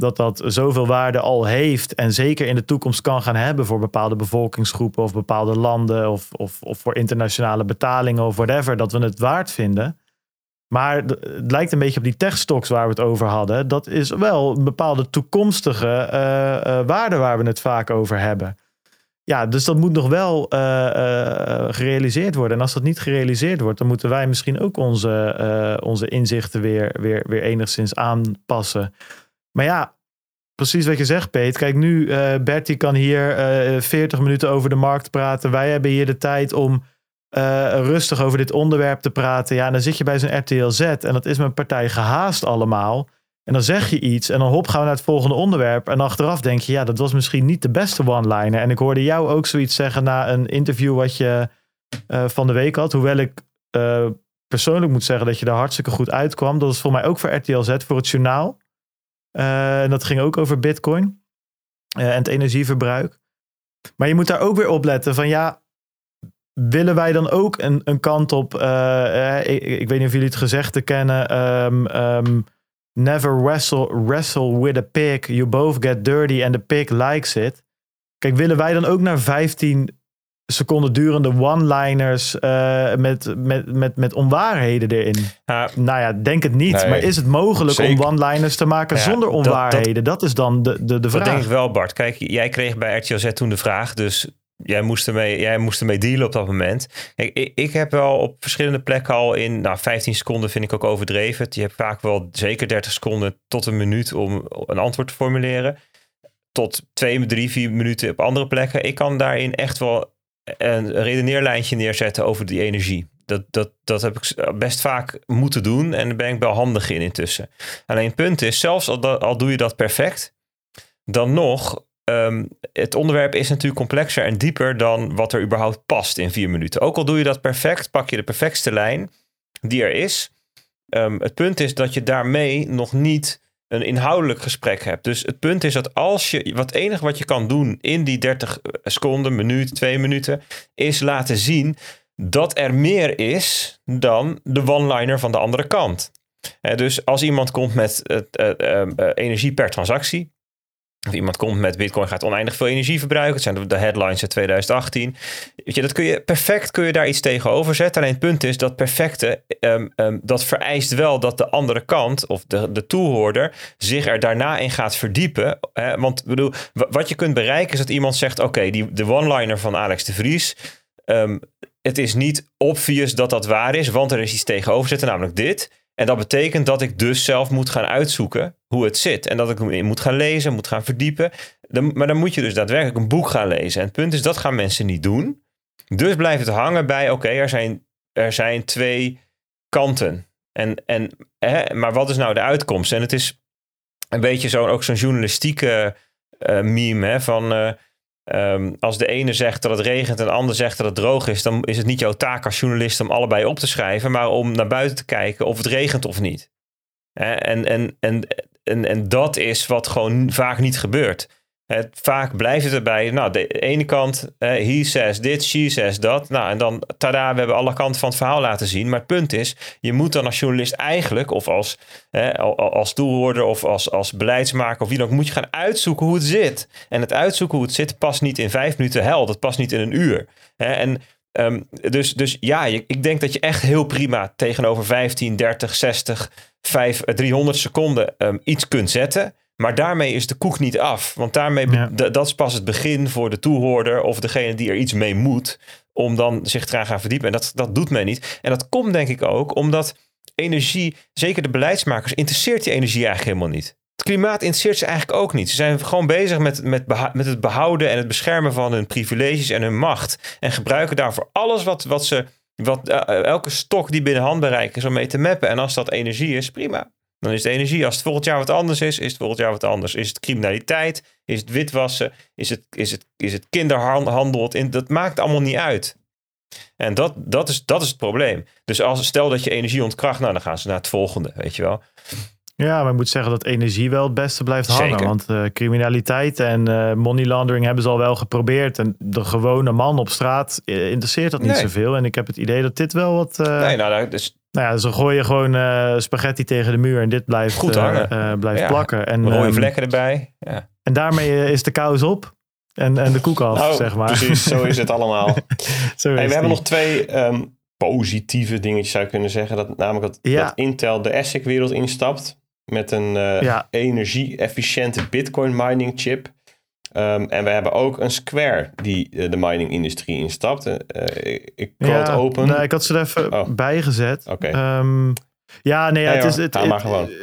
dat dat zoveel waarde al heeft en zeker in de toekomst kan gaan hebben voor bepaalde bevolkingsgroepen of bepaalde landen of, of, of voor internationale betalingen of whatever, dat we het waard vinden. Maar het lijkt een beetje op die techstocks waar we het over hadden. Dat is wel een bepaalde toekomstige uh, waarde waar we het vaak over hebben. Ja, dus dat moet nog wel uh, gerealiseerd worden. En als dat niet gerealiseerd wordt, dan moeten wij misschien ook onze, onze inzichten weer, weer, weer enigszins aanpassen. Maar ja, precies wat je zegt, Peet. Kijk, nu, uh, Bertie kan hier uh, eh, 40 minuten over de markt praten. Wij hebben hier de tijd om uh, rustig over dit onderwerp te praten. Ja, en dan zit je bij zo'n RTL Z en dat is mijn partij gehaast allemaal. En dan zeg je iets en dan hop gaan we naar het volgende onderwerp. En achteraf denk je, ja, dat was misschien niet de beste one-liner. En ik hoorde jou ook zoiets zeggen na een interview wat je van de week had. Hoewel ik persoonlijk moet zeggen dat je daar hartstikke goed uitkwam. Dat is voor mij ook voor RTL Z, voor het journaal. Uh, en dat ging ook over Bitcoin uh, en het energieverbruik. Maar je moet daar ook weer op letten van ja, willen wij dan ook een, een kant op, uh, ik, ik, weet niet of jullie het gezegde kennen, um, um, never wrestle, wrestle with a pig, you both get dirty and the pig likes it. Kijk, willen wij dan ook naar 15 seconden durende one-liners uh, met, met, met, met onwaarheden erin. Nou ja, denk het niet. maar is het mogelijk om one-liners te maken zonder onwaarheden? Dat, is dan de, de, de vraag. Dat denk ik wel, Bart. Kijk, jij kreeg bij RTLZ toen de vraag, dus jij moest ermee, jij moest ermee dealen op dat moment. Kijk, ik, ik heb wel op verschillende plekken al in, nou 15 seconden vind ik ook overdreven. Je hebt vaak wel zeker 30 seconden tot een minuut om een antwoord te formuleren. Tot twee, drie, vier minuten op andere plekken. Ik kan daarin echt wel een redeneerlijntje neerzetten over die energie. Dat, dat, dat heb ik best vaak moeten doen en daar ben ik wel handig in intussen. Alleen het punt is, zelfs al, al doe je dat perfect, dan nog ehm, het onderwerp is natuurlijk complexer en dieper dan wat er überhaupt past in vier minuten. Ook al doe je dat perfect, pak je de perfectste lijn die er is. Ehm, het punt is dat je daarmee nog niet een inhoudelijk gesprek hebt. Dus het punt is dat als je, wat enige wat je kan doen in die 30 seconden, minuut, twee minuten, is laten zien dat er meer is dan de one-liner van de andere kant. dus als iemand komt met uh, energie per transactie, of iemand komt met Bitcoin gaat oneindig veel energie verbruiken. Het zijn de headlines uit 2018. Weet je, dat kun je perfect kun je daar iets tegenover zetten. Alleen het punt is dat perfecte, ehm, ehm, dat vereist wel dat de andere kant of de, de toehoorder zich er daarna in gaat verdiepen. Hè? Want bedoel, wat je kunt bereiken is dat iemand zegt: Oké, die de one-liner van Alex de Vries. Ehm, het is niet obvious dat dat waar is, want er is iets tegenover zitten, namelijk dit. En dat betekent dat ik dus zelf moet gaan uitzoeken hoe het zit. En dat ik moet gaan lezen, moet gaan verdiepen. maar dan moet je dus daadwerkelijk een boek gaan lezen. En het punt is, dat gaan mensen niet doen. Dus blijft het hangen bij, oké, er, zijn, er zijn twee kanten. En, en, hè, maar wat is nou de uitkomst? En het is een beetje zo, ook zo'n journalistieke uh, meme hè, van... Uh, Um, als de ene zegt dat het regent en de ander zegt dat het droog is, dan is het niet jouw taak als journalist om allebei op te schrijven, maar om naar buiten te kijken of het regent of niet. En, en, en, en, en dat is wat gewoon vaak niet gebeurt. Het, vaak blijft het erbij. Nou, de ene kant, uh, he says dit, she says dat. Nou, en dan, tada, we hebben alle kanten van het verhaal laten zien. Maar het punt is, je moet dan als journalist eigenlijk, of als, uh, als toehoorder of als, als beleidsmaker of wie dan ook, moet je gaan uitzoeken hoe het zit. En het uitzoeken hoe het zit past niet in vijf minuten hel, dat past niet in een uur. En um, dus, dus ja, ik denk dat je echt heel prima tegenover 15, 30, 60, 5, 300 seconden um, iets kunt zetten. Maar daarmee is de koek niet af. Want daarmee, dat is pas het begin voor de toehoorder of degene die er iets mee moet. Om dan zich te gaan verdiepen. En dat, dat doet men niet. En dat komt denk ik ook omdat energie, zeker de beleidsmakers, interesseert die energie eigenlijk helemaal niet. Het klimaat interesseert ze eigenlijk ook niet. Ze zijn gewoon bezig met, met, met het behouden en het beschermen van hun privileges en hun macht. En gebruiken daarvoor alles wat, wat ze, wat, eh, elke stok die binnen handbereik is om mee te mappen. En als dat energie is, prima. Dan is het energie. Als het volgend jaar wat anders is, is het volgend jaar wat anders. Is het criminaliteit? Is het witwassen? Is het, is het, is het kinderhandel? Dat maakt allemaal niet uit. En dat, dat, is, dat is het probleem. Dus als, stel dat je energie ontkracht, nou dan gaan ze naar het volgende, weet je wel. Ja, maar ik moet zeggen dat energie wel het beste blijft hangen. Want uh, criminaliteit en uh, money laundering hebben ze al wel geprobeerd. En de gewone man op straat uh, interesseert dat niet nee. zoveel. En ik heb het idee dat dit wel wat... nee, nou, dus nou ja, ze gooien gewoon spaghetti tegen de muur en dit blijft, Goed hangen. Blijft ja. plakken. En, Rode um, vlekken erbij. Ja. En daarmee is de kous op en, en de koek af, nou, zeg maar. Precies, zo is het allemaal. zo is hey, we die. hebben nog twee um, positieve dingetjes zou je kunnen zeggen. Dat, namelijk dat, Ja. dat Intel de ASIC-wereld instapt met een uh, Ja. energie-efficiënte Bitcoin mining chip. Um, en we hebben ook een Square die uh, de mining-industrie instapt. Uh, ik open. Nee, ik had ze er even Oh. bijgezet. Oké. Ehm, ja, nee, ja, het is... Het, ga maar gewoon. eh,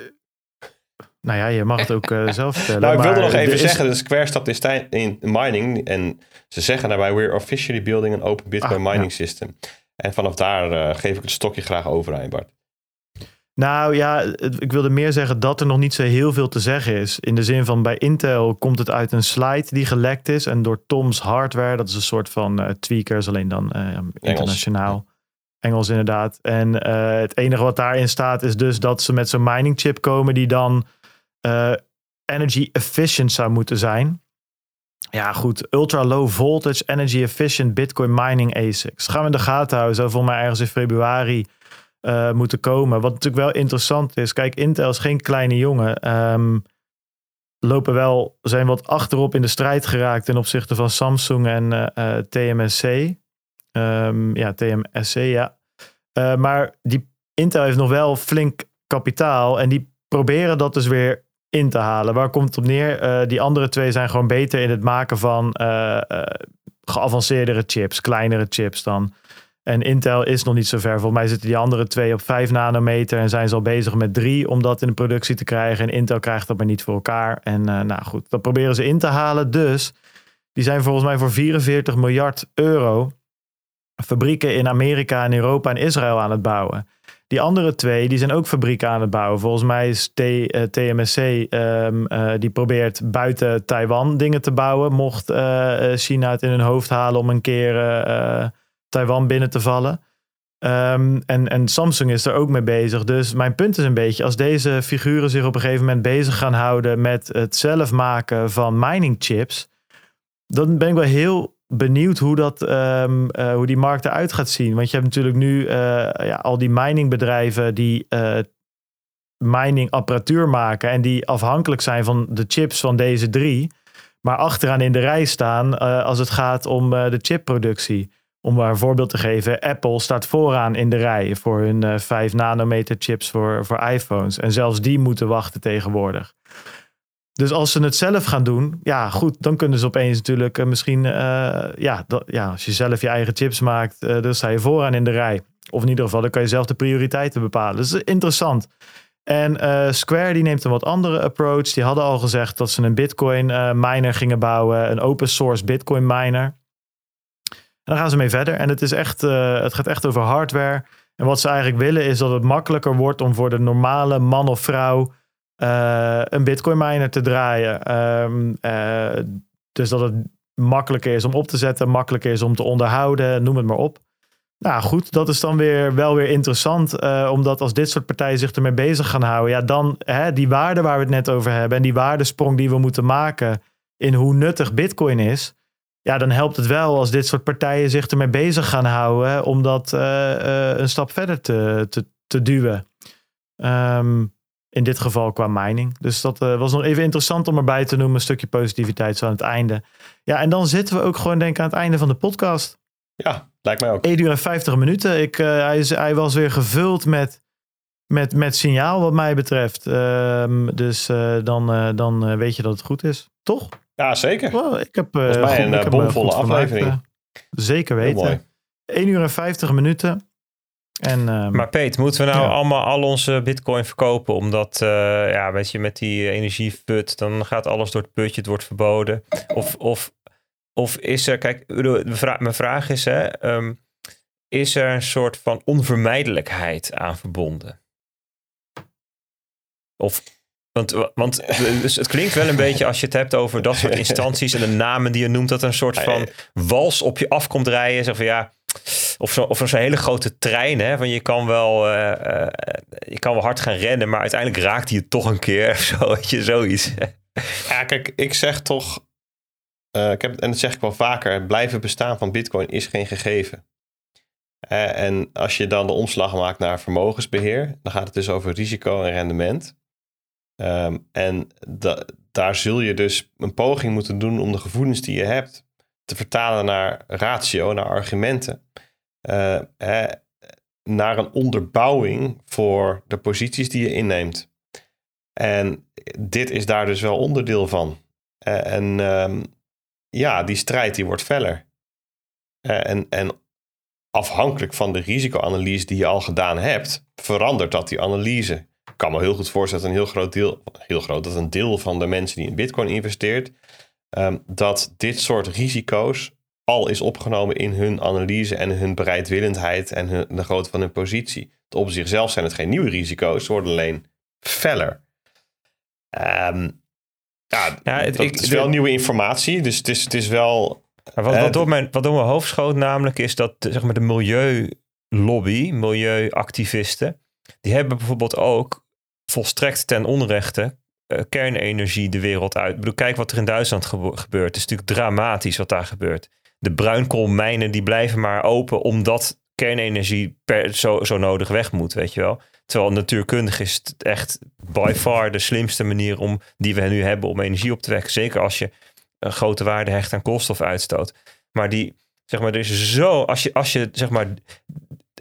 nou ja, je mag het ook eh, zelf vertellen. Nou, ik wilde nog even is- zeggen, de Square stapt in, in mining en ze zeggen daarbij, we're officially building an open Bitcoin Ah, mining system. En vanaf daar eh, geef ik het stokje graag over aan Bart. Nou ja, het- ik wilde meer zeggen dat er nog niet zo heel veel te zeggen is. In de zin van bij Intel komt het uit een slide die gelekt is. En door Tom's Hardware, dat is een soort van eh, tweakers, alleen dan eh, internationaal. Engels inderdaad. En eh, het enige wat daarin staat is dus dat ze met zo'n mining chip komen die dan energy efficient zou moeten zijn. Ja, goed. Ultra low voltage, energy efficient Bitcoin mining ASICs. Gaan we in de gaten houden. Zou voor mij ergens in februari eh, moeten komen. Wat natuurlijk wel interessant is. Kijk, Intel is geen kleine jongen. Ehm, lopen wel, zijn wat achterop in de strijd geraakt ten opzichte van Samsung en eh, eh, TMSC. Ehm, ja, TMSC, ja. Maar die Intel heeft nog wel flink kapitaal en die proberen dat dus weer in te halen. Waar komt het op neer? Die andere twee zijn gewoon beter in het maken van geavanceerdere chips, kleinere chips dan. En Intel is nog niet zo ver. Volgens mij zitten die andere twee op 5 nanometer en zijn ze al bezig met drie om dat in de productie te krijgen. En Intel krijgt dat maar niet voor elkaar. En eh, nou goed, dat proberen ze in te halen. Dus die zijn volgens mij voor 44 miljard euro fabrieken in Amerika en Europa en Israël aan het bouwen. Die andere twee, die zijn ook fabrieken aan het bouwen. Volgens mij is T, uh, TMSC, um, uh, die probeert buiten Taiwan dingen te bouwen. Mocht China het in hun hoofd halen om een keer Taiwan binnen te vallen. Um, en, en Samsung is er ook mee bezig. Dus mijn punt is een beetje, als deze figuren zich op een gegeven moment bezig gaan houden met het zelf maken van mining chips, dan ben ik wel heel benieuwd hoe, dat, um, uh, hoe die markt eruit gaat zien. Want je hebt natuurlijk nu uh, ja, al die miningbedrijven die uh, mining apparatuur maken en die afhankelijk zijn van de chips van deze drie, maar achteraan in de rij staan als het gaat om de chipproductie. Om maar een voorbeeld te geven, Apple staat vooraan in de rij voor hun uh, 5 nanometer chips voor, voor iPhones. En zelfs die moeten wachten tegenwoordig. Dus als ze het zelf gaan doen, ja goed, dan kunnen ze opeens natuurlijk uh, misschien, uh, ja, dat, ja, als je zelf je eigen chips maakt, dan sta je vooraan in de rij. Of in ieder geval, dan kan je zelf de prioriteiten bepalen. Dus interessant. En Square die neemt een wat andere approach. Die hadden al gezegd dat ze een Bitcoin miner gingen bouwen, een open source Bitcoin miner. En dan gaan ze mee verder. En het, is echt, uh, het gaat echt over hardware. En wat ze eigenlijk willen is dat het makkelijker wordt om voor de normale man of vrouw uh, een bitcoin miner te draaien. Um, uh, dus dat het makkelijker is om op te zetten, makkelijker is om te onderhouden, noem het maar op. Nou goed, dat is dan weer wel weer interessant. omdat als dit soort partijen zich ermee bezig gaan houden, ja, dan hè, die waarde waar we het net over hebben en die waardesprong die we moeten maken in hoe nuttig bitcoin is ja, dan helpt het wel als dit soort partijen zich ermee bezig gaan houden om dat uh, uh, een stap verder te, te, te duwen. Um, in dit geval qua mining. Dus dat uh, was nog even interessant om erbij te noemen. Een stukje positiviteit zo aan het einde. Ja, en dan zitten we ook gewoon denk ik aan het einde van de podcast. Ja, lijkt mij ook. 1 uur en 50 minuten. Ik, hij, is, hij was weer gevuld met, met, met signaal wat mij betreft. Um, dus dan, dan weet je dat het goed is. Toch? Ja, zeker. Well, ik heb, uh, Volgens mij een uh, bomvolle aflevering. Uh, zeker weten. 1 uur en 50 minuten. En, um, maar Peet, moeten we nou ja. allemaal al onze bitcoin verkopen? Omdat, ja, weet je, met die energieput, dan gaat alles door het putje, het wordt verboden. Of, of, of is er, kijk, mijn vraag is, hè, um, is er een soort van onvermijdelijkheid aan verbonden? Of want, want dus het klinkt wel een beetje als je het hebt over dat soort instanties en de namen die je noemt, dat er een soort van wals op je af komt rijden. Zeg van ja, of zo'n of hele grote trein. Hè, van je, kan wel, uh, uh, je kan wel hard gaan rennen, maar uiteindelijk raakt hij het toch een keer. Of zo, weet je, zoiets. Ja, kijk, ik zeg toch, uh, ik heb, en dat zeg ik wel vaker, het blijven bestaan van Bitcoin is geen gegeven. en als je dan de omslag maakt naar vermogensbeheer, dan gaat het dus over risico en rendement. Um, en da daar zul je dus een poging moeten doen om de gevoelens die je hebt te vertalen naar ratio, naar argumenten. Uh, hè, naar een onderbouwing voor de posities die je inneemt. En dit is daar dus wel onderdeel van. Uh, en um, ja, die strijd die wordt feller. Uh, en, en afhankelijk van de risicoanalyse die je al gedaan hebt, verandert dat die analyse kan me heel goed voorstellen dat een heel groot deel, heel groot, dat een deel van de mensen die in Bitcoin investeert, um, dat dit soort risico's al is opgenomen in hun analyse en hun bereidwillendheid en hun, de grootte van hun positie. Op zichzelf zijn het geen nieuwe risico's, ze worden alleen feller. Um, ja, ja het, ik, is wel de, nieuwe informatie, dus het is, het is wel. Wat, wat, uh, door mijn, wat door mijn hoofd schoot namelijk is dat zeg maar, de milieulobby, milieuactivisten, die hebben bijvoorbeeld ook volstrekt ten onrechte uh, kernenergie de wereld uit. Ik bedoel, kijk wat er in Duitsland gebe gebeurt. Het is natuurlijk dramatisch wat daar gebeurt. De bruinkoolmijnen die blijven maar open omdat kernenergie zo, zo nodig weg moet, weet je wel. Terwijl natuurkundig is het echt by far de slimste manier om, die we nu hebben om energie op te wekken. Zeker als je een grote waarde hecht aan koolstofuitstoot. Maar die, zeg maar, er is zo, als je, als je zeg maar,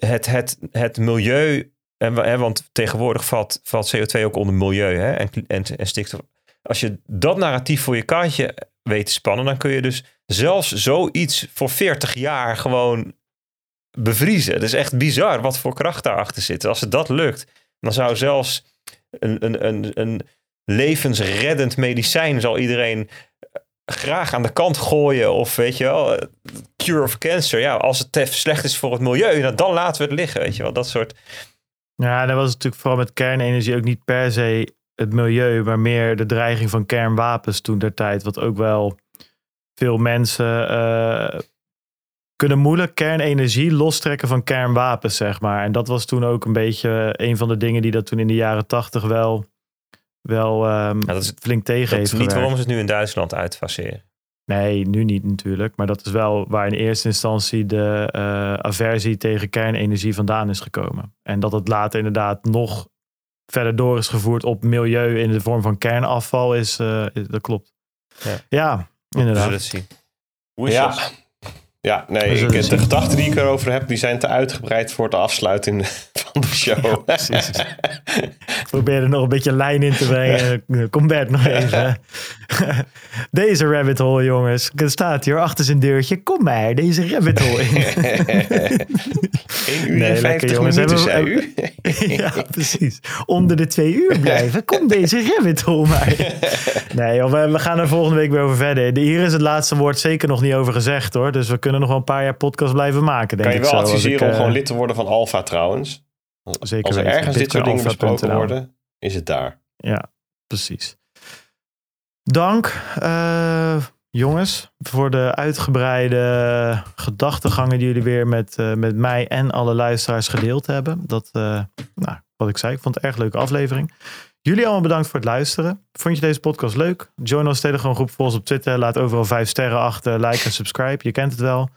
het, het, het milieu en, hè, want tegenwoordig valt, valt CO2 ook onder milieu hè, en, en, en stikstof. Als je dat narratief voor je kaartje weet te spannen, dan kun je dus zelfs zoiets voor 40 jaar gewoon bevriezen. Het is echt bizar wat voor kracht daarachter zit. Als het dat lukt, dan zou zelfs een, een, een, een levensreddend medicijn zal iedereen graag aan de kant gooien. Of weet je wel, cure of cancer. Ja, als het slecht is voor het milieu, dan laten we het liggen. Weet je wel, dat soort Ja, dat was natuurlijk vooral met kernenergie ook niet per se het milieu, maar meer de dreiging van kernwapens toen der tijd. Wat ook wel veel mensen uh, kunnen moeilijk kernenergie lostrekken van kernwapens, zeg maar. En dat was toen ook een beetje een van de dingen die dat toen in de jaren tachtig wel, wel um, ja, dat is, flink tegen dat heeft. is niet waarom ze het nu in Duitsland uitfaseren. Nee, nu niet natuurlijk. Maar dat is wel waar in eerste instantie de uh, aversie tegen kernenergie vandaan is gekomen. En dat het later inderdaad nog verder door is gevoerd op milieu in de vorm van kernafval, is, uh, dat klopt. Ja, ja inderdaad. We zien. Hoe is ja. Ja, nee, ik, de gedachten die ik erover heb, die zijn te uitgebreid voor de afsluiting van de show. precies. Probeer er nog een beetje lijn in te brengen. Kom Bert nog even. Deze rabbit hole, jongens. Er staat hier achter zijn deurtje. Kom maar, deze rabbit hole in. 1 uur nee, en 50 jongens. minuten, zei u? ja, precies. Onder de twee uur blijven. Kom deze rabbit hole maar. Nee, we gaan er volgende week weer over verder. Hier is het laatste woord zeker nog niet over gezegd, hoor. Dus we kunnen nog wel een paar jaar podcast blijven maken, denk Kan je wel adviseren om uh, gewoon lid te worden van Alpha trouwens? Zeker Als er ergens dit soort dingen besproken worden, is het daar. Ja, precies. Dank, uh, jongens, voor de uitgebreide gedachtegangen die jullie weer met, uh, met mij en alle luisteraars gedeeld hebben. Dat, nou, wat ik zei, ik vond het een erg leuke aflevering. Jullie allemaal bedankt voor het luisteren. Vond je deze podcast leuk? Join ons Telegram groep, volg ons op Twitter. Laat overal vijf sterren achter, like en subscribe. Je kent het wel.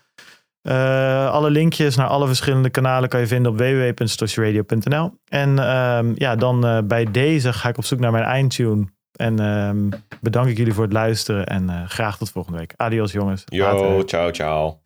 Uh, alle linkjes naar alle verschillende kanalen kan je vinden op www.stosjeradio.nl. En uh, ja, dan uh, bij deze ga ik op zoek naar mijn eindtune. En ehm, bedank ik jullie voor het luisteren en eh, graag tot volgende week. Adios jongens. Yo, ciao ciao.